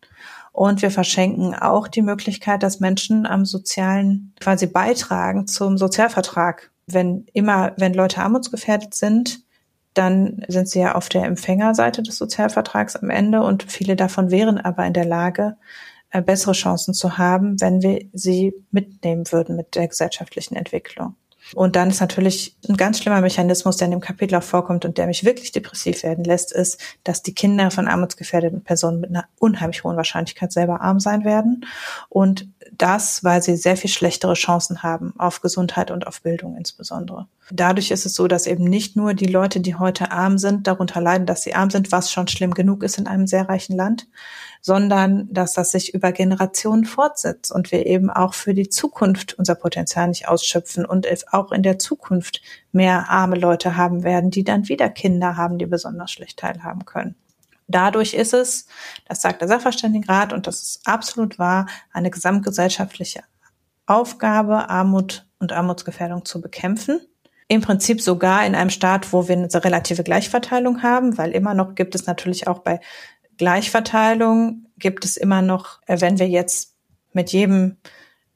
Und wir verschenken auch die Möglichkeit, dass Menschen am sozialen quasi beitragen zum Sozialvertrag wenn immer, wenn Leute armutsgefährdet sind, dann sind sie ja auf der Empfängerseite des Sozialvertrags am Ende und viele davon wären aber in der Lage, äh, bessere Chancen zu haben, wenn wir sie mitnehmen würden mit der gesellschaftlichen Entwicklung. Und dann ist natürlich ein ganz schlimmer Mechanismus, der in dem Kapitel auch vorkommt und der mich wirklich depressiv werden lässt, ist, dass die Kinder von armutsgefährdeten Personen mit einer unheimlich hohen Wahrscheinlichkeit selber arm sein werden. Und das, weil sie sehr viel schlechtere Chancen haben auf Gesundheit und auf Bildung insbesondere. Dadurch ist es so, dass eben nicht nur die Leute, die heute arm sind, darunter leiden, dass sie arm sind, was schon schlimm genug ist in einem sehr reichen Land, sondern dass das sich über Generationen fortsetzt und wir eben auch für die Zukunft unser Potenzial nicht ausschöpfen und auch in der Zukunft mehr arme Leute haben werden, die dann wieder Kinder haben, die besonders schlecht teilhaben können. Dadurch ist es, das sagt der Sachverständigenrat und das ist absolut wahr, eine gesamtgesellschaftliche Aufgabe, Armut und Armutsgefährdung zu bekämpfen. Im Prinzip sogar in einem Staat, wo wir eine relative Gleichverteilung haben, weil immer noch gibt es natürlich auch bei Gleichverteilung gibt es immer noch, äh, wenn wir jetzt mit jedem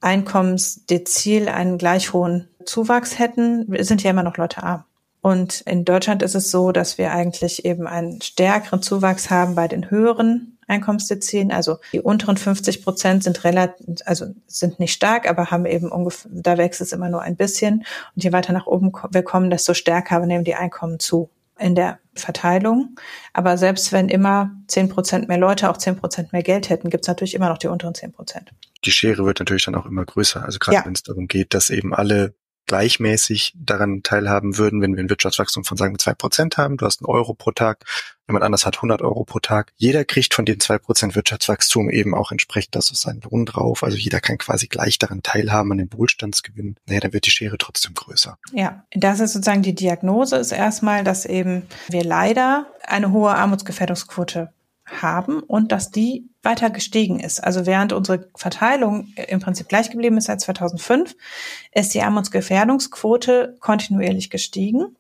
Einkommensdezil einen gleich hohen Zuwachs hätten, sind ja immer noch Leute arm. Und in Deutschland ist es so, dass wir eigentlich eben einen stärkeren Zuwachs haben bei den höheren Einkommensdezilen. Also die unteren 50 Prozent sind relativ, also sind nicht stark, aber haben eben ungefähr, da wächst es immer nur ein bisschen. Und je weiter nach oben wir kommen, desto stärker nehmen die Einkommen zu in der Verteilung. Aber selbst wenn immer zehn Prozent mehr Leute auch zehn Prozent mehr Geld hätten, gibt es natürlich immer noch die unteren zehn Prozent. Die Schere wird natürlich dann auch immer größer. Also gerade ja. wenn es darum geht, dass eben alle gleichmäßig daran teilhaben würden, wenn wir ein Wirtschaftswachstum von sagen wir zwei Prozent haben. Du hast einen Euro pro Tag, jemand anders hat 100 Euro pro Tag. Jeder kriegt von den zwei Prozent Wirtschaftswachstum eben auch entsprechend das auf seinen Lohn drauf. Also jeder kann quasi gleich daran teilhaben an dem Wohlstandsgewinn. Naja, dann wird die Schere trotzdem größer. Ja, das ist sozusagen die Diagnose ist erstmal, dass eben wir leider eine hohe Armutsgefährdungsquote haben und dass die weiter gestiegen ist. Also während unsere Verteilung im Prinzip gleich geblieben ist seit 2005, ist die Armutsgefährdungsquote kontinuierlich gestiegen.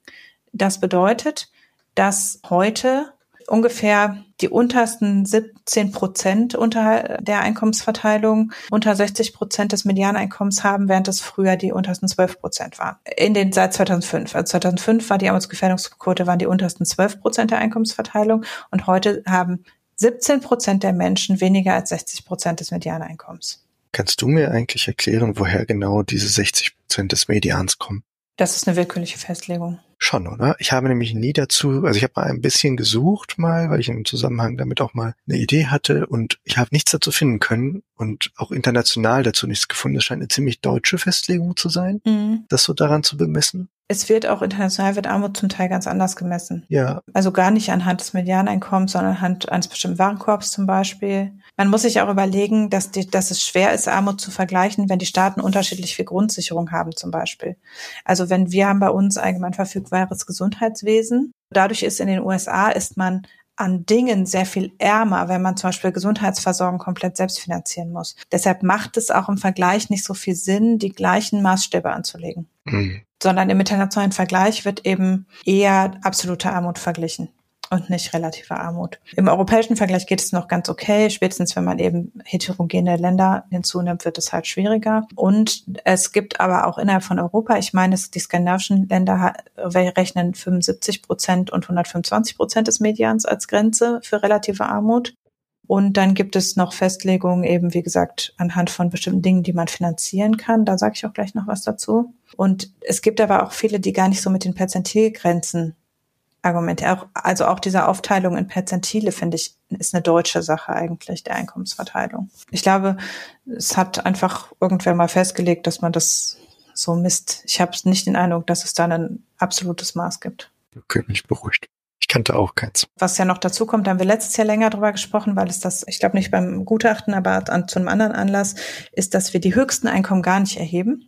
Das bedeutet, dass heute ungefähr die untersten 17 Prozent unter der Einkommensverteilung unter 60 Prozent des Medianeinkommens haben, während es früher die untersten 12 Prozent waren. In den seit 2005. Also 2005 war die Armutsgefährdungsquote waren die untersten 12 Prozent der Einkommensverteilung und heute haben 17 Prozent der Menschen weniger als 60 Prozent des Medianeinkommens. Kannst du mir eigentlich erklären, woher genau diese 60 Prozent des Medians kommen? Das ist eine willkürliche Festlegung. Schon, oder? Ich habe nämlich nie dazu, also ich habe mal ein bisschen gesucht mal, weil ich im Zusammenhang damit auch mal eine Idee hatte und ich habe nichts dazu finden können und auch international dazu nichts gefunden. Das scheint eine ziemlich deutsche Festlegung zu sein, mhm. das so daran zu bemessen es wird auch international wird Armut zum Teil ganz anders gemessen. Ja. Also gar nicht anhand des Medianeinkommens, sondern anhand eines bestimmten Warenkorbs zum Beispiel. Man muss sich auch überlegen, dass, die, dass es schwer ist, Armut zu vergleichen, wenn die Staaten unterschiedlich viel Grundsicherung haben zum Beispiel. Also wenn wir haben bei uns allgemein verfügbares Gesundheitswesen. Dadurch ist in den USA ist man an Dingen sehr viel ärmer, wenn man zum Beispiel Gesundheitsversorgung komplett selbst finanzieren muss. Deshalb macht es auch im Vergleich nicht so viel Sinn, die gleichen Maßstäbe anzulegen. Mhm. Sondern im internationalen Vergleich wird eben eher absolute Armut verglichen und nicht relative Armut. Im europäischen Vergleich geht es noch ganz okay. Spätestens wenn man eben heterogene Länder hinzunimmt, wird es halt schwieriger. Und es gibt aber auch innerhalb von Europa, ich meine, die skandinavischen Länder rechnen 75 Prozent und 125 Prozent des Medians als Grenze für relative Armut. Und dann gibt es noch Festlegungen eben, wie gesagt, anhand von bestimmten Dingen, die man finanzieren kann. Da sage ich auch gleich noch was dazu. Und es gibt aber auch viele, die gar nicht so mit den Perzentilgrenzen Argumente. Auch, also auch diese Aufteilung in Perzentile, finde ich, ist eine deutsche Sache eigentlich, der Einkommensverteilung. Ich glaube, es hat einfach irgendwer mal festgelegt, dass man das so misst. Ich habe nicht den Eindruck, dass es da ein absolutes Maß gibt. Okay, bin ich beruhigt. Ich kannte auch keins. Was ja noch dazu kommt, da haben wir letztes Jahr länger drüber gesprochen, weil es das, ich glaube nicht beim Gutachten, aber an, zu einem anderen Anlass, ist, dass wir die höchsten Einkommen gar nicht erheben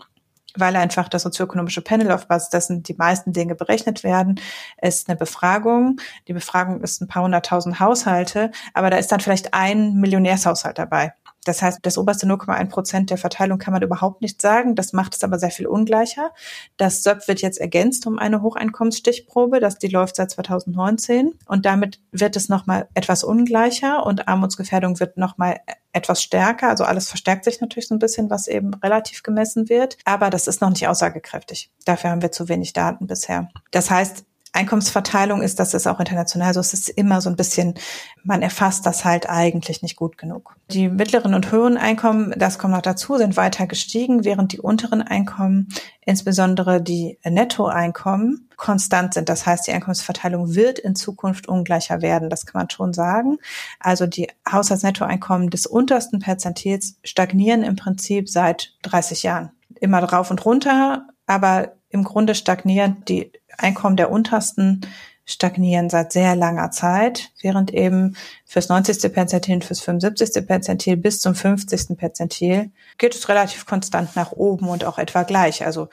weil einfach das sozioökonomische Panel auf Basis dessen die meisten Dinge berechnet werden, ist eine Befragung. Die Befragung ist ein paar hunderttausend Haushalte, aber da ist dann vielleicht ein Millionärshaushalt dabei. Das heißt, das oberste 0,1 Prozent der Verteilung kann man überhaupt nicht sagen. Das macht es aber sehr viel ungleicher. Das SÖP wird jetzt ergänzt um eine Hocheinkommensstichprobe. Das, die läuft seit 2019. Und damit wird es nochmal etwas ungleicher und Armutsgefährdung wird nochmal etwas stärker. Also alles verstärkt sich natürlich so ein bisschen, was eben relativ gemessen wird. Aber das ist noch nicht aussagekräftig. Dafür haben wir zu wenig Daten bisher. Das heißt, Einkommensverteilung ist, das ist auch international so, es ist immer so ein bisschen, man erfasst das halt eigentlich nicht gut genug. Die mittleren und höheren Einkommen, das kommt noch dazu, sind weiter gestiegen, während die unteren Einkommen, insbesondere die Nettoeinkommen, konstant sind. Das heißt, die Einkommensverteilung wird in Zukunft ungleicher werden. Das kann man schon sagen. Also die Haushaltsnettoeinkommen des untersten Perzentils stagnieren im Prinzip seit 30 Jahren. Immer drauf und runter, aber im Grunde stagnieren die Einkommen der untersten stagnieren seit sehr langer Zeit, während eben fürs 90. Perzentil fürs 75. Perzentil bis zum 50. Perzentil geht es relativ konstant nach oben und auch etwa gleich. Also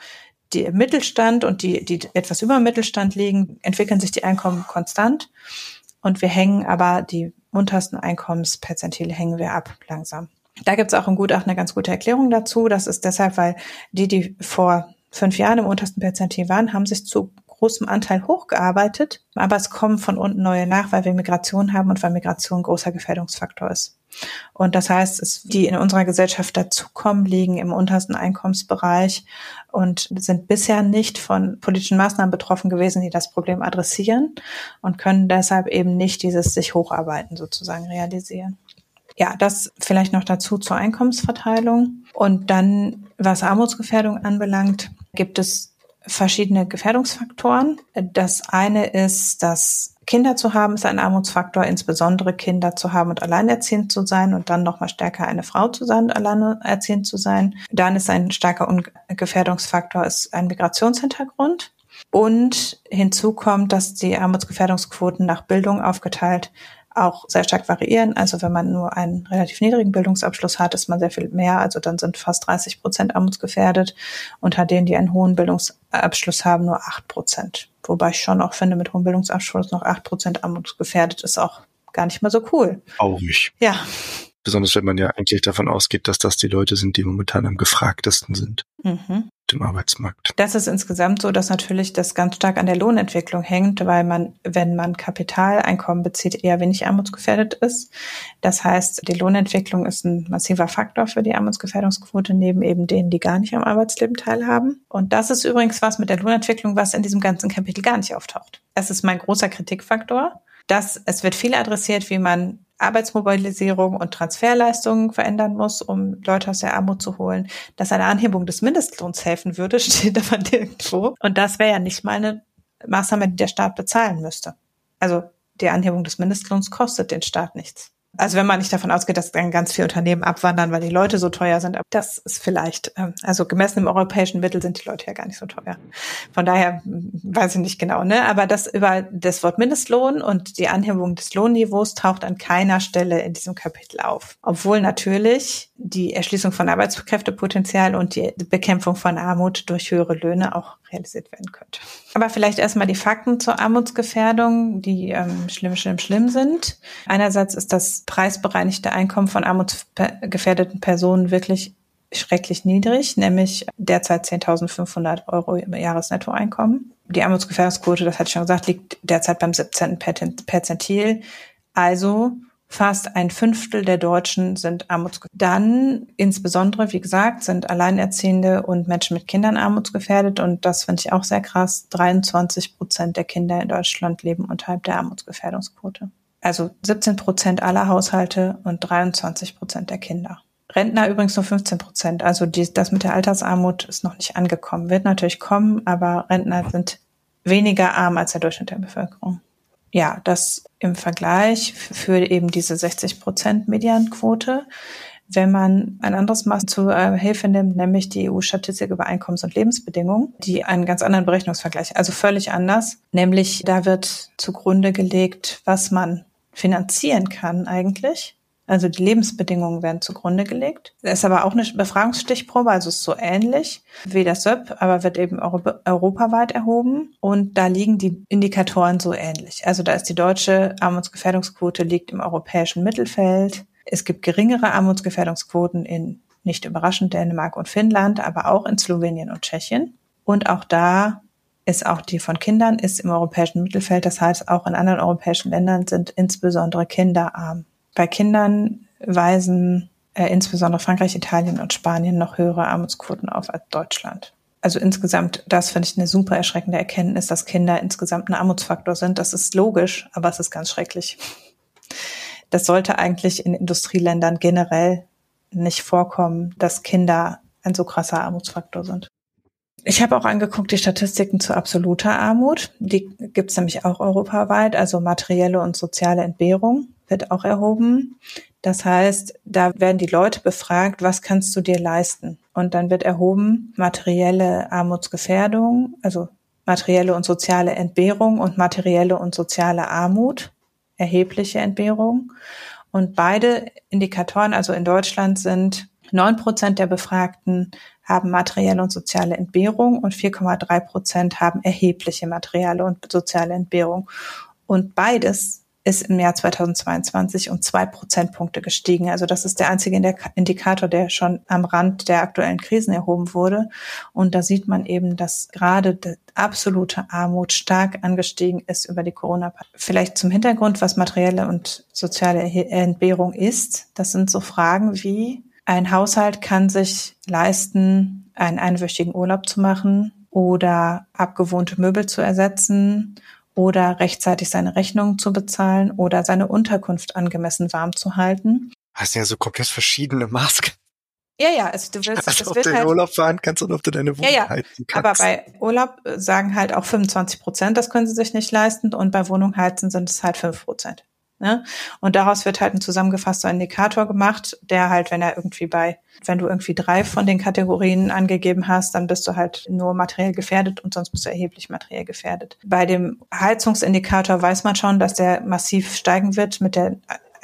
die Mittelstand und die, die etwas über Mittelstand liegen, entwickeln sich die Einkommen konstant. Und wir hängen aber die untersten Einkommensperzentile hängen wir ab langsam. Da gibt es auch im Gutachten eine ganz gute Erklärung dazu. Das ist deshalb, weil die, die vor fünf Jahren im untersten Perzentil waren, haben sich zu großem Anteil hochgearbeitet, aber es kommen von unten neue nach, weil wir Migration haben und weil Migration ein großer Gefährdungsfaktor ist. Und das heißt, es, die in unserer Gesellschaft dazukommen, liegen im untersten Einkommensbereich und sind bisher nicht von politischen Maßnahmen betroffen gewesen, die das Problem adressieren und können deshalb eben nicht dieses sich hocharbeiten sozusagen realisieren. Ja, das vielleicht noch dazu zur Einkommensverteilung. Und dann, was Armutsgefährdung anbelangt, gibt es verschiedene Gefährdungsfaktoren. Das eine ist, dass Kinder zu haben, ist ein Armutsfaktor, insbesondere Kinder zu haben und alleinerziehend zu sein und dann nochmal stärker eine Frau zu sein und alleinerziehend zu sein. Dann ist ein starker Gefährdungsfaktor ist ein Migrationshintergrund. Und hinzu kommt, dass die Armutsgefährdungsquoten nach Bildung aufgeteilt auch sehr stark variieren. Also wenn man nur einen relativ niedrigen Bildungsabschluss hat, ist man sehr viel mehr. Also dann sind fast 30 Prozent armutsgefährdet. Unter denen, die einen hohen Bildungsabschluss haben, nur 8 Prozent. Wobei ich schon auch finde, mit hohem Bildungsabschluss noch 8 Prozent armutsgefährdet ist auch gar nicht mal so cool. Auch nicht. Ja. Besonders wenn man ja eigentlich davon ausgeht, dass das die Leute sind, die momentan am gefragtesten sind. Mhm dem Arbeitsmarkt. Das ist insgesamt so, dass natürlich das ganz stark an der Lohnentwicklung hängt, weil man, wenn man Kapitaleinkommen bezieht, eher wenig armutsgefährdet ist. Das heißt, die Lohnentwicklung ist ein massiver Faktor für die Armutsgefährdungsquote, neben eben denen, die gar nicht am Arbeitsleben teilhaben. Und das ist übrigens was mit der Lohnentwicklung, was in diesem ganzen Kapitel gar nicht auftaucht. Es ist mein großer Kritikfaktor. dass es wird viel adressiert, wie man Arbeitsmobilisierung und Transferleistungen verändern muss, um Leute aus der Armut zu holen, dass eine Anhebung des Mindestlohns helfen würde, <laughs> steht aber nirgendwo. Und das wäre ja nicht mal eine Maßnahme, die der Staat bezahlen müsste. Also die Anhebung des Mindestlohns kostet den Staat nichts. Also wenn man nicht davon ausgeht, dass dann ganz viele Unternehmen abwandern, weil die Leute so teuer sind, das ist vielleicht, ähm, also gemessen im europäischen Mittel sind die Leute ja gar nicht so teuer. Von daher hm, weiß ich nicht genau, ne? Aber das über das Wort Mindestlohn und die Anhebung des Lohnniveaus taucht an keiner Stelle in diesem Kapitel auf. Obwohl natürlich die Erschließung von Arbeitskräftepotenzial und die Bekämpfung von Armut durch höhere Löhne auch realisiert werden könnte. Aber vielleicht erstmal die Fakten zur Armutsgefährdung, die ähm, schlimm, schlimm, schlimm sind. Einerseits ist das preisbereinigte Einkommen von armutsgefährdeten Personen wirklich schrecklich niedrig, nämlich derzeit 10.500 Euro im Jahresnettoeinkommen. Die Armutsgefährdungsquote, das hatte ich schon gesagt, liegt derzeit beim 17. Perzentil. Also Fast ein Fünftel der Deutschen sind armutsgefährdet. Dann insbesondere, wie gesagt, sind Alleinerziehende und Menschen mit Kindern armutsgefährdet. Und das finde ich auch sehr krass. 23 Prozent der Kinder in Deutschland leben unterhalb der Armutsgefährdungsquote. Also 17 Prozent aller Haushalte und 23 Prozent der Kinder. Rentner übrigens nur 15 Prozent. Also die, das mit der Altersarmut ist noch nicht angekommen. Wird natürlich kommen, aber Rentner sind weniger arm als der Durchschnitt der Bevölkerung ja, das im Vergleich für eben diese 60 Prozent Medianquote, wenn man ein anderes Maß zur äh, Hilfe nimmt, nämlich die EU-Statistik über Einkommens- und Lebensbedingungen, die einen ganz anderen Berechnungsvergleich, also völlig anders, nämlich da wird zugrunde gelegt, was man finanzieren kann eigentlich also die Lebensbedingungen werden zugrunde gelegt. Es ist aber auch eine Befragungsstichprobe, also ist so ähnlich wie das SÖP, aber wird eben europaweit erhoben. Und da liegen die Indikatoren so ähnlich. Also da ist die deutsche Armutsgefährdungsquote liegt im europäischen Mittelfeld. Es gibt geringere Armutsgefährdungsquoten in nicht überraschend Dänemark und Finnland, aber auch in Slowenien und Tschechien. Und auch da ist auch die von Kindern ist im europäischen Mittelfeld. Das heißt, auch in anderen europäischen Ländern sind insbesondere Kinder arm. Bei Kindern weisen äh, insbesondere Frankreich, Italien und Spanien noch höhere Armutsquoten auf als Deutschland. Also insgesamt, das finde ich eine super erschreckende Erkenntnis, dass Kinder insgesamt ein Armutsfaktor sind. Das ist logisch, aber es ist ganz schrecklich. Das sollte eigentlich in Industrieländern generell nicht vorkommen, dass Kinder ein so krasser Armutsfaktor sind. Ich habe auch angeguckt die Statistiken zu absoluter Armut. Die gibt es nämlich auch europaweit, also materielle und soziale Entbehrung wird auch erhoben. Das heißt, da werden die Leute befragt, was kannst du dir leisten? Und dann wird erhoben materielle Armutsgefährdung, also materielle und soziale Entbehrung und materielle und soziale Armut, erhebliche Entbehrung. Und beide Indikatoren, also in Deutschland sind neun Prozent der Befragten haben materielle und soziale Entbehrung und 4,3 Prozent haben erhebliche materielle und soziale Entbehrung. Und beides ist im Jahr 2022 um zwei Prozentpunkte gestiegen. Also das ist der einzige Indikator, der schon am Rand der aktuellen Krisen erhoben wurde. Und da sieht man eben, dass gerade die absolute Armut stark angestiegen ist über die Corona. Vielleicht zum Hintergrund, was materielle und soziale Entbehrung ist. Das sind so Fragen wie, ein Haushalt kann sich leisten, einen einwöchigen Urlaub zu machen oder abgewohnte Möbel zu ersetzen oder rechtzeitig seine Rechnungen zu bezahlen oder seine Unterkunft angemessen warm zu halten. Das sind ja so komplett verschiedene Masken. Ja, ja, also du willst, also ob du in halt, Urlaub fahren kannst und ob du deine Wohnung ja, ja. heizen kannst. Aber bei Urlaub äh, sagen halt auch 25 Prozent, das können sie sich nicht leisten und bei Wohnung heizen sind es halt 5 Prozent. Ne? Und daraus wird halt ein zusammengefasster Indikator gemacht, der halt, wenn er irgendwie bei, wenn du irgendwie drei von den Kategorien angegeben hast, dann bist du halt nur materiell gefährdet und sonst bist du erheblich materiell gefährdet. Bei dem Heizungsindikator weiß man schon, dass der massiv steigen wird mit der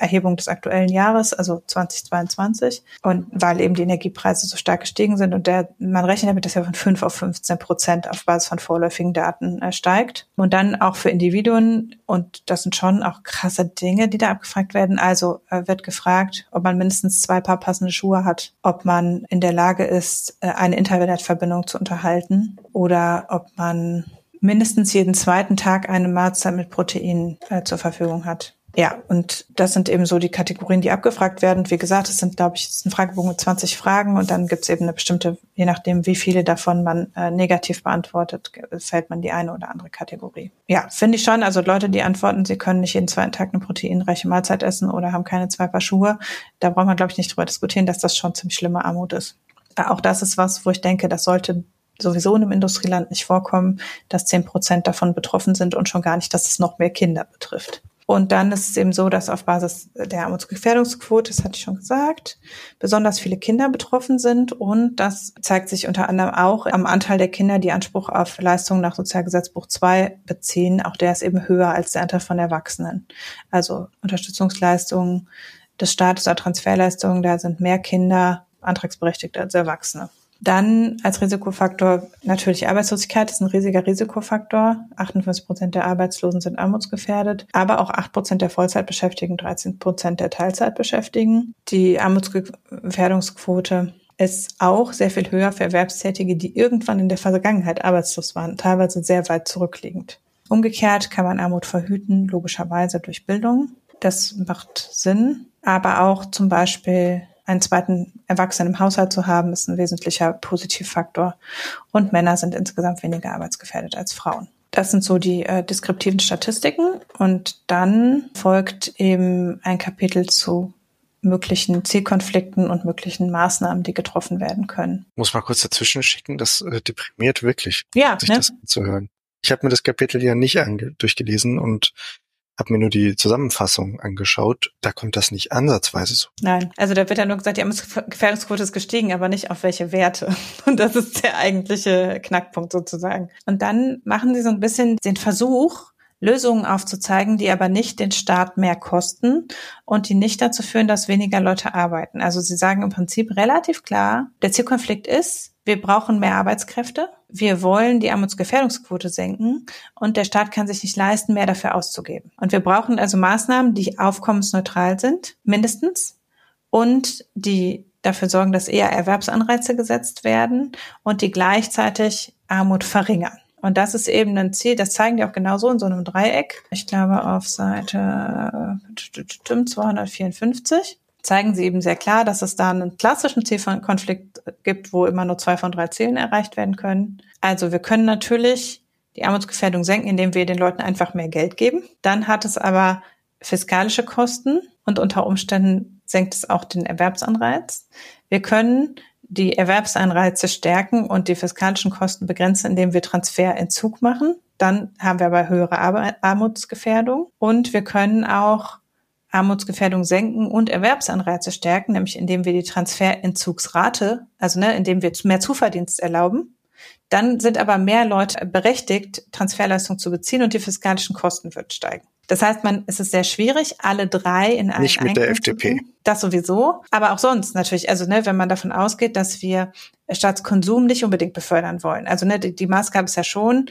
Erhebung des aktuellen Jahres, also 2022. Und weil eben die Energiepreise so stark gestiegen sind und der, man rechnet damit, dass er von 5 auf 15 Prozent auf Basis von vorläufigen Daten äh, steigt. Und dann auch für Individuen, und das sind schon auch krasse Dinge, die da abgefragt werden. Also äh, wird gefragt, ob man mindestens zwei Paar passende Schuhe hat, ob man in der Lage ist, äh, eine Internetverbindung zu unterhalten oder ob man mindestens jeden zweiten Tag eine Mahlzeit mit Protein äh, zur Verfügung hat. Ja, und das sind eben so die Kategorien, die abgefragt werden. wie gesagt, es sind, glaube ich, es ist ein Fragebogen mit 20 Fragen und dann gibt es eben eine bestimmte, je nachdem, wie viele davon man äh, negativ beantwortet, fällt man die eine oder andere Kategorie. Ja, finde ich schon. Also Leute, die antworten, sie können nicht jeden zweiten Tag eine proteinreiche Mahlzeit essen oder haben keine zwei Paar Schuhe, da braucht man, glaube ich, nicht drüber diskutieren, dass das schon ziemlich schlimme Armut ist. Äh, auch das ist was, wo ich denke, das sollte sowieso in einem Industrieland nicht vorkommen, dass zehn Prozent davon betroffen sind und schon gar nicht, dass es noch mehr Kinder betrifft. Und dann ist es eben so, dass auf Basis der Armutsgefährdungsquote, das hatte ich schon gesagt, besonders viele Kinder betroffen sind. Und das zeigt sich unter anderem auch am Anteil der Kinder, die Anspruch auf Leistungen nach Sozialgesetzbuch 2 beziehen. Auch der ist eben höher als der Anteil von Erwachsenen. Also Unterstützungsleistungen des Staates oder Transferleistungen, da sind mehr Kinder antragsberechtigt als Erwachsene. Dann als Risikofaktor natürlich Arbeitslosigkeit ist ein riesiger Risikofaktor. 58 Prozent der Arbeitslosen sind armutsgefährdet, aber auch 8 Prozent der Vollzeitbeschäftigten, 13 Prozent der Teilzeitbeschäftigten. Die Armutsgefährdungsquote ist auch sehr viel höher für Erwerbstätige, die irgendwann in der Vergangenheit arbeitslos waren, teilweise sehr weit zurückliegend. Umgekehrt kann man Armut verhüten, logischerweise durch Bildung. Das macht Sinn. Aber auch zum Beispiel einen zweiten Erwachsenen im Haushalt zu haben, ist ein wesentlicher Positivfaktor. Und Männer sind insgesamt weniger arbeitsgefährdet als Frauen. Das sind so die äh, deskriptiven Statistiken. Und dann folgt eben ein Kapitel zu möglichen Zielkonflikten und möglichen Maßnahmen, die getroffen werden können. Muss mal kurz dazwischen schicken, das äh, deprimiert wirklich, ja, sich ne? das zu hören. Ich habe mir das Kapitel ja nicht durchgelesen und habe mir nur die Zusammenfassung angeschaut, da kommt das nicht ansatzweise so. Nein, also da wird ja nur gesagt, die Gefährdungsquote ist gestiegen, aber nicht auf welche Werte. <laughs> Und das ist der eigentliche Knackpunkt sozusagen. Und dann machen sie so ein bisschen den Versuch, Lösungen aufzuzeigen, die aber nicht den Staat mehr kosten und die nicht dazu führen, dass weniger Leute arbeiten. Also sie sagen im Prinzip relativ klar, der Zielkonflikt ist, wir brauchen mehr Arbeitskräfte, wir wollen die Armutsgefährdungsquote senken und der Staat kann sich nicht leisten, mehr dafür auszugeben. Und wir brauchen also Maßnahmen, die aufkommensneutral sind, mindestens, und die dafür sorgen, dass eher Erwerbsanreize gesetzt werden und die gleichzeitig Armut verringern. Und das ist eben ein Ziel, das zeigen die auch genauso in so einem Dreieck. Ich glaube auf Seite 254 zeigen sie eben sehr klar, dass es da einen klassischen Zielkonflikt gibt, wo immer nur zwei von drei Zielen erreicht werden können. Also wir können natürlich die Armutsgefährdung senken, indem wir den Leuten einfach mehr Geld geben. Dann hat es aber fiskalische Kosten und unter Umständen senkt es auch den Erwerbsanreiz. Wir können die Erwerbsanreize stärken und die fiskalischen Kosten begrenzen, indem wir Transferentzug machen. Dann haben wir aber höhere Armutsgefährdung. Und wir können auch Armutsgefährdung senken und Erwerbsanreize stärken, nämlich indem wir die Transferentzugsrate, also ne, indem wir mehr Zuverdienst erlauben. Dann sind aber mehr Leute berechtigt, Transferleistung zu beziehen und die fiskalischen Kosten würden steigen. Das heißt, man, es ist sehr schwierig, alle drei in einem Nicht mit der FDP. Das sowieso, aber auch sonst natürlich. Also ne, wenn man davon ausgeht, dass wir Staatskonsum nicht unbedingt befördern wollen. Also ne, die, die Maßgabe ist ja schon,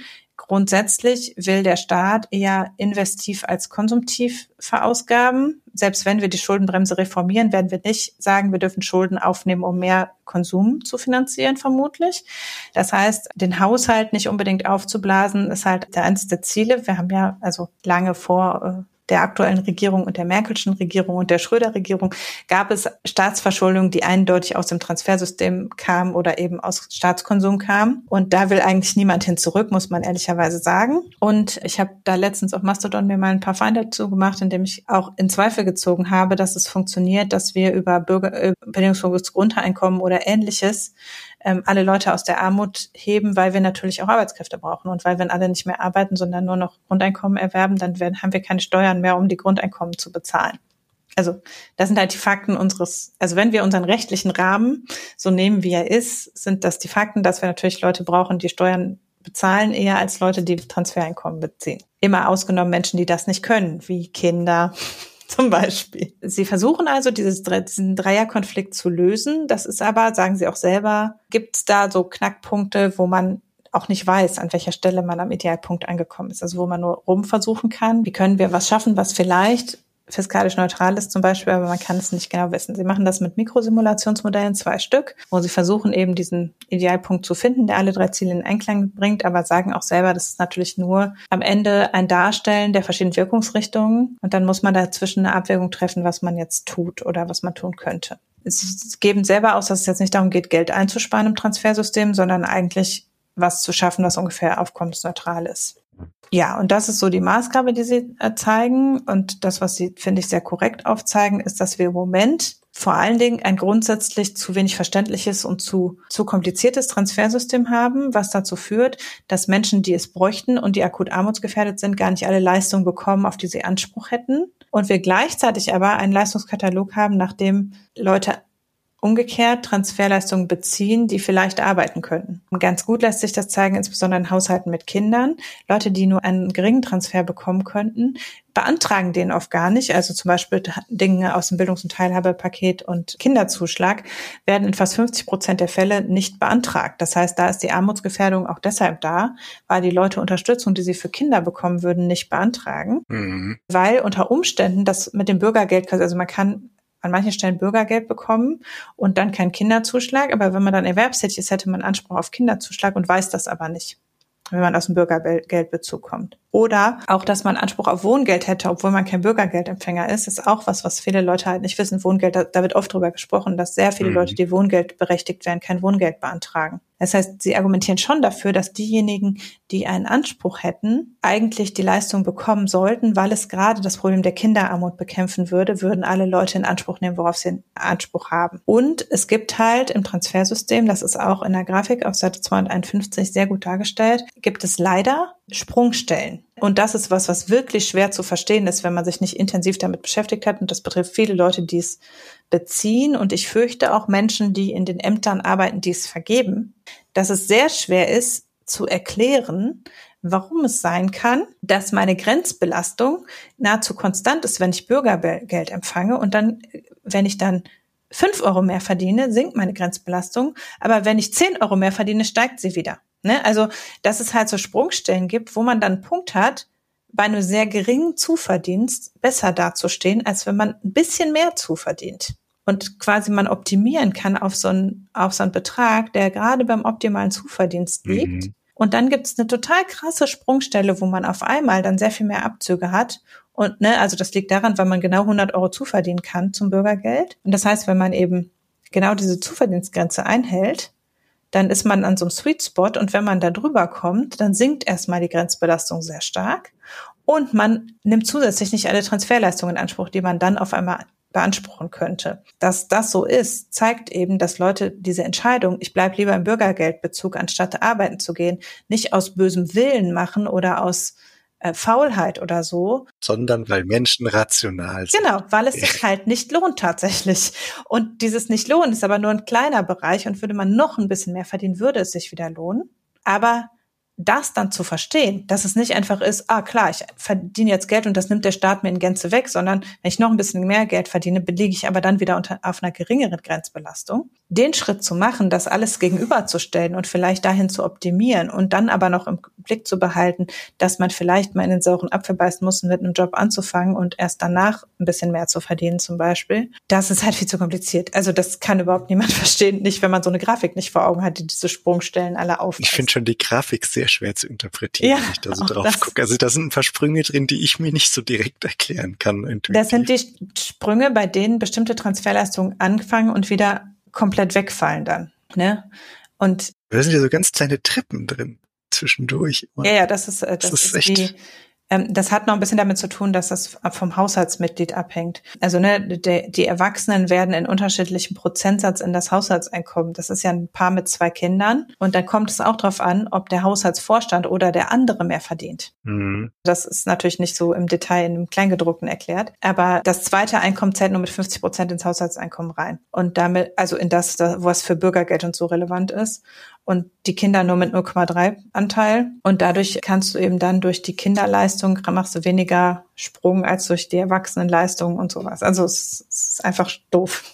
grundsätzlich will der Staat eher investiv als konsumtiv verausgaben. Selbst wenn wir die Schuldenbremse reformieren, werden wir nicht sagen, wir dürfen Schulden aufnehmen, um mehr Konsum zu finanzieren, vermutlich. Das heißt, den Haushalt nicht unbedingt aufzublasen, ist halt der eines der Ziele. Wir haben ja also lange vor äh, der aktuellen Regierung und der Merkelschen Regierung und der Schröder-Regierung gab es Staatsverschuldung, die eindeutig aus dem Transfersystem kam oder eben aus Staatskonsum kam. Und da will eigentlich niemand hin zurück, muss man ehrlicherweise sagen. Und ich habe da letztens auf Mastodon mir mal ein paar Feinde dazu gemacht, indem ich auch in Zweifel gezogen habe, dass es funktioniert, dass wir über Bürger, äh, bedingungsloses Grundeinkommen oder ähnliches ähm, alle Leute aus der Armut heben, weil wir natürlich auch Arbeitskräfte brauchen. Und weil wenn alle nicht mehr arbeiten, sondern nur noch Grundeinkommen erwerben, dann werden, haben wir keine Steuern mehr, um die Grundeinkommen zu bezahlen. Also das sind halt die Fakten unseres, also wenn wir unseren rechtlichen Rahmen so nehmen, wie er ist, sind das die Fakten, dass wir natürlich Leute brauchen, die Steuern bezahlen, eher als Leute, die Transfereinkommen beziehen. Immer ausgenommen Menschen, die das nicht können, wie Kinder, zum Beispiel. Sie versuchen also, dieses, diesen Dreierkonflikt zu lösen. Das ist aber, sagen Sie auch selber, gibt es da so Knackpunkte, wo man auch nicht weiß, an welcher Stelle man am Idealpunkt angekommen ist. Also wo man nur rumversuchen kann. Wie können wir was schaffen, was vielleicht fiskalisch neutral ist zum Beispiel, aber man kann es nicht genau wissen. Sie machen das mit Mikrosimulationsmodellen, zwei Stück, wo sie versuchen eben diesen Idealpunkt zu finden, der alle drei Ziele in Einklang bringt, aber sagen auch selber, das ist natürlich nur am Ende ein Darstellen der verschiedenen Wirkungsrichtungen und dann muss man dazwischen eine Abwägung treffen, was man jetzt tut oder was man tun könnte. Sie geben selber aus, dass es jetzt nicht darum geht, Geld einzusparen im Transfersystem, sondern eigentlich was zu schaffen, was ungefähr aufkommensneutral ist. Ja, und das ist so die Maßgabe, die sie äh, zeigen. Und das, was sie, finde ich, sehr korrekt aufzeigen, ist, dass wir im Moment vor allen Dingen ein grundsätzlich zu wenig verständliches und zu, zu kompliziertes Transfersystem haben, was dazu führt, dass Menschen, die es bräuchten und die akut armutsgefährdet sind, gar nicht alle Leistungen bekommen, auf die sie Anspruch hätten. Und wir gleichzeitig aber einen Leistungskatalog haben, nachdem Leute umgekehrt Transferleistungen beziehen, die vielleicht arbeiten könnten. Ganz gut lässt sich das zeigen, insbesondere in Haushalten mit Kindern. Leute, die nur einen geringen Transfer bekommen könnten, beantragen den oft gar nicht. Also zum Beispiel Dinge aus dem Bildungs- und Teilhabepaket und Kinderzuschlag werden in fast 50 Prozent der Fälle nicht beantragt. Das heißt, da ist die Armutsgefährdung auch deshalb da, weil die Leute Unterstützung, die sie für Kinder bekommen würden, nicht beantragen. Mhm. Weil unter Umständen das mit dem Bürgergeld, also man kann an manchen Stellen Bürgergeld bekommen und dann keinen Kinderzuschlag. Aber wenn man dann erwerbstätig ist, hätte man Anspruch auf Kinderzuschlag und weiß das aber nicht, wenn man aus dem Bürgergeldbezug kommt. Oder auch, dass man Anspruch auf Wohngeld hätte, obwohl man kein Bürgergeldempfänger ist, ist auch was, was viele Leute halt nicht wissen. Wohngeld, da, da wird oft drüber gesprochen, dass sehr viele mhm. Leute, die Wohngeld berechtigt werden, kein Wohngeld beantragen. Das heißt, sie argumentieren schon dafür, dass diejenigen, die einen Anspruch hätten, eigentlich die Leistung bekommen sollten, weil es gerade das Problem der Kinderarmut bekämpfen würde, würden alle Leute in Anspruch nehmen, worauf sie Anspruch haben. Und es gibt halt im Transfersystem, das ist auch in der Grafik auf Seite 251 sehr gut dargestellt, gibt es leider Sprungstellen. Und das ist was, was wirklich schwer zu verstehen ist, wenn man sich nicht intensiv damit beschäftigt hat. Und das betrifft viele Leute, die es beziehen. Und ich fürchte auch Menschen, die in den Ämtern arbeiten, die es vergeben, dass es sehr schwer ist zu erklären, warum es sein kann, dass meine Grenzbelastung nahezu konstant ist, wenn ich Bürgergeld empfange und dann, wenn ich dann fünf Euro mehr verdiene, sinkt meine Grenzbelastung, aber wenn ich zehn Euro mehr verdiene, steigt sie wieder. Ne? Also, dass es halt so Sprungstellen gibt, wo man dann einen Punkt hat, bei einem sehr geringen Zuverdienst besser dazustehen, als wenn man ein bisschen mehr zuverdient. Und quasi man optimieren kann auf so einen, auf so einen Betrag, der gerade beim optimalen Zuverdienst mhm. liegt. Mhm. Und dann gibt es eine total krasse Sprungstelle, wo man auf einmal dann sehr viel mehr Abzüge hat. Und ne, also das liegt daran, weil man genau 100 Euro zuverdienen kann zum Bürgergeld. Und das heißt, wenn man eben genau diese Zuverdienstgrenze einhält, dann ist man an so einem Sweet Spot und wenn man da drüber kommt, dann sinkt erstmal die Grenzbelastung sehr stark und man nimmt zusätzlich nicht alle Transferleistungen in Anspruch, die man dann auf einmal beanspruchen könnte. Dass das so ist, zeigt eben, dass Leute diese Entscheidung, ich bleibe lieber im Bürgergeldbezug, anstatt arbeiten zu gehen, nicht aus bösem Willen machen oder aus äh, Faulheit oder so. Sondern weil Menschen rational sind. Genau, weil es sich halt nicht lohnt tatsächlich. Und dieses nicht lohnen ist aber nur ein kleiner Bereich und würde man noch ein bisschen mehr verdienen, würde es sich wieder lohnen. Aber das dann zu verstehen, dass es nicht einfach ist, ah klar, ich verdiene jetzt Geld und das nimmt der Staat mir in Gänze weg, sondern wenn ich noch ein bisschen mehr Geld verdiene, belege ich aber dann wieder unter, auf einer geringeren Grenzbelastung. Den Schritt zu machen, das alles gegenüberzustellen und vielleicht dahin zu optimieren und dann aber noch im Blick zu behalten, dass man vielleicht mal in den sauren Apfel beißen muss, mit einem Job anzufangen und erst danach ein bisschen mehr zu verdienen zum Beispiel, das ist halt viel zu kompliziert. Also das kann überhaupt niemand <laughs> verstehen, nicht wenn man so eine Grafik nicht vor Augen hat, die diese Sprungstellen alle auf. Ich finde schon die Grafik sehr schwer zu interpretieren, ja, wenn ich da so drauf gucke. Also da sind ein paar Sprünge drin, die ich mir nicht so direkt erklären kann. Intuitiv. Das sind die Sprünge, bei denen bestimmte Transferleistungen anfangen und wieder komplett wegfallen dann. Ne? Und da sind ja so ganz kleine Treppen drin zwischendurch. Ja, ja, das ist, äh, das, das ist, ist die, ähm, das hat noch ein bisschen damit zu tun, dass das vom Haushaltsmitglied abhängt. Also ne, die, die Erwachsenen werden in unterschiedlichem Prozentsatz in das Haushaltseinkommen. Das ist ja ein Paar mit zwei Kindern. Und dann kommt es auch darauf an, ob der Haushaltsvorstand oder der andere mehr verdient. Mhm. Das ist natürlich nicht so im Detail in dem Kleingedruckten erklärt. Aber das zweite Einkommen zählt nur mit 50 Prozent ins Haushaltseinkommen rein. Und damit, also in das, was für Bürgergeld und so relevant ist und die Kinder nur mit 0,3 Anteil. Und dadurch kannst du eben dann durch die Kinderleistung machst du weniger Sprung als durch die Erwachsenenleistung und sowas. Also es, ist einfach doof. <laughs>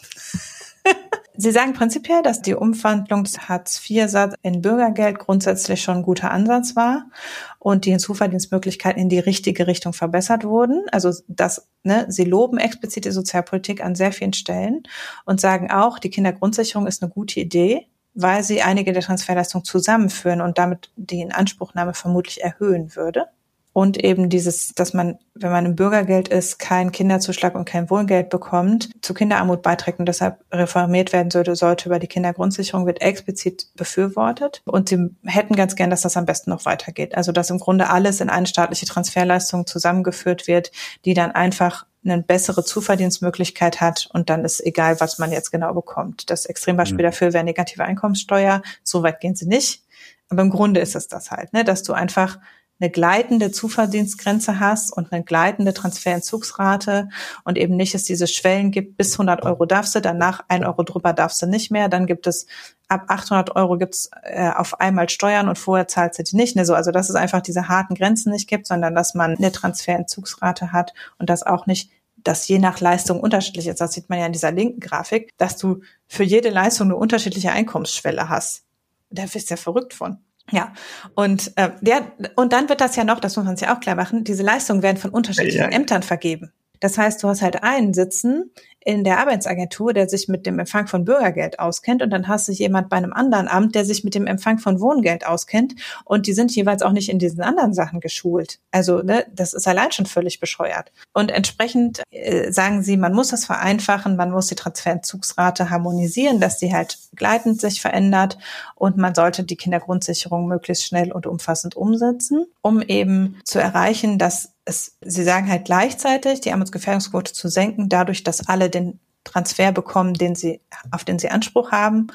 Sie sagen prinzipiell, dass die Umwandlung des Hartz-IV-Satz in Bürgergeld grundsätzlich schon ein guter Ansatz war und die Hinzuverdienstmöglichkeiten in die richtige Richtung verbessert wurden. Also das, ne, Sie loben explizit die Sozialpolitik an sehr vielen Stellen und sagen auch, die Kindergrundsicherung ist eine gute Idee weil sie einige der Transferleistungen zusammenführen und damit die Inanspruchnahme vermutlich erhöhen würde. Und eben dieses, dass man, wenn man im Bürgergeld ist, kein Kinderzuschlag und kein Wohngeld bekommt, zu Kinderarmut beiträgt und deshalb reformiert werden sollte, sollte über die Kindergrundsicherung, wird explizit befürwortet. Und sie hätten ganz gern, dass das am besten noch weitergeht. Also, dass im Grunde alles in eine staatliche Transferleistung zusammengeführt wird, die dann einfach eine bessere Zuverdienstmöglichkeit hat und dann ist egal, was man jetzt genau bekommt. Das Extrembeispiel mhm. dafür wäre negative Einkommenssteuer. So weit gehen sie nicht. Aber im Grunde ist es das halt, ne, dass du einfach eine gleitende Zuverdienstgrenze hast und eine gleitende Transferentzugsrate und eben nicht es diese Schwellen gibt, bis 100 Euro darfst du, danach ein Euro drüber darfst du nicht mehr, dann gibt es ab 800 Euro gibt's äh, auf einmal Steuern und vorher zahlst du die nicht. Ne? So, also dass es einfach diese harten Grenzen nicht gibt, sondern dass man eine Transferentzugsrate hat und das auch nicht das je nach Leistung unterschiedlich ist. Das sieht man ja in dieser linken Grafik, dass du für jede Leistung eine unterschiedliche Einkommensschwelle hast. Da bist du ja verrückt von. Ja, und äh, der, und dann wird das ja noch, das muss man sich auch klar machen, diese Leistungen werden von unterschiedlichen ja. Ämtern vergeben. Das heißt, du hast halt einen sitzen, in der Arbeitsagentur, der sich mit dem Empfang von Bürgergeld auskennt und dann hast du jemand bei einem anderen Amt, der sich mit dem Empfang von Wohngeld auskennt und die sind jeweils auch nicht in diesen anderen Sachen geschult. Also ne, das ist allein schon völlig bescheuert. Und entsprechend äh, sagen sie, man muss das vereinfachen, man muss die Transferentzugsrate harmonisieren, dass die halt gleitend sich verändert und man sollte die Kindergrundsicherung möglichst schnell und umfassend umsetzen, um eben zu erreichen, dass es, sie sagen halt gleichzeitig, die Armutsgefährdungsquote zu senken, dadurch, dass alle den Transfer bekommen, den sie, auf den sie Anspruch haben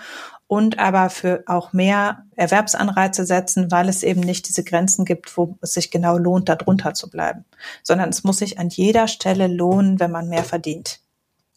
und aber für auch mehr Erwerbsanreize setzen, weil es eben nicht diese Grenzen gibt, wo es sich genau lohnt, da drunter zu bleiben, sondern es muss sich an jeder Stelle lohnen, wenn man mehr verdient.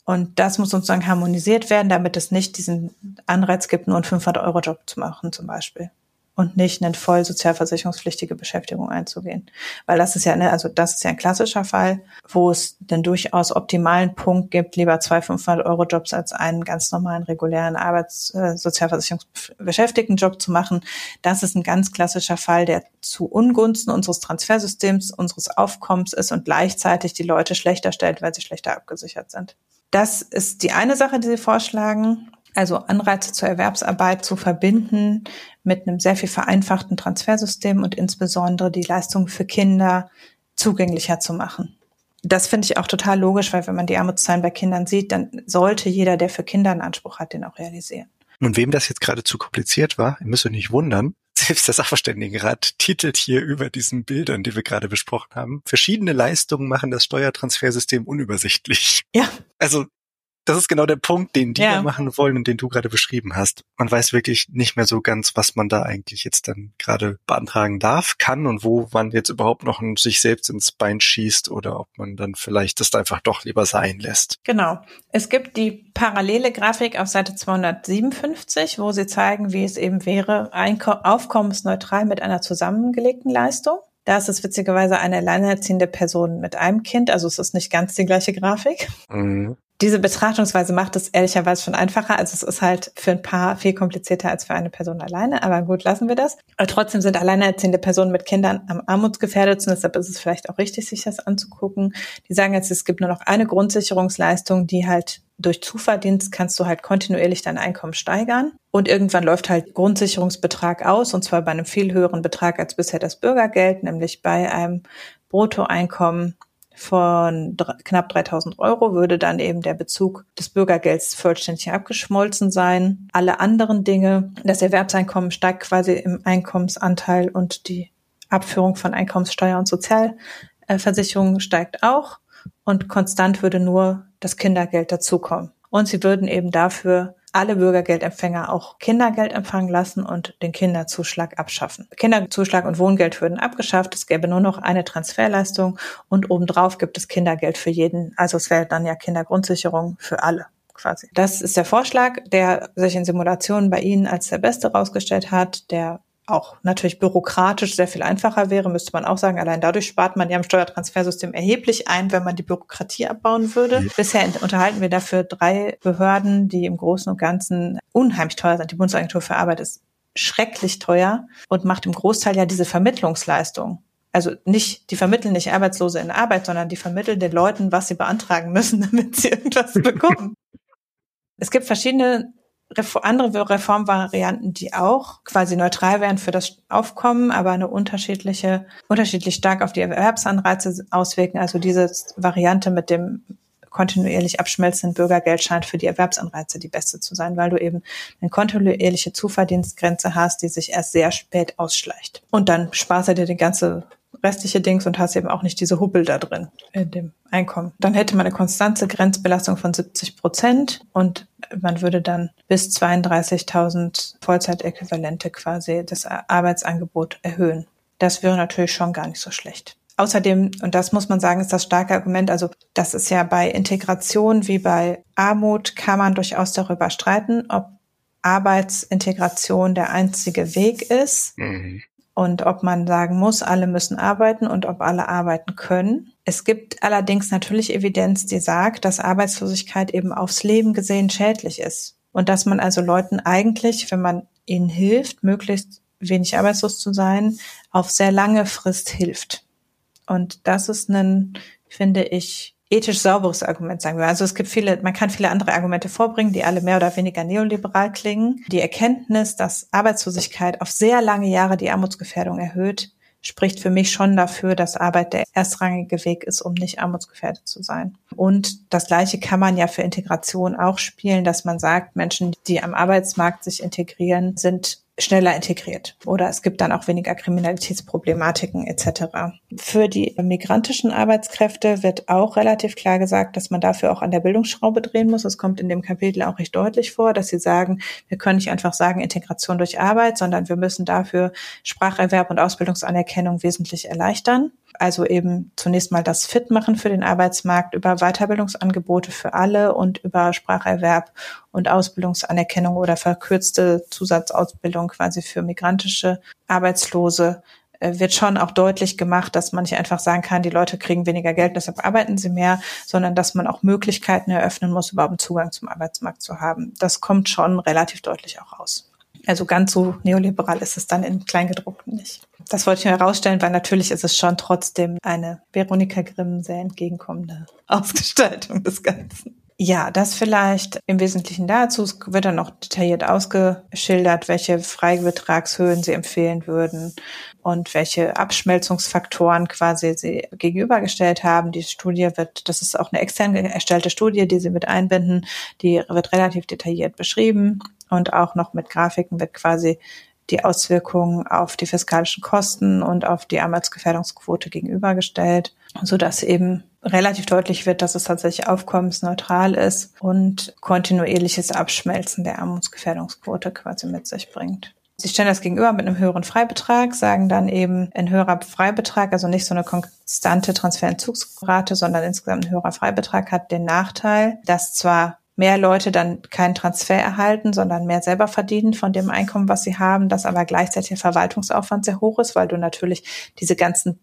Und das muss sozusagen harmonisiert werden, damit es nicht diesen Anreiz gibt, nur einen 500-Euro-Job zu machen zum Beispiel und nicht eine voll sozialversicherungspflichtige Beschäftigung einzugehen. Weil das ist ja, ne, also das ist ja ein klassischer Fall, wo es den durchaus optimalen Punkt gibt, lieber zwei 500-Euro-Jobs als einen ganz normalen, regulären Arbeits-, äh, sozialversicherungsbeschäftigten Job zu machen. Das ist ein ganz klassischer Fall, der zu Ungunsten unseres Transfersystems, unseres Aufkommens ist und gleichzeitig die Leute schlechter stellt, weil sie schlechter abgesichert sind. Das ist die eine Sache, die Sie vorschlagen also Anreize zur Erwerbsarbeit zu verbinden mit einem sehr viel vereinfachten Transfersystem und insbesondere die Leistungen für Kinder zugänglicher zu machen. Das finde ich auch total logisch, weil wenn man die Armutszahlen bei Kindern sieht, dann sollte jeder, der für Kinder einen Anspruch hat, den auch realisieren. Und wem das jetzt gerade zu kompliziert war, ihr müsst euch nicht wundern, selbst der Sachverständigenrat titelt hier über diesen Bildern, die wir gerade besprochen haben. Verschiedene Leistungen machen das Steuertransfersystem unübersichtlich. Ja. Also das ist genau der Punkt, den die Ja. da machen wollen und den du gerade beschrieben hast. Man weiß wirklich nicht mehr so ganz, was man da eigentlich jetzt dann gerade beantragen darf, kann und wo man jetzt überhaupt noch ein- sich selbst ins Bein schießt oder ob man dann vielleicht das einfach doch lieber sein lässt. Genau. Es gibt die parallele Grafik auf Seite 257, wo sie zeigen, wie es eben wäre, aufkommensneutral mit einer zusammengelegten Leistung. Da ist es witzigerweise eine alleinerziehende Person mit einem Kind, also es ist nicht ganz die gleiche Grafik. Mhm. Diese Betrachtungsweise macht es ehrlicherweise schon einfacher. Also es ist halt für ein Paar viel komplizierter als für eine Person alleine. Aber gut, lassen wir das. Aber trotzdem sind alleinerziehende Personen mit Kindern am armutsgefährdetsten. Deshalb ist es vielleicht auch richtig, sich das anzugucken. Die sagen jetzt, es gibt nur noch eine Grundsicherungsleistung, die halt durch Zuverdienst kannst du halt kontinuierlich dein Einkommen steigern. Und irgendwann läuft halt Grundsicherungsbetrag aus. Und zwar bei einem viel höheren Betrag als bisher das Bürgergeld, nämlich bei einem Bruttoeinkommen von knapp 3000 Euro würde dann eben der Bezug des Bürgergelds vollständig abgeschmolzen sein. Alle anderen Dinge, das Erwerbseinkommen steigt quasi im Einkommensanteil und die Abführung von Einkommenssteuer und Sozialversicherung steigt auch. Und konstant würde nur das Kindergeld dazukommen. Und sie würden eben dafür alle Bürgergeldempfänger auch Kindergeld empfangen lassen und den Kinderzuschlag abschaffen. Kinderzuschlag und Wohngeld würden abgeschafft. Es gäbe nur noch eine Transferleistung und obendrauf gibt es Kindergeld für jeden. Also es wäre dann ja Kindergrundsicherung für alle quasi. Das ist der Vorschlag, der sich in Simulationen bei Ihnen als der beste rausgestellt hat, der auch natürlich bürokratisch sehr viel einfacher wäre, müsste man auch sagen. Allein dadurch spart man ja im Steuertransfersystem erheblich ein, wenn man die Bürokratie abbauen würde. Ja. Bisher unterhalten wir dafür drei Behörden, die im Großen und Ganzen unheimlich teuer sind. Die Bundesagentur für Arbeit ist schrecklich teuer und macht im Großteil ja diese Vermittlungsleistung. Also nicht, die vermitteln nicht Arbeitslose in Arbeit, sondern die vermitteln den Leuten, was sie beantragen müssen, <laughs> damit sie irgendwas bekommen. <laughs> Es gibt verschiedene andere Reformvarianten, die auch quasi neutral wären für das Aufkommen, aber eine unterschiedliche, unterschiedlich stark auf die Erwerbsanreize auswirken. Also diese Variante mit dem kontinuierlich abschmelzenden Bürgergeld scheint für die Erwerbsanreize die beste zu sein, weil du eben eine kontinuierliche Zuverdienstgrenze hast, die sich erst sehr spät ausschleicht. Und dann sparst du dir die ganze restliche Dings und hast eben auch nicht diese Hubbel da drin in dem Einkommen. Dann hätte man eine konstante Grenzbelastung von 70 Prozent und man würde dann bis 32.000 Vollzeitäquivalente quasi das Arbeitsangebot erhöhen. Das wäre natürlich schon gar nicht so schlecht. Außerdem, und das muss man sagen, ist das starke Argument, also das ist ja bei Integration wie bei Armut, kann man durchaus darüber streiten, ob Arbeitsintegration der einzige Weg ist Mhm. Und ob man sagen muss, alle müssen arbeiten und ob alle arbeiten können. Es gibt allerdings natürlich Evidenz, die sagt, dass Arbeitslosigkeit eben aufs Leben gesehen schädlich ist und dass man also Leuten eigentlich, wenn man ihnen hilft, möglichst wenig arbeitslos zu sein, auf sehr lange Frist hilft. Und das ist ein, finde ich, ethisch sauberes Argument, sagen wir. Also es gibt viele, man kann viele andere Argumente vorbringen, die alle mehr oder weniger neoliberal klingen. Die Erkenntnis, dass Arbeitslosigkeit auf sehr lange Jahre die Armutsgefährdung erhöht, spricht für mich schon dafür, dass Arbeit der erstrangige Weg ist, um nicht armutsgefährdet zu sein. Und das Gleiche kann man ja für Integration auch spielen, dass man sagt, Menschen, die am Arbeitsmarkt sich integrieren, sind schneller integriert oder es gibt dann auch weniger Kriminalitätsproblematiken etc. Für die migrantischen Arbeitskräfte wird auch relativ klar gesagt, dass man dafür auch an der Bildungsschraube drehen muss. Es kommt in dem Kapitel auch recht deutlich vor, dass sie sagen, wir können nicht einfach sagen Integration durch Arbeit, sondern wir müssen dafür Spracherwerb und Ausbildungsanerkennung wesentlich erleichtern. Also eben zunächst mal das Fit machen für den Arbeitsmarkt über Weiterbildungsangebote für alle und über Spracherwerb und Ausbildungsanerkennung oder verkürzte Zusatzausbildung quasi für migrantische Arbeitslose äh, wird schon auch deutlich gemacht, dass man nicht einfach sagen kann, die Leute kriegen weniger Geld, deshalb arbeiten sie mehr, sondern dass man auch Möglichkeiten eröffnen muss, überhaupt einen Zugang zum Arbeitsmarkt zu haben. Das kommt schon relativ deutlich auch raus. Also ganz so neoliberal ist es dann in Kleingedruckten nicht. Das wollte ich nur herausstellen, weil natürlich ist es schon trotzdem eine Veronika Grimm sehr entgegenkommende <laughs> Ausgestaltung des Ganzen. Ja, das vielleicht im Wesentlichen dazu. Es wird dann noch detailliert ausgeschildert, welche Freibetragshöhen Sie empfehlen würden und welche Abschmelzungsfaktoren quasi Sie gegenübergestellt haben. Die Studie wird, das ist auch eine extern erstellte Studie, die Sie mit einbinden, die wird relativ detailliert beschrieben und auch noch mit Grafiken wird quasi die Auswirkungen auf die fiskalischen Kosten und auf die Armutsgefährdungsquote gegenübergestellt, so dass eben relativ deutlich wird, dass es tatsächlich aufkommensneutral ist und kontinuierliches Abschmelzen der Armutsgefährdungsquote quasi mit sich bringt. Sie stellen das gegenüber mit einem höheren Freibetrag, sagen dann eben ein höherer Freibetrag, also nicht so eine konstante Transferentzugsrate, sondern insgesamt ein höherer Freibetrag hat den Nachteil, dass zwar mehr Leute dann keinen Transfer erhalten, sondern mehr selber verdienen von dem Einkommen, was sie haben, dass aber gleichzeitig der Verwaltungsaufwand sehr hoch ist, weil du natürlich diese ganzen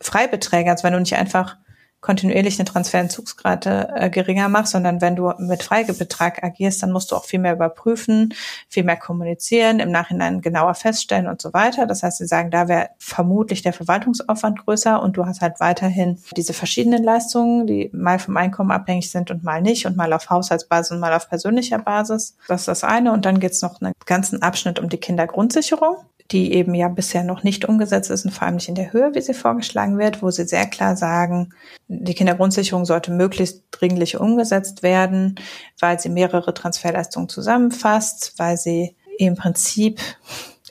Freibeträge, also wenn du nicht einfach kontinuierlich eine Transferentzugsrate äh, geringer machst, sondern wenn du mit Freibetrag agierst, dann musst du auch viel mehr überprüfen, viel mehr kommunizieren, im Nachhinein genauer feststellen und so weiter. Das heißt, sie sagen, da wäre vermutlich der Verwaltungsaufwand größer und du hast halt weiterhin diese verschiedenen Leistungen, die mal vom Einkommen abhängig sind und mal nicht und mal auf Haushaltsbasis und mal auf persönlicher Basis. Das ist das eine. Und dann geht es noch einen ganzen Abschnitt um die Kindergrundsicherung die eben ja bisher noch nicht umgesetzt ist und vor allem nicht in der Höhe, wie sie vorgeschlagen wird, wo sie sehr klar sagen, die Kindergrundsicherung sollte möglichst dringlich umgesetzt werden, weil sie mehrere Transferleistungen zusammenfasst, weil sie im Prinzip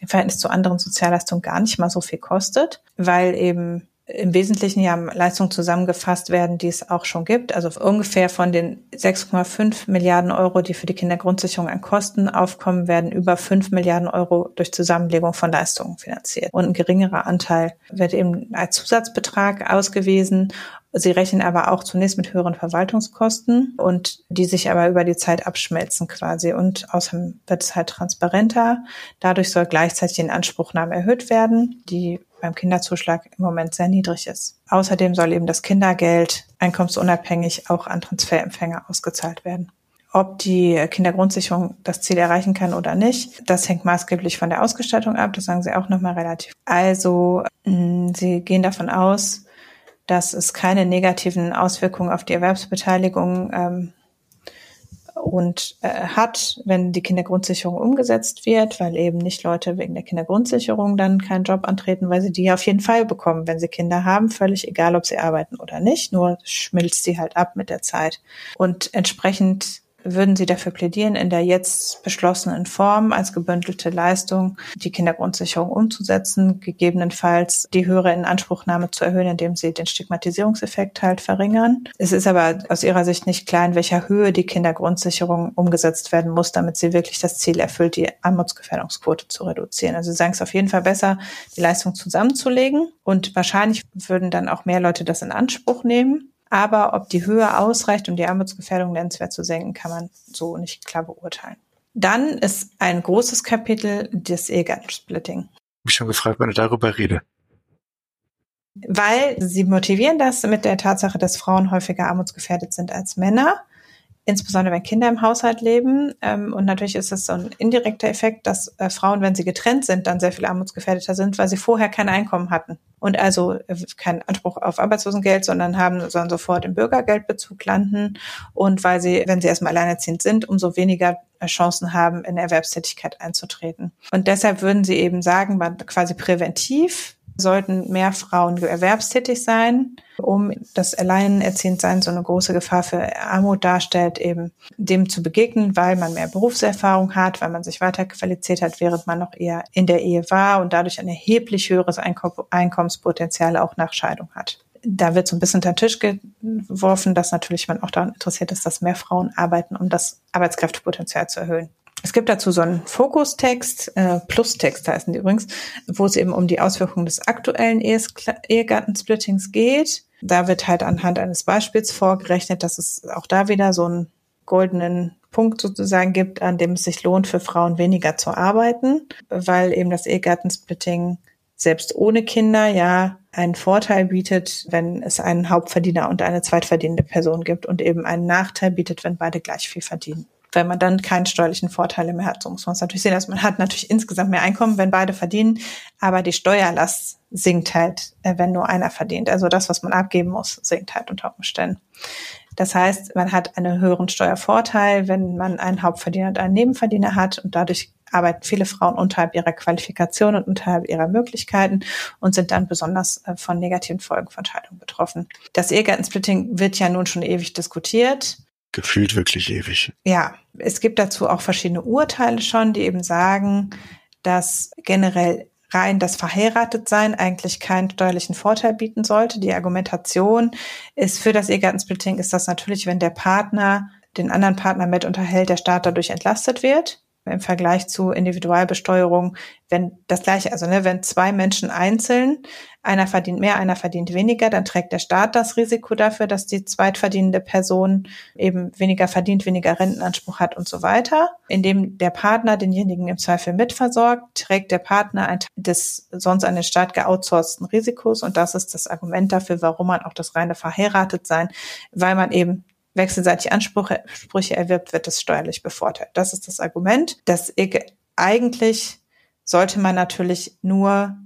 im Verhältnis zu anderen Sozialleistungen gar nicht mal so viel kostet, weil eben im Wesentlichen ja Leistungen zusammengefasst werden, die es auch schon gibt. Also ungefähr von den 6,5 Milliarden Euro, die für die Kindergrundsicherung an Kosten aufkommen, werden über 5 Milliarden Euro durch Zusammenlegung von Leistungen finanziert. Und ein geringerer Anteil wird eben als Zusatzbetrag ausgewiesen. Sie rechnen aber auch zunächst mit höheren Verwaltungskosten und die sich aber über die Zeit abschmelzen quasi. Und außerdem wird es halt transparenter. Dadurch soll gleichzeitig die Inanspruchnahme erhöht werden. Die beim Kinderzuschlag im Moment sehr niedrig ist. Außerdem soll eben das Kindergeld einkommensunabhängig auch an Transferempfänger ausgezahlt werden. Ob die Kindergrundsicherung das Ziel erreichen kann oder nicht, das hängt maßgeblich von der Ausgestattung ab. Das sagen Sie auch nochmal relativ. Also, mm, Sie gehen davon aus, dass es keine negativen Auswirkungen auf die Erwerbsbeteiligung ähm, und äh, hat, wenn die Kindergrundsicherung umgesetzt wird, weil eben nicht Leute wegen der Kindergrundsicherung dann keinen Job antreten, weil sie die auf jeden Fall bekommen, wenn sie Kinder haben, völlig egal, ob sie arbeiten oder nicht, nur schmilzt sie halt ab mit der Zeit. Und entsprechend würden Sie dafür plädieren, in der jetzt beschlossenen Form als gebündelte Leistung die Kindergrundsicherung umzusetzen, gegebenenfalls die höhere Inanspruchnahme zu erhöhen, indem Sie den Stigmatisierungseffekt halt verringern. Es ist aber aus Ihrer Sicht nicht klar, in welcher Höhe die Kindergrundsicherung umgesetzt werden muss, damit sie wirklich das Ziel erfüllt, die Armutsgefährdungsquote zu reduzieren. Also Sie sagen es auf jeden Fall besser, die Leistung zusammenzulegen und wahrscheinlich würden dann auch mehr Leute das in Anspruch nehmen. Aber ob die Höhe ausreicht, um die Armutsgefährdung nennenswert zu senken, kann man so nicht klar beurteilen. Dann ist ein großes Kapitel das Ehegattensplitting. Ich schon gefragt, wenn ich darüber rede. Weil sie motivieren das mit der Tatsache, dass Frauen häufiger armutsgefährdet sind als Männer insbesondere wenn Kinder im Haushalt leben. Ähm, und natürlich ist es so ein indirekter Effekt, dass äh, Frauen, wenn sie getrennt sind, dann sehr viel armutsgefährdeter sind, weil sie vorher kein Einkommen hatten und also äh, keinen Anspruch auf Arbeitslosengeld, sondern haben, sollen sofort im Bürgergeldbezug landen. Und weil sie, wenn sie erstmal alleinerziehend sind, umso weniger äh, Chancen haben, in Erwerbstätigkeit einzutreten. Und deshalb würden sie eben sagen, quasi präventiv sollten mehr Frauen erwerbstätig sein, um das Alleinerziehendsein so eine große Gefahr für Armut darstellt, eben dem zu begegnen, weil man mehr Berufserfahrung hat, weil man sich weiterqualifiziert hat, während man noch eher in der Ehe war und dadurch ein erheblich höheres Einkommenspotenzial auch nach Scheidung hat da wird so ein bisschen unter den Tisch geworfen, dass natürlich man auch daran interessiert ist, dass mehr Frauen arbeiten, um das Arbeitskräftepotenzial zu erhöhen. Es gibt dazu so einen Fokustext, äh, Plustext heißen die übrigens, wo es eben um die Auswirkungen des aktuellen Ehegattensplittings geht. Da wird halt anhand eines Beispiels vorgerechnet, dass es auch da wieder so einen goldenen Punkt sozusagen gibt, an dem es sich lohnt, für Frauen weniger zu arbeiten, weil eben das Ehegattensplitting selbst ohne Kinder ja einen Vorteil bietet, wenn es einen Hauptverdiener und eine zweitverdienende Person gibt und eben einen Nachteil bietet, wenn beide gleich viel verdienen wenn man dann keinen steuerlichen Vorteile mehr hat. So muss man es natürlich sehen. Also man hat natürlich insgesamt mehr Einkommen, wenn beide verdienen, aber die Steuerlast sinkt halt, äh, wenn nur einer verdient. Also das, was man abgeben muss, sinkt halt unter Umständen. Das heißt, man hat einen höheren Steuervorteil, wenn man einen Hauptverdiener und einen Nebenverdiener hat und dadurch arbeiten viele Frauen unterhalb ihrer Qualifikation und unterhalb ihrer Möglichkeiten und sind dann besonders äh, von negativen Folgen von Scheidung betroffen. Das Ehegattensplitting wird ja nun schon ewig diskutiert gefühlt wirklich ewig. Ja, es gibt dazu auch verschiedene Urteile schon, die eben sagen, dass generell rein das Verheiratetsein eigentlich keinen steuerlichen Vorteil bieten sollte. Die Argumentation ist für das Ehegattensplitting ist das natürlich, wenn der Partner den anderen Partner mit unterhält, der Staat dadurch entlastet wird im Vergleich zu Individualbesteuerung, wenn das gleiche, also ne, wenn zwei Menschen einzeln, einer verdient mehr, einer verdient weniger, dann trägt der Staat das Risiko dafür, dass die zweitverdienende Person eben weniger verdient, weniger Rentenanspruch hat und so weiter. Indem der Partner denjenigen im Zweifel mitversorgt, trägt der Partner ein Teil des sonst an den Staat geoutsourcten Risikos und das ist das Argument dafür, warum man auch das reine verheiratet sein, weil man eben wechselseitig Ansprüche, erwirbt, wird es steuerlich bevorteilt. Das ist das Argument. Das eigentlich sollte man natürlich nur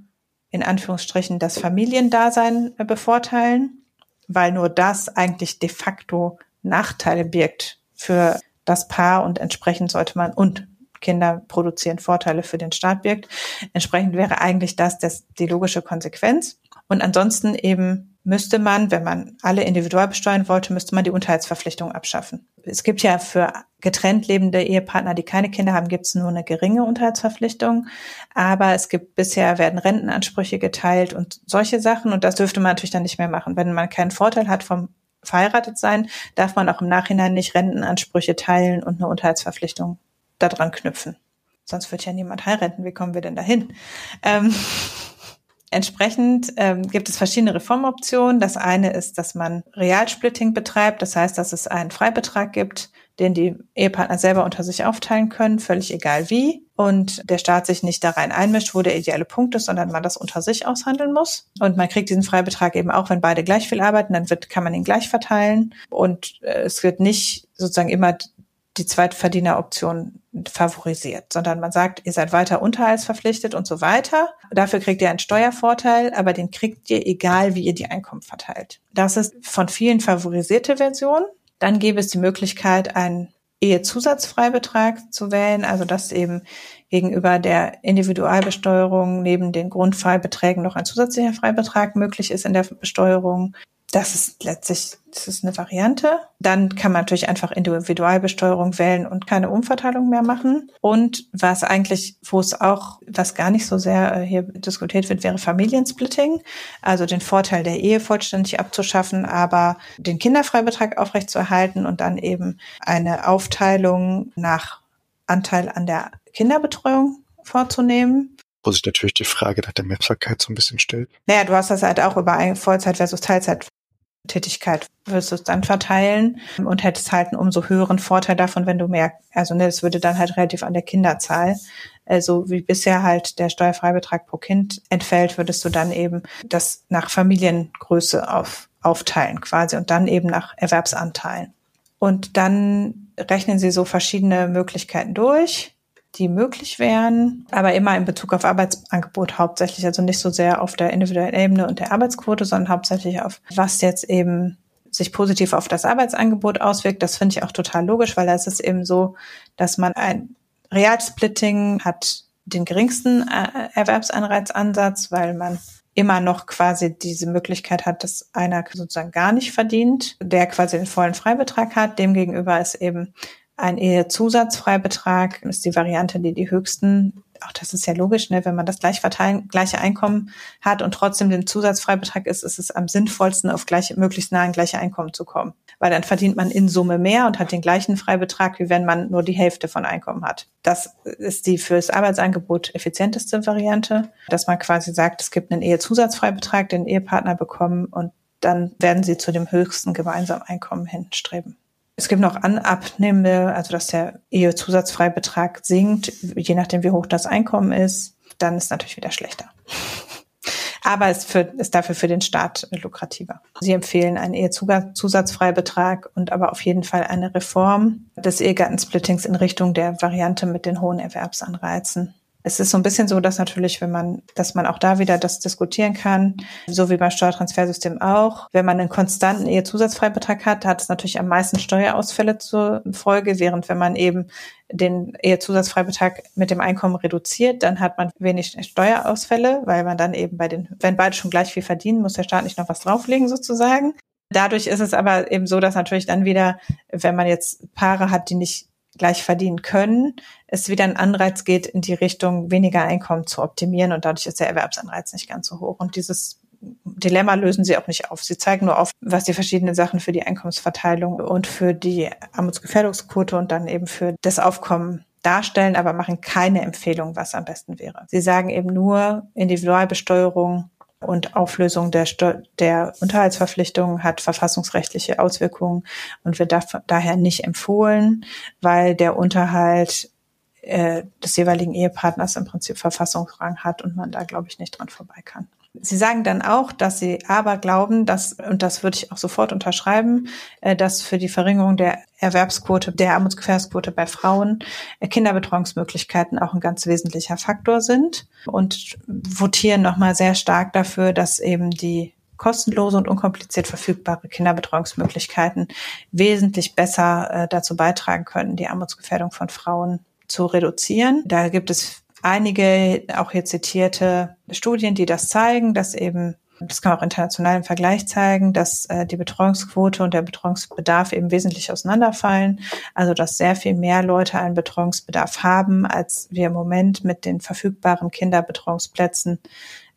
in Anführungsstrichen das Familiendasein bevorteilen, weil nur das eigentlich de facto Nachteile birgt für das Paar und entsprechend sollte man und Kinder produzieren Vorteile für den Staat birgt. Entsprechend wäre eigentlich das, das die logische Konsequenz. Und ansonsten eben müsste man, wenn man alle individuell besteuern wollte, müsste man die Unterhaltsverpflichtung abschaffen. Es gibt ja für getrennt lebende Ehepartner, die keine Kinder haben, gibt es nur eine geringe Unterhaltsverpflichtung. Aber es gibt bisher werden Rentenansprüche geteilt und solche Sachen. Und das dürfte man natürlich dann nicht mehr machen. Wenn man keinen Vorteil hat vom verheiratet sein, darf man auch im Nachhinein nicht Rentenansprüche teilen und eine Unterhaltsverpflichtung daran knüpfen. Sonst wird ja niemand heiraten. Wie kommen wir denn dahin? Ähm, Entsprechend ähm, gibt es verschiedene Reformoptionen. Das eine ist, dass man Realsplitting betreibt. Das heißt, dass es einen Freibetrag gibt, den die Ehepartner selber unter sich aufteilen können, völlig egal wie. Und der Staat sich nicht da rein einmischt, wo der ideale Punkt ist, sondern man das unter sich aushandeln muss. Und man kriegt diesen Freibetrag eben auch, wenn beide gleich viel arbeiten, dann wird, kann man ihn gleich verteilen. Und äh, es wird nicht sozusagen immer die Zweitverdieneroption favorisiert, sondern man sagt, ihr seid weiter unterhaltsverpflichtet und so weiter. Dafür kriegt ihr einen Steuervorteil, aber den kriegt ihr egal, wie ihr die Einkommen verteilt. Das ist von vielen favorisierte Version. Dann gäbe es die Möglichkeit, einen Ehezusatzfreibetrag zu wählen, also dass eben gegenüber der Individualbesteuerung neben den Grundfreibeträgen noch ein zusätzlicher Freibetrag möglich ist in der Besteuerung. Das ist letztlich, das ist eine Variante. Dann kann man natürlich einfach Individualbesteuerung wählen und keine Umverteilung mehr machen. Und was eigentlich, wo es auch, was gar nicht so sehr äh, hier diskutiert wird, wäre Familiensplitting. Also den Vorteil der Ehe vollständig abzuschaffen, aber den Kinderfreibetrag aufrechtzuerhalten und dann eben eine Aufteilung nach Anteil an der Kinderbetreuung vorzunehmen wo sich natürlich die Frage nach der Messbarkeit so ein bisschen stellt. Naja, du hast das halt auch über Vollzeit versus Teilzeit Tätigkeit wirst du es dann verteilen und hättest halt einen umso höheren Vorteil davon, wenn du mehr, also ne, das würde dann halt relativ an der Kinderzahl, also wie bisher halt der Steuerfreibetrag pro Kind entfällt, würdest du dann eben das nach Familiengröße auf, aufteilen quasi und dann eben nach Erwerbsanteilen. Und dann rechnen sie so verschiedene Möglichkeiten durch die möglich wären, aber immer in Bezug auf Arbeitsangebot hauptsächlich, also nicht so sehr auf der individuellen Ebene und der Arbeitsquote, sondern hauptsächlich auf was jetzt eben sich positiv auf das Arbeitsangebot auswirkt. Das finde ich auch total logisch, weil da ist es eben so, dass man ein Realsplitting hat den geringsten äh, Erwerbsanreizansatz, weil man immer noch quasi diese Möglichkeit hat, dass einer sozusagen gar nicht verdient, der quasi den vollen Freibetrag hat. Demgegenüber ist eben ein Ehezusatzfreibetrag ist die Variante, die die höchsten, auch das ist ja logisch, ne, wenn man das gleich verteilen, gleiche Einkommen hat und trotzdem den Zusatzfreibetrag ist, ist es am sinnvollsten, auf gleiche, möglichst nah an gleiche Einkommen zu kommen. Weil dann verdient man in Summe mehr und hat den gleichen Freibetrag, wie wenn man nur die Hälfte von Einkommen hat. Das ist die fürs Arbeitsangebot effizienteste Variante, dass man quasi sagt, es gibt einen Ehezusatzfreibetrag, den Ehepartner bekommen und dann werden sie zu dem höchsten gemeinsamen Einkommen hinstreben. Es gibt noch Anabnehmende, also dass der Ehezusatzfreibetrag sinkt, je nachdem wie hoch das Einkommen ist, dann ist natürlich wieder schlechter. Aber es für, ist dafür für den Staat lukrativer. Sie empfehlen einen Ehezusatzfreibetrag und aber auf jeden Fall eine Reform des Ehegattensplittings in Richtung der Variante mit den hohen Erwerbsanreizen es ist so ein bisschen so, dass natürlich, wenn man, dass man auch da wieder das diskutieren kann, so wie beim Steuertransfersystem auch. Wenn man einen konstanten Ehezusatzfreibetrag hat, hat es natürlich am meisten Steuerausfälle zur Folge, während wenn man eben den Ehezusatzfreibetrag mit dem Einkommen reduziert, dann hat man wenig Steuerausfälle, weil man dann eben bei den, wenn beide schon gleich viel verdienen, muss der Staat nicht noch was drauflegen sozusagen. Dadurch ist es aber eben so, dass natürlich dann wieder, wenn man jetzt Paare hat, die nicht gleich verdienen können, es wieder ein Anreiz geht, in die Richtung weniger Einkommen zu optimieren und dadurch ist der Erwerbsanreiz nicht ganz so hoch. Und dieses Dilemma lösen sie auch nicht auf. Sie zeigen nur auf, was die verschiedenen Sachen für die Einkommensverteilung und für die Armutsgefährdungsquote und dann eben für das Aufkommen darstellen, aber machen keine Empfehlung, was am besten wäre. Sie sagen eben nur, Individualbesteuerung und Auflösung der, der Unterhaltsverpflichtungen hat verfassungsrechtliche Auswirkungen und wird da daher nicht empfohlen, weil der Unterhalt äh, des jeweiligen Ehepartners im Prinzip Verfassungsrang hat und man da, glaube ich, nicht dran vorbei kann. Sie sagen dann auch, dass Sie aber glauben, dass, und das würde ich auch sofort unterschreiben, äh, dass für die Verringerung der Erwerbsquote, der Armutsgefährdungsquote bei Frauen äh, Kinderbetreuungsmöglichkeiten auch ein ganz wesentlicher Faktor sind und votieren nochmal sehr stark dafür, dass eben die kostenlose und unkompliziert verfügbare Kinderbetreuungsmöglichkeiten wesentlich besser äh, dazu beitragen können, die Armutsgefährdung von Frauen zu reduzieren. Da gibt es einige auch hier zitierte Studien, die das zeigen, dass eben das kann man auch international im Vergleich zeigen, dass äh, die Betreuungsquote und der Betreuungsbedarf eben wesentlich auseinanderfallen. Also dass sehr viel mehr Leute einen Betreuungsbedarf haben, als wir im Moment mit den verfügbaren Kinderbetreuungsplätzen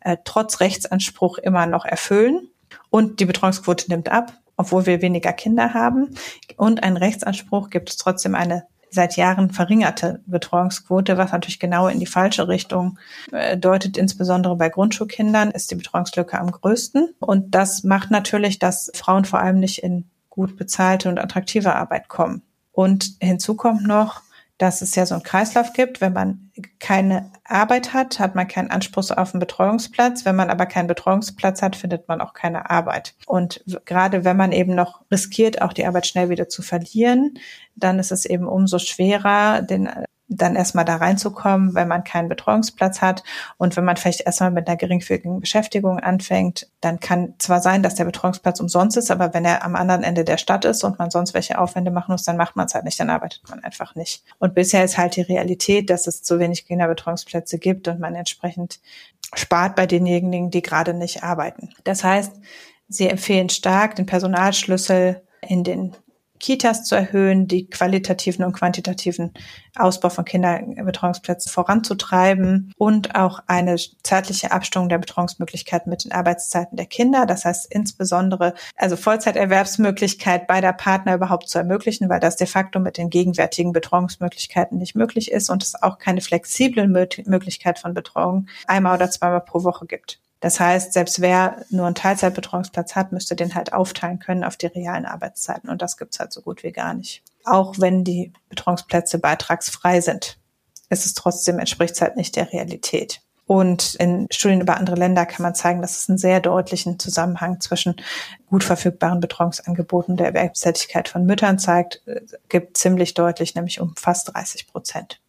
äh, trotz Rechtsanspruch immer noch erfüllen. Und die Betreuungsquote nimmt ab, obwohl wir weniger Kinder haben. Und einen Rechtsanspruch gibt es trotzdem eine seit Jahren verringerte Betreuungsquote, was natürlich genau in die falsche Richtung äh, deutet. Insbesondere bei Grundschulkindern ist die Betreuungslücke am größten. Und das macht natürlich, dass Frauen vor allem nicht in gut bezahlte und attraktive Arbeit kommen. Und hinzu kommt noch, dass es ja so einen Kreislauf gibt. Wenn man keine Arbeit hat, hat man keinen Anspruch auf einen Betreuungsplatz. Wenn man aber keinen Betreuungsplatz hat, findet man auch keine Arbeit. Und gerade wenn man eben noch riskiert, auch die Arbeit schnell wieder zu verlieren, dann ist es eben umso schwerer, den dann erstmal da reinzukommen, wenn man keinen Betreuungsplatz hat. Und wenn man vielleicht erstmal mit einer geringfügigen Beschäftigung anfängt, dann kann zwar sein, dass der Betreuungsplatz umsonst ist, aber wenn er am anderen Ende der Stadt ist und man sonst welche Aufwände machen muss, dann macht man es halt nicht, dann arbeitet man einfach nicht. Und bisher ist halt die Realität, dass es zu wenig Kinderbetreuungsplätze gibt und man entsprechend spart bei denjenigen, die gerade nicht arbeiten. Das heißt, sie empfehlen stark den Personalschlüssel in den Kitas zu erhöhen, die qualitativen und quantitativen Ausbau von Kinderbetreuungsplätzen voranzutreiben und auch eine zeitliche Abstimmung der Betreuungsmöglichkeiten mit den Arbeitszeiten der Kinder. Das heißt insbesondere, also Vollzeiterwerbsmöglichkeit beider Partner überhaupt zu ermöglichen, weil das de facto mit den gegenwärtigen Betreuungsmöglichkeiten nicht möglich ist und es auch keine flexible Möglichkeit von Betreuung einmal oder zweimal pro Woche gibt. Das heißt, selbst wer nur einen Teilzeitbetreuungsplatz hat, müsste den halt aufteilen können auf die realen Arbeitszeiten. Und das gibt's halt so gut wie gar nicht. Auch wenn die Betreuungsplätze beitragsfrei sind, ist es trotzdem, entspricht es halt nicht der Realität. Und in Studien über andere Länder kann man zeigen, dass es einen sehr deutlichen Zusammenhang zwischen gut verfügbaren Betreuungsangeboten der Erwerbstätigkeit von Müttern zeigt, äh, gibt ziemlich deutlich, nämlich um fast 30 Prozent.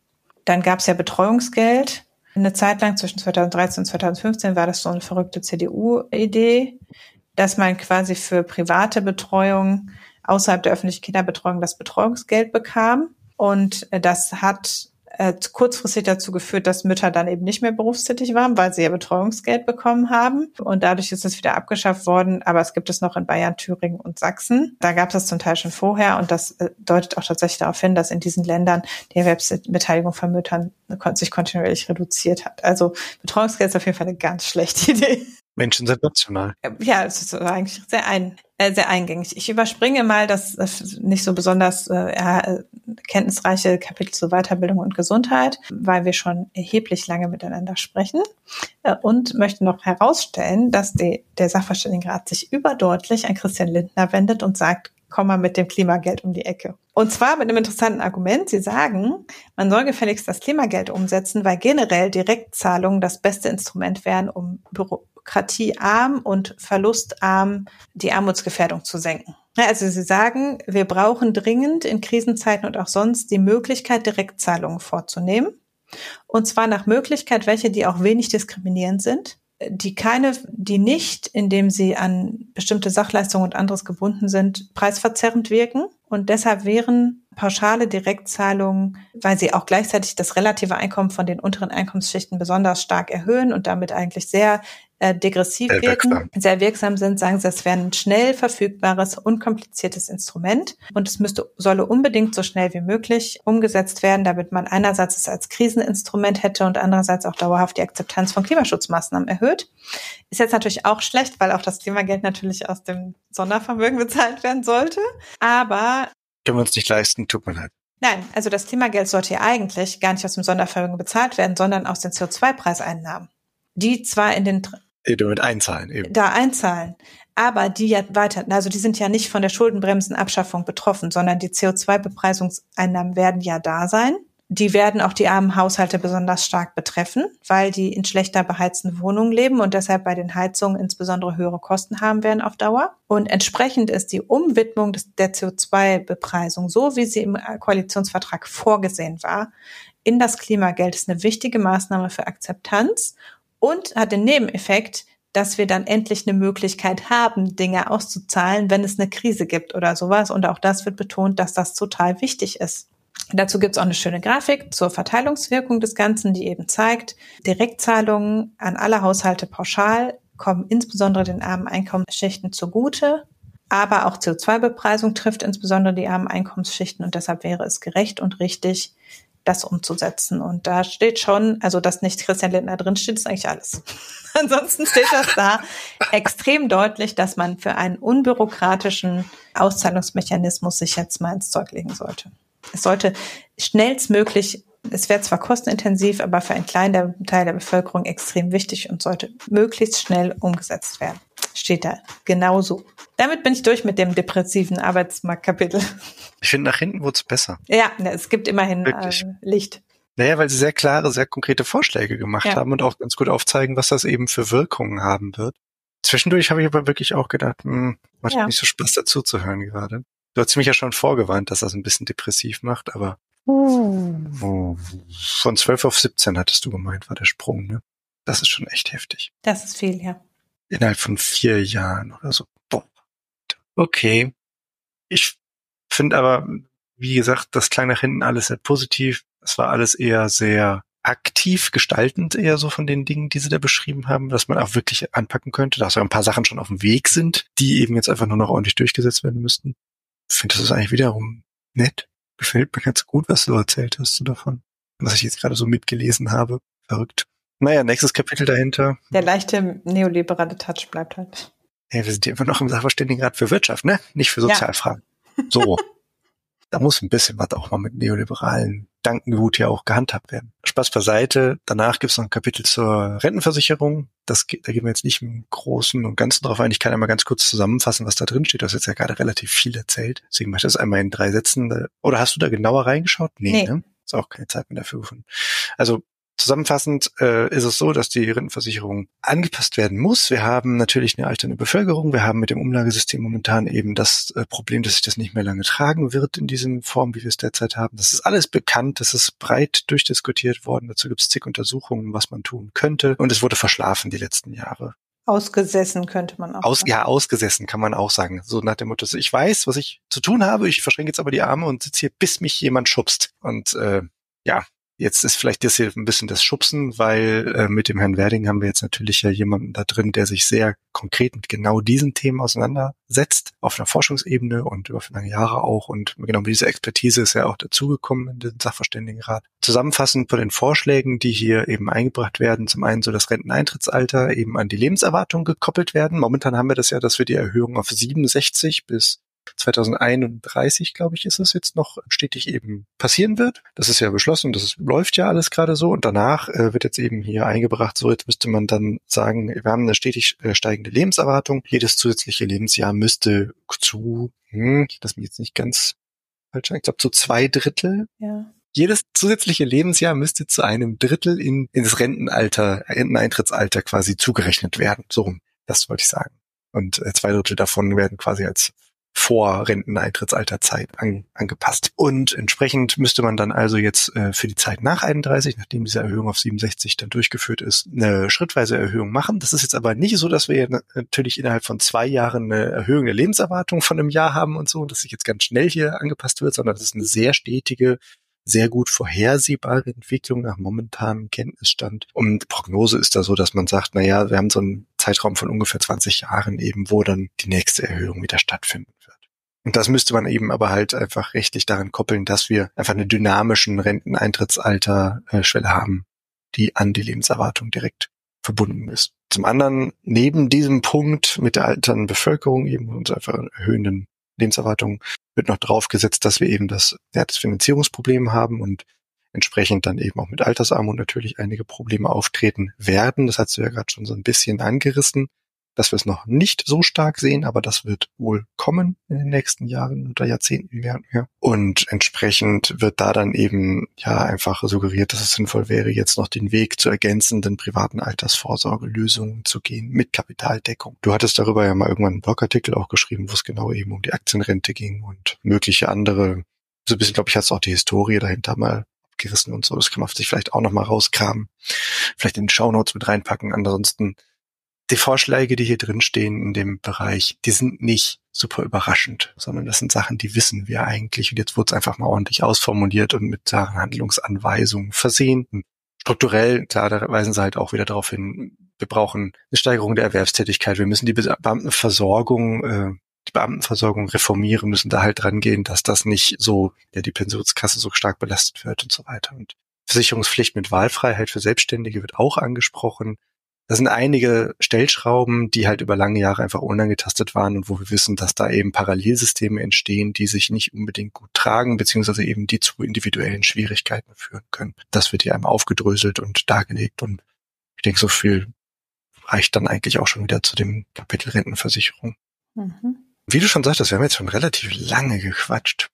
Dann gab es ja Betreuungsgeld. Eine Zeit lang zwischen 2013 und 2015 war das so eine verrückte CDU-Idee, dass man quasi für private Betreuung außerhalb der öffentlichen Kinderbetreuung das Betreuungsgeld bekam. Und das hat äh, kurzfristig dazu geführt, dass Mütter dann eben nicht mehr berufstätig waren, weil sie ja Betreuungsgeld bekommen haben. Und dadurch ist es wieder abgeschafft worden. Aber es gibt es noch in Bayern, Thüringen und Sachsen. Da gab es das zum Teil schon vorher. Und das äh, deutet auch tatsächlich darauf hin, dass in diesen Ländern die Erwerbsbeteiligung von Müttern sich kontinuierlich reduziert hat. Also Betreuungsgeld ist auf jeden Fall eine ganz schlechte <laughs> Idee. Menschen sind national. Ja, es ist eigentlich sehr, ein, äh, sehr eingängig. Ich überspringe mal das äh, nicht so besonders äh, ja, kenntnisreiche Kapitel zur Weiterbildung und Gesundheit, weil wir schon erheblich lange miteinander sprechen äh, und möchte noch herausstellen, dass die, der Sachverständigenrat sich überdeutlich an Christian Lindner wendet und sagt, komm mal mit dem Klimageld um die Ecke. Und zwar mit einem interessanten Argument. Sie sagen, man soll gefälligst das Klimageld umsetzen, weil generell Direktzahlungen das beste Instrument wären, um bürokratiearm und verlustarm die Armutsgefährdung zu senken. Also Sie sagen, wir brauchen dringend in Krisenzeiten und auch sonst die Möglichkeit, Direktzahlungen vorzunehmen. Und zwar nach Möglichkeit, welche, die auch wenig diskriminierend sind die keine, die nicht, indem sie an bestimmte Sachleistungen und anderes gebunden sind, preisverzerrend wirken. Und deshalb wären pauschale Direktzahlungen, weil sie auch gleichzeitig das relative Einkommen von den unteren Einkommensschichten besonders stark erhöhen und damit eigentlich sehr äh, degressiv sehr wirken, wirksam. sehr wirksam sind, sagen sie, es wäre ein schnell verfügbares, unkompliziertes Instrument und es müsste, solle unbedingt so schnell wie möglich umgesetzt werden, damit man einerseits es als Kriseninstrument hätte und andererseits auch dauerhaft die Akzeptanz von Klimaschutzmaßnahmen erhöht. Ist jetzt natürlich auch schlecht, weil auch das Klimageld natürlich aus dem Sondervermögen bezahlt werden sollte. Aber können wir uns nicht leisten, tut mir leid. Nein, also das Klimageld sollte ja eigentlich gar nicht aus dem Sondervermögen bezahlt werden, sondern aus den CO2-Preiseinnahmen. Die zwar in den damit einzahlen eben. Da einzahlen. Aber die ja weiter, also die sind ja nicht von der Schuldenbremsenabschaffung betroffen, sondern die CO2-Bepreisungseinnahmen werden ja da sein. Die werden auch die armen Haushalte besonders stark betreffen, weil die in schlechter beheizten Wohnungen leben und deshalb bei den Heizungen insbesondere höhere Kosten haben werden auf Dauer. Und entsprechend ist die Umwidmung des, der CO2-Bepreisung, so wie sie im Koalitionsvertrag vorgesehen war, in das Klimageld ist eine wichtige Maßnahme für Akzeptanz und hat den Nebeneffekt, dass wir dann endlich eine Möglichkeit haben, Dinge auszuzahlen, wenn es eine Krise gibt oder sowas. Und auch das wird betont, dass das total wichtig ist. Dazu gibt es auch eine schöne Grafik zur Verteilungswirkung des Ganzen, die eben zeigt, Direktzahlungen an alle Haushalte pauschal kommen insbesondere den armen Einkommensschichten zugute. Aber auch CO2-Bepreisung trifft insbesondere die armen Einkommensschichten und deshalb wäre es gerecht und richtig, das umzusetzen. Und da steht schon, also dass nicht Christian Lindner drin steht, ist eigentlich alles. <laughs> Ansonsten steht das da extrem deutlich, dass man für einen unbürokratischen Auszahlungsmechanismus sich jetzt mal ins Zeug legen sollte. Es sollte schnellstmöglich, es wäre zwar kostenintensiv, aber für einen kleinen Teil der Bevölkerung extrem wichtig und sollte möglichst schnell umgesetzt werden. Steht da genauso. Damit bin ich durch mit dem depressiven Arbeitsmarktkapitel. Ich finde, nach hinten wurde es besser. Ja, es gibt immerhin äh, Licht. Naja, weil sie sehr klare, sehr konkrete Vorschläge gemacht ja. haben und auch ganz gut aufzeigen, was das eben für Wirkungen haben wird. Zwischendurch habe ich aber wirklich auch gedacht, hm, macht ja. nicht so Spaß dazu zu hören gerade. Du hast mich ja schon vorgewarnt, dass das ein bisschen depressiv macht, aber von 12 auf 17 hattest du gemeint, war der Sprung, ne? Das ist schon echt heftig. Das ist viel, ja. Innerhalb von vier Jahren oder so. Boah. Okay. Ich finde aber, wie gesagt, das klang nach hinten alles sehr positiv. Es war alles eher sehr aktiv gestaltend, eher so von den Dingen, die sie da beschrieben haben, dass man auch wirklich anpacken könnte, dass auch ein paar Sachen schon auf dem Weg sind, die eben jetzt einfach nur noch ordentlich durchgesetzt werden müssten. Ich finde, das ist eigentlich wiederum nett. Gefällt mir ganz gut, was du erzählt hast davon. Was ich jetzt gerade so mitgelesen habe. Verrückt. Naja, nächstes Kapitel dahinter. Der leichte neoliberale Touch bleibt halt. Ja, wir sind ja immer noch im Sachverständigenrat für Wirtschaft, ne? Nicht für Sozialfragen. Ja. So. <laughs> da muss ein bisschen was auch mal mit neoliberalen Dankengut ja auch gehandhabt werden. Spaß beiseite. Danach gibt es noch ein Kapitel zur Rentenversicherung. Das, da gehen wir jetzt nicht im Großen und Ganzen drauf ein. Ich kann einmal ganz kurz zusammenfassen, was da drin steht. Du hast jetzt ja gerade relativ viel erzählt. Deswegen mache ich das einmal in drei Sätzen. Oder hast du da genauer reingeschaut? Nee, nee. ne? Ist auch keine Zeit mehr dafür gefunden. Also Zusammenfassend äh, ist es so, dass die Rentenversicherung angepasst werden muss. Wir haben natürlich eine alternde Bevölkerung. Wir haben mit dem Umlagesystem momentan eben das äh, Problem, dass sich das nicht mehr lange tragen wird in diesem Form, wie wir es derzeit haben. Das ist alles bekannt. Das ist breit durchdiskutiert worden. Dazu gibt es zig Untersuchungen, was man tun könnte. Und es wurde verschlafen die letzten Jahre. Ausgesessen könnte man auch. Aus, sagen. Ja, ausgesessen kann man auch sagen. So nach dem Motto, ich weiß, was ich zu tun habe. Ich verschränke jetzt aber die Arme und sitze hier, bis mich jemand schubst. Und äh, ja, Jetzt ist vielleicht das hier ein bisschen das Schubsen, weil äh, mit dem Herrn Werding haben wir jetzt natürlich ja jemanden da drin, der sich sehr konkret mit genau diesen Themen auseinandersetzt, auf einer Forschungsebene und über lange Jahre auch. Und genau mit dieser Expertise ist er auch dazugekommen in den Sachverständigenrat. Zusammenfassend von den Vorschlägen, die hier eben eingebracht werden, zum einen so das Renteneintrittsalter eben an die Lebenserwartung gekoppelt werden. Momentan haben wir das ja, dass wir die Erhöhung auf 67 bis 2031, glaube ich, ist es jetzt noch stetig eben passieren wird. Das ist ja beschlossen, das läuft ja alles gerade so. Und danach äh, wird jetzt eben hier eingebracht, so jetzt müsste man dann sagen, wir haben eine stetig äh, steigende Lebenserwartung. Jedes zusätzliche Lebensjahr müsste zu, hm, das mir jetzt nicht ganz falsch ich glaube zu zwei Drittel ja jedes zusätzliche Lebensjahr müsste zu einem Drittel in, ins Rentenalter, Renteneintrittsalter quasi zugerechnet werden. So rum. Das wollte ich sagen. Und äh, zwei Drittel davon werden quasi als vor Renteneintrittsalterzeit an, angepasst. Und entsprechend müsste man dann also jetzt äh, für die Zeit nach 31, nachdem diese Erhöhung auf 67 dann durchgeführt ist, eine schrittweise Erhöhung machen. Das ist jetzt aber nicht so, dass wir natürlich innerhalb von zwei Jahren eine Erhöhung der Lebenserwartung von einem Jahr haben und so, dass sich jetzt ganz schnell hier angepasst wird, sondern das ist eine sehr stetige sehr gut vorhersehbare Entwicklung nach momentanem Kenntnisstand. Und Prognose ist da so, dass man sagt, na ja, wir haben so einen Zeitraum von ungefähr 20 Jahren eben, wo dann die nächste Erhöhung wieder stattfinden. Und das müsste man eben aber halt einfach rechtlich daran koppeln, dass wir einfach eine dynamischen Renteneintrittsalter-Schwelle haben, die an die Lebenserwartung direkt verbunden ist. Zum anderen, neben diesem Punkt mit der alternden Bevölkerung eben uns einfach erhöhenden Lebenserwartung wird noch draufgesetzt, dass wir eben das, ja, das Finanzierungsproblem haben und entsprechend dann eben auch mit Altersarmut natürlich einige Probleme auftreten werden. Das hast du ja gerade schon so ein bisschen angerissen dass wir es noch nicht so stark sehen, aber das wird wohl kommen in den nächsten Jahren oder Jahrzehnten und mehr. Und entsprechend wird da dann eben ja einfach suggeriert, dass es sinnvoll wäre, jetzt noch den Weg zu ergänzenden privaten Altersvorsorgelösungen zu gehen mit Kapitaldeckung. Du hattest darüber ja mal irgendwann einen Blogartikel auch geschrieben, wo es genau eben um die Aktienrente ging und mögliche andere, so ein bisschen, glaube ich, hast du auch die Historie dahinter mal gerissen und so. Das kann man sich vielleicht auch noch mal rauskramen. Vielleicht in den Shownotes mit reinpacken. Ansonsten die Vorschläge, die hier drin stehen in dem Bereich, die sind nicht super überraschend, sondern das sind Sachen, die wissen wir eigentlich. Und jetzt wurde es einfach mal ordentlich ausformuliert und mit Handlungsanweisungen versehen. Strukturell, klar, da weisen sie halt auch wieder darauf hin, wir brauchen eine Steigerung der Erwerbstätigkeit. Wir müssen die Beamtenversorgung, äh, die Beamtenversorgung reformieren, müssen da halt dran gehen, dass das nicht so, ja, die Pensionskasse so stark belastet wird und so weiter. Und Versicherungspflicht mit Wahlfreiheit für Selbstständige wird auch angesprochen. Das sind einige Stellschrauben, die halt über lange Jahre einfach unangetastet waren und wo wir wissen, dass da eben Parallelsysteme entstehen, die sich nicht unbedingt gut tragen, beziehungsweise eben die zu individuellen Schwierigkeiten führen können. Das wird hier einmal aufgedröselt und dargelegt und ich denke, so viel reicht dann eigentlich auch schon wieder zu dem Kapitel Rentenversicherung. Mhm. Wie du schon sagtest, wir haben jetzt schon relativ lange gequatscht.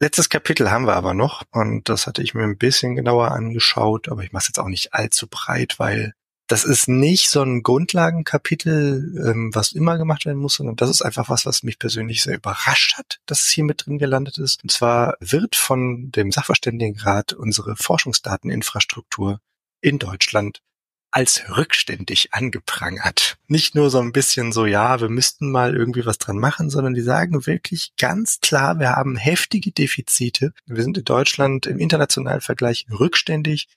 Letztes Kapitel haben wir aber noch und das hatte ich mir ein bisschen genauer angeschaut, aber ich mache es jetzt auch nicht allzu breit, weil das ist nicht so ein Grundlagenkapitel, ähm, was immer gemacht werden muss, sondern das ist einfach was, was mich persönlich sehr überrascht hat, dass es hier mit drin gelandet ist. Und zwar wird von dem Sachverständigenrat unsere Forschungsdateninfrastruktur in Deutschland als rückständig angeprangert. Nicht nur so ein bisschen so, ja, wir müssten mal irgendwie was dran machen, sondern die sagen wirklich ganz klar, wir haben heftige Defizite. Wir sind in Deutschland im internationalen Vergleich rückständig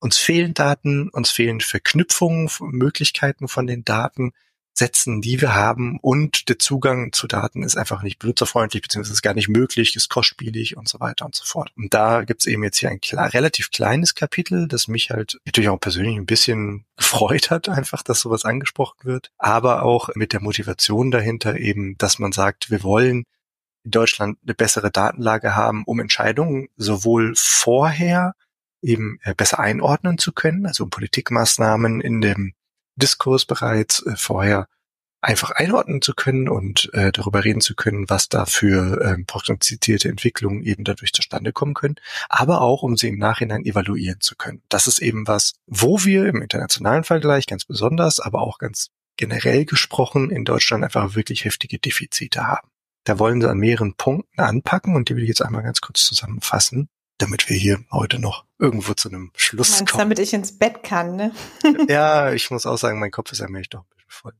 uns fehlen Daten, uns fehlen Verknüpfungen, Möglichkeiten von den Datensätzen, die wir haben und der Zugang zu Daten ist einfach nicht benutzerfreundlich, beziehungsweise ist gar nicht möglich, ist kostspielig und so weiter und so fort. Und da gibt's eben jetzt hier ein klar, relativ kleines Kapitel, das mich halt natürlich auch persönlich ein bisschen <laughs> gefreut hat, einfach, dass sowas angesprochen wird, aber auch mit der Motivation dahinter eben, dass man sagt, wir wollen in Deutschland eine bessere Datenlage haben, um Entscheidungen sowohl vorher eben äh, besser einordnen zu können, also Politikmaßnahmen in dem Diskurs bereits äh, vorher einfach einordnen zu können und äh, darüber reden zu können, was da für ähm, prognostizierte Entwicklungen eben dadurch zustande kommen können, aber auch, um sie im Nachhinein evaluieren zu können. Das ist eben was, wo wir im internationalen Vergleich ganz besonders, aber auch ganz generell gesprochen in Deutschland einfach wirklich heftige Defizite haben. Da wollen sie an mehreren Punkten anpacken und die will ich jetzt einmal ganz kurz zusammenfassen damit wir hier heute noch irgendwo zu einem Schluss Meinst, kommen. Damit ich ins Bett kann, ne? <laughs> ja, ich muss auch sagen, mein Kopf ist allmählich doch ein bisschen voll.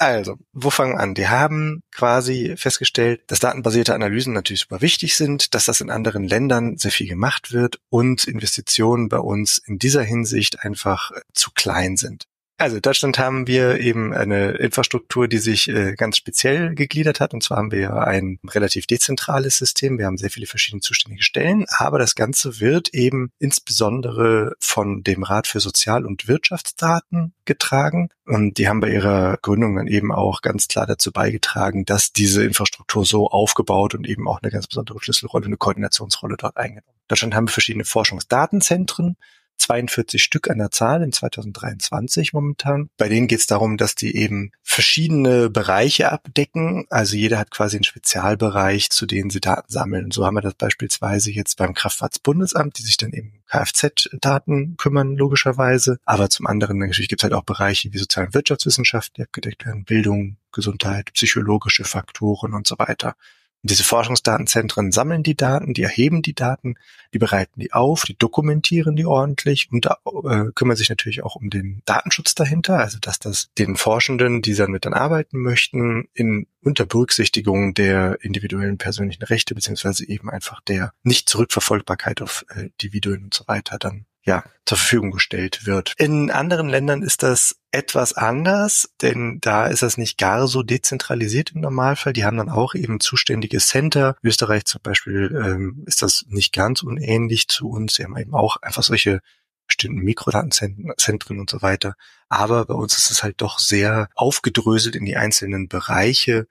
Also, wo fangen wir an? Die haben quasi festgestellt, dass datenbasierte Analysen natürlich super wichtig sind, dass das in anderen Ländern sehr viel gemacht wird und Investitionen bei uns in dieser Hinsicht einfach zu klein sind. Also in Deutschland haben wir eben eine Infrastruktur, die sich äh, ganz speziell gegliedert hat. Und zwar haben wir ein relativ dezentrales System. Wir haben sehr viele verschiedene zuständige Stellen, aber das Ganze wird eben insbesondere von dem Rat für Sozial- und Wirtschaftsdaten getragen. Und die haben bei ihrer Gründung dann eben auch ganz klar dazu beigetragen, dass diese Infrastruktur so aufgebaut und eben auch eine ganz besondere Schlüsselrolle, eine Koordinationsrolle dort eingenommen. In Deutschland haben wir verschiedene Forschungsdatenzentren 42 Stück an der Zahl in 2023 momentan. Bei denen geht es darum, dass die eben verschiedene Bereiche abdecken. Also jeder hat quasi einen Spezialbereich, zu denen sie Daten sammeln. Und so haben wir das beispielsweise jetzt beim Kraftfahrtsbundesamt, die sich dann eben Kfz-Daten kümmern, logischerweise. Aber zum anderen natürlich gibt es halt auch Bereiche wie Sozial- und Wirtschaftswissenschaft, die abgedeckt werden, Bildung, Gesundheit, psychologische Faktoren und so weiter. Diese Forschungsdatenzentren sammeln die Daten, die erheben die Daten, die bereiten die auf, die dokumentieren die ordentlich und da, äh, kümmern sich natürlich auch um den Datenschutz dahinter, also dass das den Forschenden, die damit dann arbeiten möchten, in unter Berücksichtigung der individuellen persönlichen Rechte beziehungsweise eben einfach der Nicht-Zurückverfolgbarkeit auf äh, Individuen und so weiter dann ja, zur Verfügung gestellt wird. In anderen Ländern ist das etwas anders, denn da ist das nicht gar so dezentralisiert im Normalfall. Die haben dann auch eben zuständige Center. Österreich zum Beispiel ähm, ist das nicht ganz unähnlich zu uns. Sie haben eben auch einfach solche bestimmten Mikrodatenzentren und so weiter. Aber bei uns ist es halt doch sehr aufgedröselt in die einzelnen Bereiche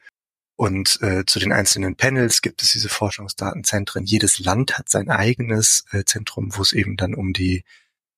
und äh, zu den einzelnen Panels gibt es diese Forschungsdatenzentren. Jedes Land hat sein eigenes äh, Zentrum, wo es eben dann um die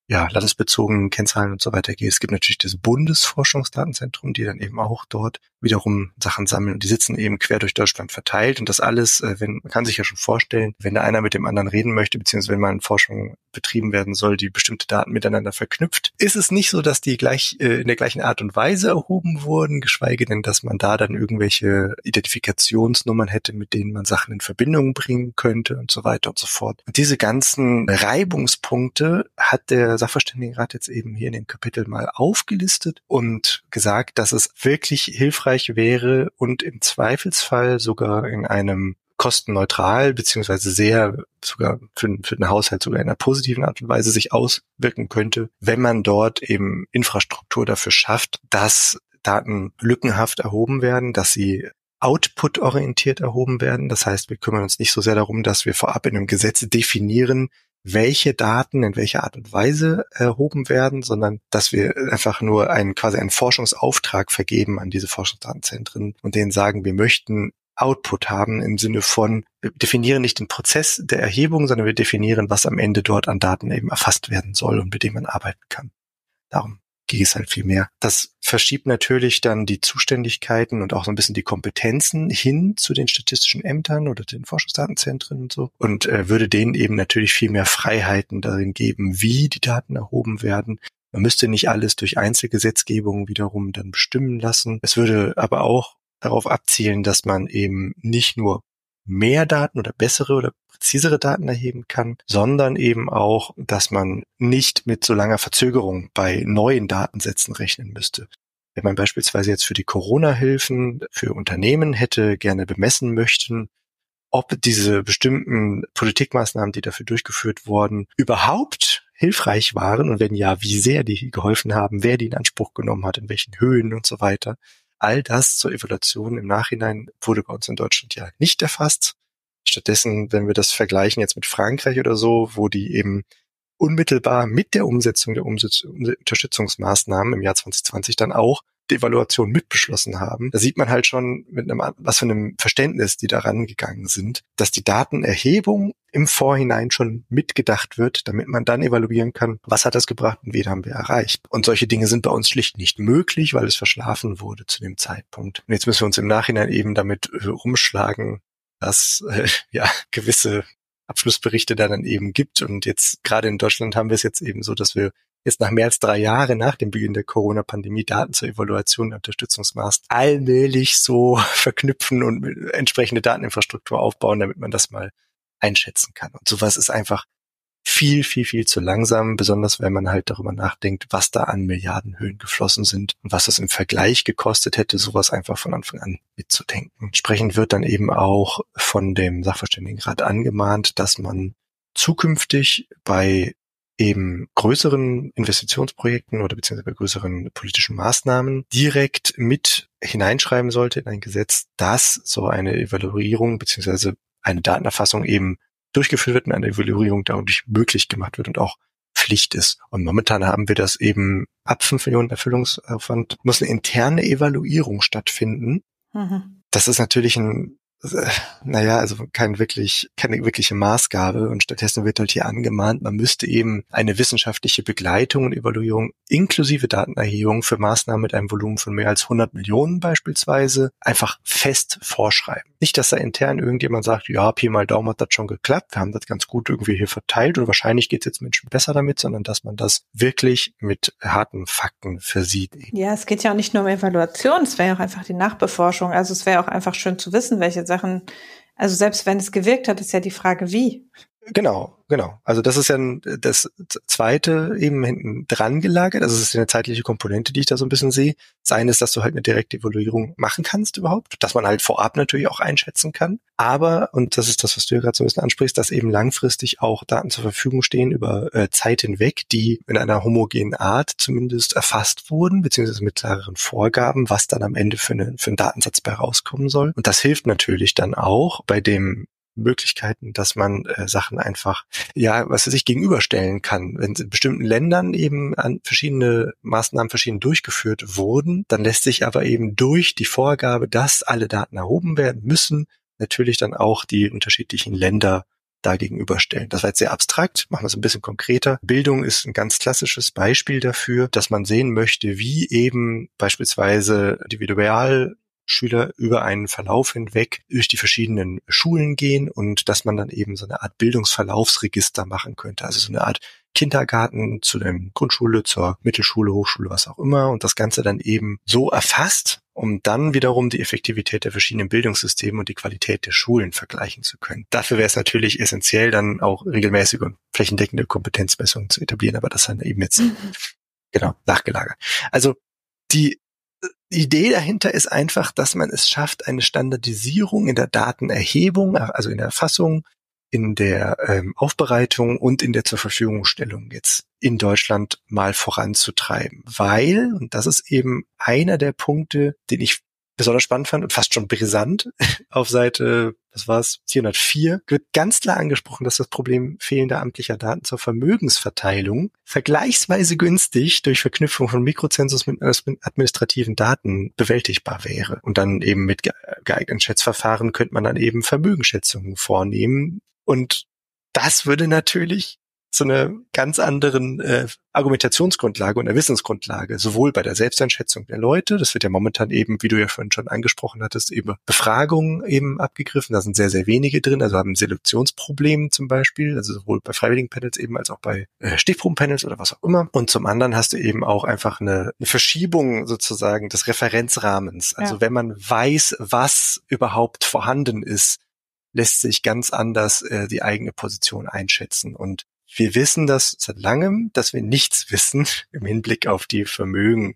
ja, landesbezogenen Kennzahlen und so weiter geht. Es gibt natürlich das Bundesforschungsdatenzentrum, die dann eben auch dort wiederum Sachen sammeln und die sitzen eben quer durch Deutschland verteilt und das alles, äh, wenn man kann sich ja schon vorstellen, wenn da einer mit dem anderen reden möchte, beziehungsweise wenn mal Forschung betrieben werden soll, die bestimmte Daten miteinander verknüpft, ist es nicht so, dass die gleich äh, in der gleichen Art und Weise erhoben wurden, geschweige denn, dass man da dann irgendwelche Identifikationsnummern hätte, mit denen man Sachen in Verbindung bringen könnte und so weiter und so fort. Und diese ganzen Reibungspunkte hat der Sachverständigenrat jetzt eben hier in dem Kapitel mal aufgelistet und gesagt, dass es wirklich hilfreich wäre und im Zweifelsfall sogar in einem kostenneutral beziehungsweise sehr sogar für, für den Haushalt sogar in einer positiven Art und Weise sich auswirken könnte, wenn man dort eben Infrastruktur dafür schafft, dass Daten lückenhaft erhoben werden, dass sie output-orientiert erhoben werden. Das heißt, wir kümmern uns nicht so sehr darum, dass wir vorab in einem Gesetz definieren, welche Daten in welcher Art und Weise erhoben werden, sondern dass wir einfach nur einen quasi einen Forschungsauftrag vergeben an diese Forschungsdatenzentren und denen sagen, wir möchten Output haben im Sinne von, wir definieren nicht den Prozess der Erhebung, sondern wir definieren, was am Ende dort an Daten eben erfasst werden soll und mit dem man arbeiten kann. Darum ging es halt viel mehr. Das verschiebt natürlich dann die Zuständigkeiten und auch so ein bisschen die Kompetenzen hin zu den statistischen Ämtern oder den Forschungsdatenzentren und so und äh, würde denen eben natürlich viel mehr Freiheiten darin geben, wie die Daten erhoben werden. Man müsste nicht alles durch Einzelgesetzgebung wiederum dann bestimmen lassen. Es würde aber auch darauf abzielen, dass man eben nicht nur mehr Daten oder bessere oder präzisere Daten erheben kann, sondern eben auch, dass man nicht mit so langer Verzögerung bei neuen Datensätzen rechnen müsste. Wenn man beispielsweise jetzt für die Corona-Hilfen für Unternehmen hätte gerne bemessen möchten, ob diese bestimmten Politikmaßnahmen, die dafür durchgeführt wurden, überhaupt hilfreich waren und wenn ja, wie sehr die geholfen haben, wer die in Anspruch genommen hat, in welchen Höhen und so weiter, All das zur Evaluation im Nachhinein wurde bei uns in Deutschland ja nicht erfasst. Stattdessen, wenn wir das vergleichen jetzt mit Frankreich oder so, wo die eben unmittelbar mit der Umsetzung der Umsetz Unterstützungsmaßnahmen im Jahr 2020 dann auch die Evaluation mitbeschlossen haben. Da sieht man halt schon mit einem, was für einem Verständnis die daran gegangen sind, dass die Datenerhebung im Vorhinein schon mitgedacht wird, damit man dann evaluieren kann, was hat das gebracht und wen haben wir erreicht. Und solche Dinge sind bei uns schlicht nicht möglich, weil es verschlafen wurde zu dem Zeitpunkt. Und jetzt müssen wir uns im Nachhinein eben damit äh, rumschlagen, dass äh, <laughs> ja gewisse Abschlussberichte da dann eben gibt. Und jetzt gerade in Deutschland haben wir es jetzt eben so, dass wir jetzt nach mehr als drei Jahren nach dem Beginn der Corona-Pandemie Daten zur Evaluation der Unterstützungsmaß allmählich so <laughs> verknüpfen und entsprechende Dateninfrastruktur aufbauen, damit man das mal einschätzen kann. Und sowas ist einfach viel, viel, viel zu langsam, besonders wenn man halt darüber nachdenkt, was da an Milliardenhöhen geflossen sind und was das im Vergleich gekostet hätte, sowas einfach von Anfang an mitzudenken. Entsprechend wird dann eben auch von dem Sachverständigenrat angemahnt, dass man zukünftig bei eben größeren Investitionsprojekten oder beziehungsweise bei größeren politischen Maßnahmen direkt mit hineinschreiben sollte in ein Gesetz, dass so eine Evaluierung beziehungsweise eine Datenerfassung eben durchgeführt wird und eine Evaluierung dadurch möglich gemacht wird und auch Pflicht ist. Und momentan haben wir das eben ab 5 Millionen Erfüllungsaufwand muss eine interne Evaluierung stattfinden. Mhm. Das ist natürlich ein naja, also kein wirklich, keine wirkliche Maßgabe und stattdessen wird halt hier angemahnt, man müsste eben eine wissenschaftliche Begleitung und Evaluierung inklusive Datenerhebung für Maßnahmen mit einem Volumen von mehr als 100 Millionen beispielsweise einfach fest vorschreiben. Nicht, dass da intern irgendjemand sagt, ja, Pi mal Daumen hat das schon geklappt, wir haben das ganz gut irgendwie hier verteilt und wahrscheinlich geht es jetzt Menschen besser damit, sondern dass man das wirklich mit harten Fakten versieht. Ja, es geht ja auch nicht nur um Evaluation, es wäre ja auch einfach die Nachbeforschung. Also es wäre auch einfach schön zu wissen, welche Sachen Also selbst wenn es gewirkt hat, ist ja die Frage, wie. Genau, genau. Also das ist ja das zweite eben hinten dran gelagert. Also es ist eine zeitliche Komponente, die ich da so ein bisschen sehe. Das eine ist, dass du halt eine direkte Evaluierung machen kannst überhaupt, dass man halt vorab natürlich auch einschätzen kann. Aber, und das ist das, was du ja gerade so ein bisschen ansprichst, dass eben langfristig auch Daten zur Verfügung stehen über äh, Zeit hinweg, die in einer homogenen Art zumindest erfasst wurden, beziehungsweise mit klareren Vorgaben, was dann am Ende für, eine, für einen Datensatz bei rauskommen soll. Und das hilft natürlich dann auch bei dem Möglichkeiten, dass man äh, Sachen einfach, ja, was sich gegenüberstellen kann. Wenn in bestimmten Ländern eben an verschiedene Maßnahmen verschieden durchgeführt wurden, dann lässt sich aber eben durch die Vorgabe, dass alle Daten erhoben werden müssen, natürlich dann auch die unterschiedlichen Länder da gegenüberstellen. Das war jetzt sehr abstrakt, machen wir es ein bisschen konkreter. Bildung ist ein ganz klassisches Beispiel dafür, dass man sehen möchte, wie eben beispielsweise individual Schüler über einen Verlauf hinweg durch die verschiedenen Schulen gehen und dass man dann eben so eine Art Bildungsverlaufsregister machen könnte. Also so eine Art Kindergarten zu der Grundschule, zur Mittelschule, Hochschule, was auch immer und das Ganze dann eben so erfasst, um dann wiederum die Effektivität der verschiedenen Bildungssysteme und die Qualität der Schulen vergleichen zu können. Dafür wäre es natürlich essentiell, dann auch regelmäßige und flächendeckende Kompetenzmessungen zu etablieren, aber das dann eben jetzt mhm. genau nachgelagert. Also die die Idee dahinter ist einfach, dass man es schafft, eine Standardisierung in der Datenerhebung, also in der Erfassung, in der ähm, Aufbereitung und in der zur Verfügungstellung jetzt in Deutschland mal voranzutreiben. Weil, und das ist eben einer der Punkte, den ich besonders spannend fand und fast schon brisant, <laughs> auf Seite, was war es, 404, wird ganz klar angesprochen, dass das Problem fehlender amtlicher Daten zur Vermögensverteilung vergleichsweise günstig durch Verknüpfung von Mikrozensus mit administrativen Daten bewältigbar wäre. Und dann eben mit geeigneten Schätzverfahren könnte man dann eben Vermögensschätzungen vornehmen. Und das würde natürlich zu einer ganz anderen äh, Argumentationsgrundlage und einer Wissensgrundlage, sowohl bei der Selbsteinschätzung der Leute, das wird ja momentan eben, wie du ja vorhin schon angesprochen hattest, eben Befragungen eben abgegriffen, da sind sehr, sehr wenige drin, also haben Selektionsprobleme zum Beispiel, also sowohl bei freiwilligen Panels eben als auch bei äh, Stichprobenpanels oder was auch immer. Und zum anderen hast du eben auch einfach eine, eine Verschiebung sozusagen des Referenzrahmens. Also ja. wenn man weiß, was überhaupt vorhanden ist, lässt sich ganz anders äh, die eigene Position einschätzen. Und wir wissen das seit langem, dass wir nichts wissen <laughs> im Hinblick auf die Vermögen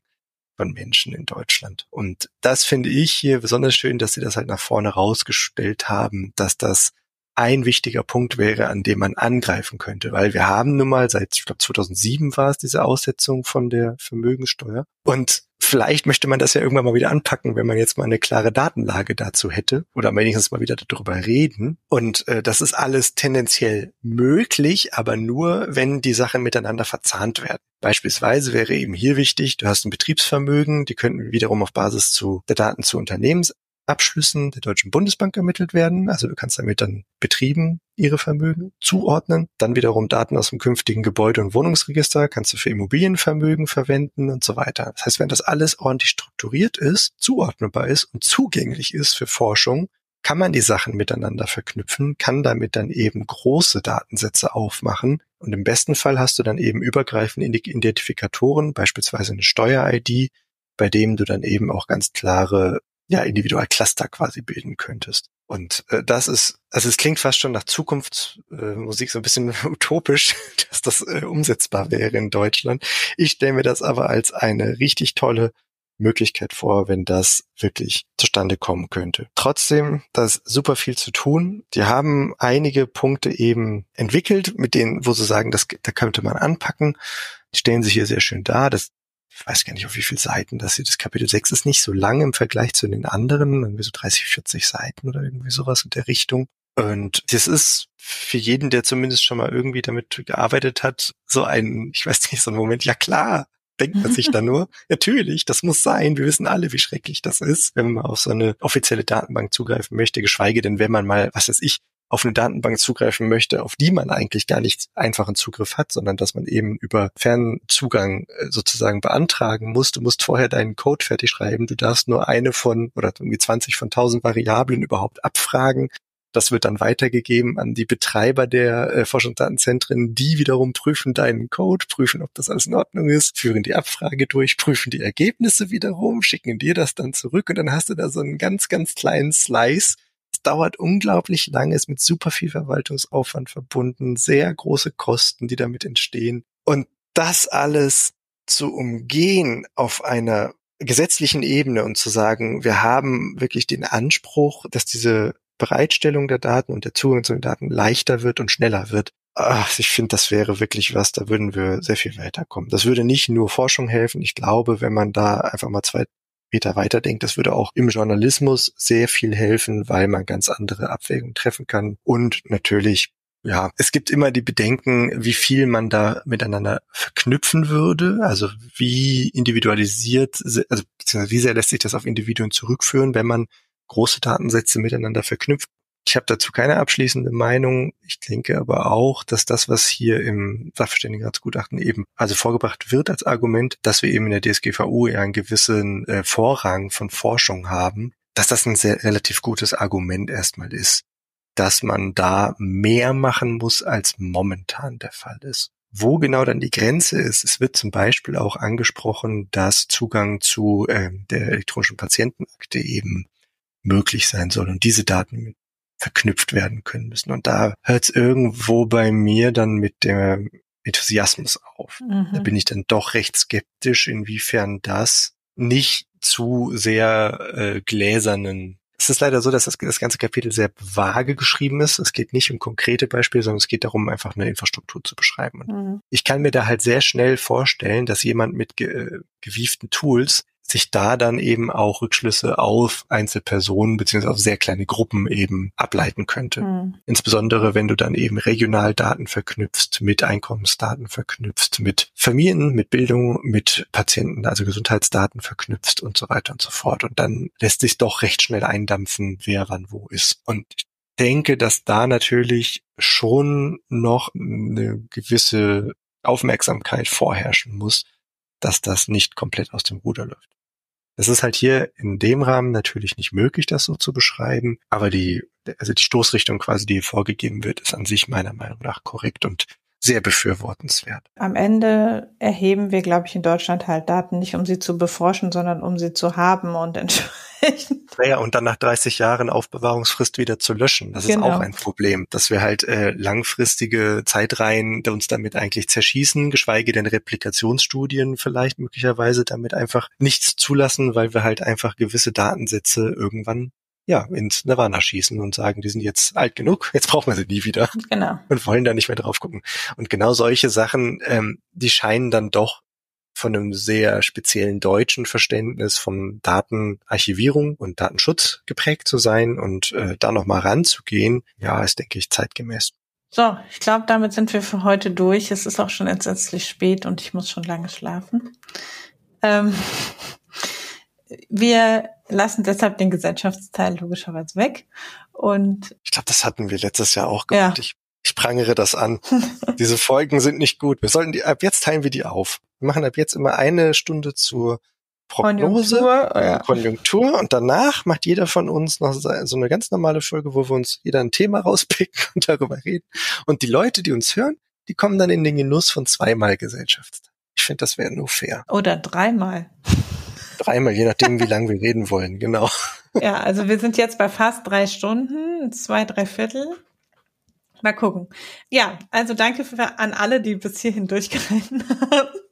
von Menschen in Deutschland. Und das finde ich hier besonders schön, dass sie das halt nach vorne rausgestellt haben, dass das ein wichtiger Punkt wäre, an dem man angreifen könnte, weil wir haben nun mal seit, ich glaube 2007 war es, diese Aussetzung von der Vermögensteuer. Und vielleicht möchte man das ja irgendwann mal wieder anpacken, wenn man jetzt mal eine klare Datenlage dazu hätte oder wenigstens mal wieder darüber reden. Und äh, das ist alles tendenziell möglich, aber nur, wenn die Sachen miteinander verzahnt werden. Beispielsweise wäre eben hier wichtig, du hast ein Betriebsvermögen, die könnten wiederum auf Basis zu der Daten zu Unternehmens Abschlüssen der Deutschen Bundesbank ermittelt werden. Also du kannst damit dann Betrieben ihre Vermögen zuordnen. Dann wiederum Daten aus dem künftigen Gebäude- und Wohnungsregister kannst du für Immobilienvermögen verwenden und so weiter. Das heißt, wenn das alles ordentlich strukturiert ist, zuordnbar ist und zugänglich ist für Forschung, kann man die Sachen miteinander verknüpfen, kann damit dann eben große Datensätze aufmachen. Und im besten Fall hast du dann eben übergreifende Identifikatoren, beispielsweise eine Steuer-ID, bei dem du dann eben auch ganz klare ja, Individualcluster quasi bilden könntest. Und äh, das ist, also es klingt fast schon nach Zukunftsmusik, äh, so ein bisschen <laughs> utopisch, dass das äh, umsetzbar wäre in Deutschland. Ich stelle mir das aber als eine richtig tolle Möglichkeit vor, wenn das wirklich zustande kommen könnte. Trotzdem, da ist super viel zu tun. Die haben einige Punkte eben entwickelt, mit denen, wo sie sagen, das, da könnte man anpacken. Die stellen sich hier sehr schön dar. Das ich weiß gar nicht, auf wie viele Seiten das hier, das Kapitel 6 ist nicht so lang im Vergleich zu den anderen, irgendwie so 30, 40 Seiten oder irgendwie sowas in der Richtung. Und das ist für jeden, der zumindest schon mal irgendwie damit gearbeitet hat, so ein, ich weiß nicht, so ein Moment, ja klar, denkt man sich da <laughs> nur. Natürlich, das muss sein. Wir wissen alle, wie schrecklich das ist, wenn man auf so eine offizielle Datenbank zugreifen möchte, geschweige denn, wenn man mal, was weiß ich, auf eine Datenbank zugreifen möchte, auf die man eigentlich gar nicht einfachen Zugriff hat, sondern dass man eben über Fernzugang äh, sozusagen beantragen muss. Du musst vorher deinen Code fertig schreiben. Du darfst nur eine von oder irgendwie 20 von 1000 Variablen überhaupt abfragen. Das wird dann weitergegeben an die Betreiber der äh, Forschungsdatenzentren. Die wiederum prüfen deinen Code, prüfen, ob das alles in Ordnung ist, führen die Abfrage durch, prüfen die Ergebnisse wiederum, schicken dir das dann zurück und dann hast du da so einen ganz, ganz kleinen Slice dauert unglaublich lange, ist mit super viel Verwaltungsaufwand verbunden, sehr große Kosten, die damit entstehen. Und das alles zu umgehen auf einer gesetzlichen Ebene und zu sagen, wir haben wirklich den Anspruch, dass diese Bereitstellung der Daten und der Zugang zu den Daten leichter wird und schneller wird. Ach, ich finde, das wäre wirklich was, da würden wir sehr viel weiterkommen. Das würde nicht nur Forschung helfen. Ich glaube, wenn man da einfach mal zwei Meter weiterdenkt, das würde auch im Journalismus sehr viel helfen, weil man ganz andere Abwägungen treffen kann. Und natürlich ja, es gibt immer die Bedenken, wie viel man da miteinander verknüpfen würde, also wie individualisiert, also wie sehr lässt sich das auf Individuen zurückführen, wenn man große Datensätze miteinander verknüpft. Ich habe dazu keine abschließende Meinung. Ich denke aber auch, dass das, was hier im Sachverständigenratsgutachten eben also vorgebracht wird als Argument, dass wir eben in der DSGVO ja einen gewissen äh, Vorrang von Forschung haben, dass das ein sehr relativ gutes Argument erstmal ist dass man da mehr machen muss, als momentan der Fall ist. Wo genau dann die Grenze ist, es wird zum Beispiel auch angesprochen, dass Zugang zu äh, der elektronischen Patientenakte eben möglich sein soll und diese Daten verknüpft werden können müssen. Und da hört es irgendwo bei mir dann mit dem Enthusiasmus auf. Mhm. Da bin ich dann doch recht skeptisch, inwiefern das nicht zu sehr äh, gläsernen es ist leider so, dass das, das ganze Kapitel sehr vage geschrieben ist. Es geht nicht um konkrete Beispiele, sondern es geht darum, einfach eine Infrastruktur zu beschreiben. Und mhm. Ich kann mir da halt sehr schnell vorstellen, dass jemand mit ge äh, gewieften Tools sich da dann eben auch Rückschlüsse auf Einzelpersonen beziehungsweise auf sehr kleine Gruppen eben ableiten könnte. Mhm. Insbesondere wenn du dann eben regional Daten verknüpfst, mit Einkommensdaten verknüpfst, mit Familien, mit Bildung, mit Patienten, also Gesundheitsdaten verknüpfst und so weiter und so fort. Und dann lässt sich doch recht schnell eindampfen, wer wann wo ist. Und ich denke, dass da natürlich schon noch eine gewisse Aufmerksamkeit vorherrschen muss, dass das nicht komplett aus dem Ruder läuft. Es ist halt hier in dem Rahmen natürlich nicht möglich, das so zu beschreiben, aber die, also die Stoßrichtung quasi, die vorgegeben wird, ist an sich meiner Meinung nach korrekt und sehr befürwortenswert. Am Ende erheben wir, glaube ich, in Deutschland halt Daten nicht, um sie zu beforschen, sondern um sie zu haben und <laughs> entsprechend. Naja, und dann nach 30 Jahren Aufbewahrungsfrist wieder zu löschen. Das genau. ist auch ein Problem, dass wir halt äh, langfristige Zeitreihen uns damit eigentlich zerschießen, geschweige denn Replikationsstudien vielleicht möglicherweise damit einfach nichts zulassen, weil wir halt einfach gewisse Datensätze irgendwann ja, ins Nirvana schießen und sagen, die sind jetzt alt genug, jetzt brauchen wir sie nie wieder. Genau. Und wollen da nicht mehr drauf gucken. Und genau solche Sachen, ähm, die scheinen dann doch von einem sehr speziellen deutschen Verständnis von Datenarchivierung und Datenschutz geprägt zu sein und äh, da nochmal ranzugehen, ja, ist, denke ich, zeitgemäß. So, ich glaube, damit sind wir für heute durch. Es ist auch schon entsetzlich spät und ich muss schon lange schlafen. Ähm, <laughs> wir lassen deshalb den Gesellschaftsteil logischerweise weg. Und ich glaube, das hatten wir letztes Jahr auch gemacht. Ja. Ich, ich prangere das an. <laughs> Diese Folgen sind nicht gut. Wir sollten die, ab jetzt teilen wir die auf. Wir machen ab jetzt immer eine Stunde zur Prognose, Konjunktur, ja. Konjunktur und danach macht jeder von uns noch so eine ganz normale Folge, wo wir uns jeder ein Thema rauspicken <laughs> und darüber reden. Und die Leute, die uns hören, die kommen dann in den Genuss von zweimal Gesellschaftsteil. Ich finde, das wäre nur fair. Oder dreimal. Dreimal, je nachdem, wie lange wir reden wollen, genau. Ja, also wir sind jetzt bei fast drei Stunden, zwei, drei Viertel. Mal gucken. Ja, also danke für, an alle, die bis hierhin durchgehalten <laughs> haben.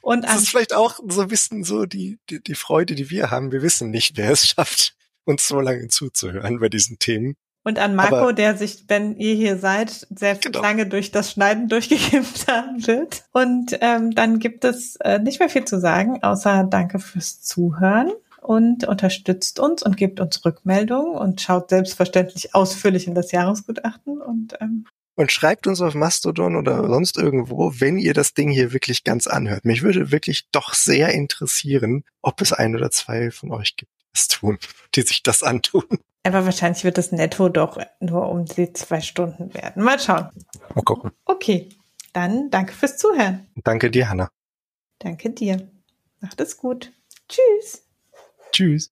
Und das ist vielleicht auch so ein bisschen so die, die, die Freude, die wir haben. Wir wissen nicht, wer es <laughs> schafft, uns so lange zuzuhören bei diesen Themen. Und an Marco, Aber, der sich, wenn ihr hier seid, sehr genau. lange durch das Schneiden <laughs> durchgekämpft haben wird. Und ähm, dann gibt es äh, nicht mehr viel zu sagen, außer danke fürs Zuhören und unterstützt uns und gebt uns Rückmeldungen und schaut selbstverständlich ausführlich in das Jahresgutachten und ähm, und schreibt uns auf Mastodon oder sonst irgendwo, wenn ihr das Ding hier wirklich ganz anhört. Mich würde wirklich doch sehr interessieren, ob es ein oder zwei von euch gibt, die das tun, <laughs> die sich das antun. Aber wahrscheinlich wird das netto doch nur um die zwei Stunden werden. Mal schauen. Mal gucken. Okay, dann danke fürs Zuhören. Danke dir, Hanna. Danke dir. Macht es gut. Tschüss. Tschüss.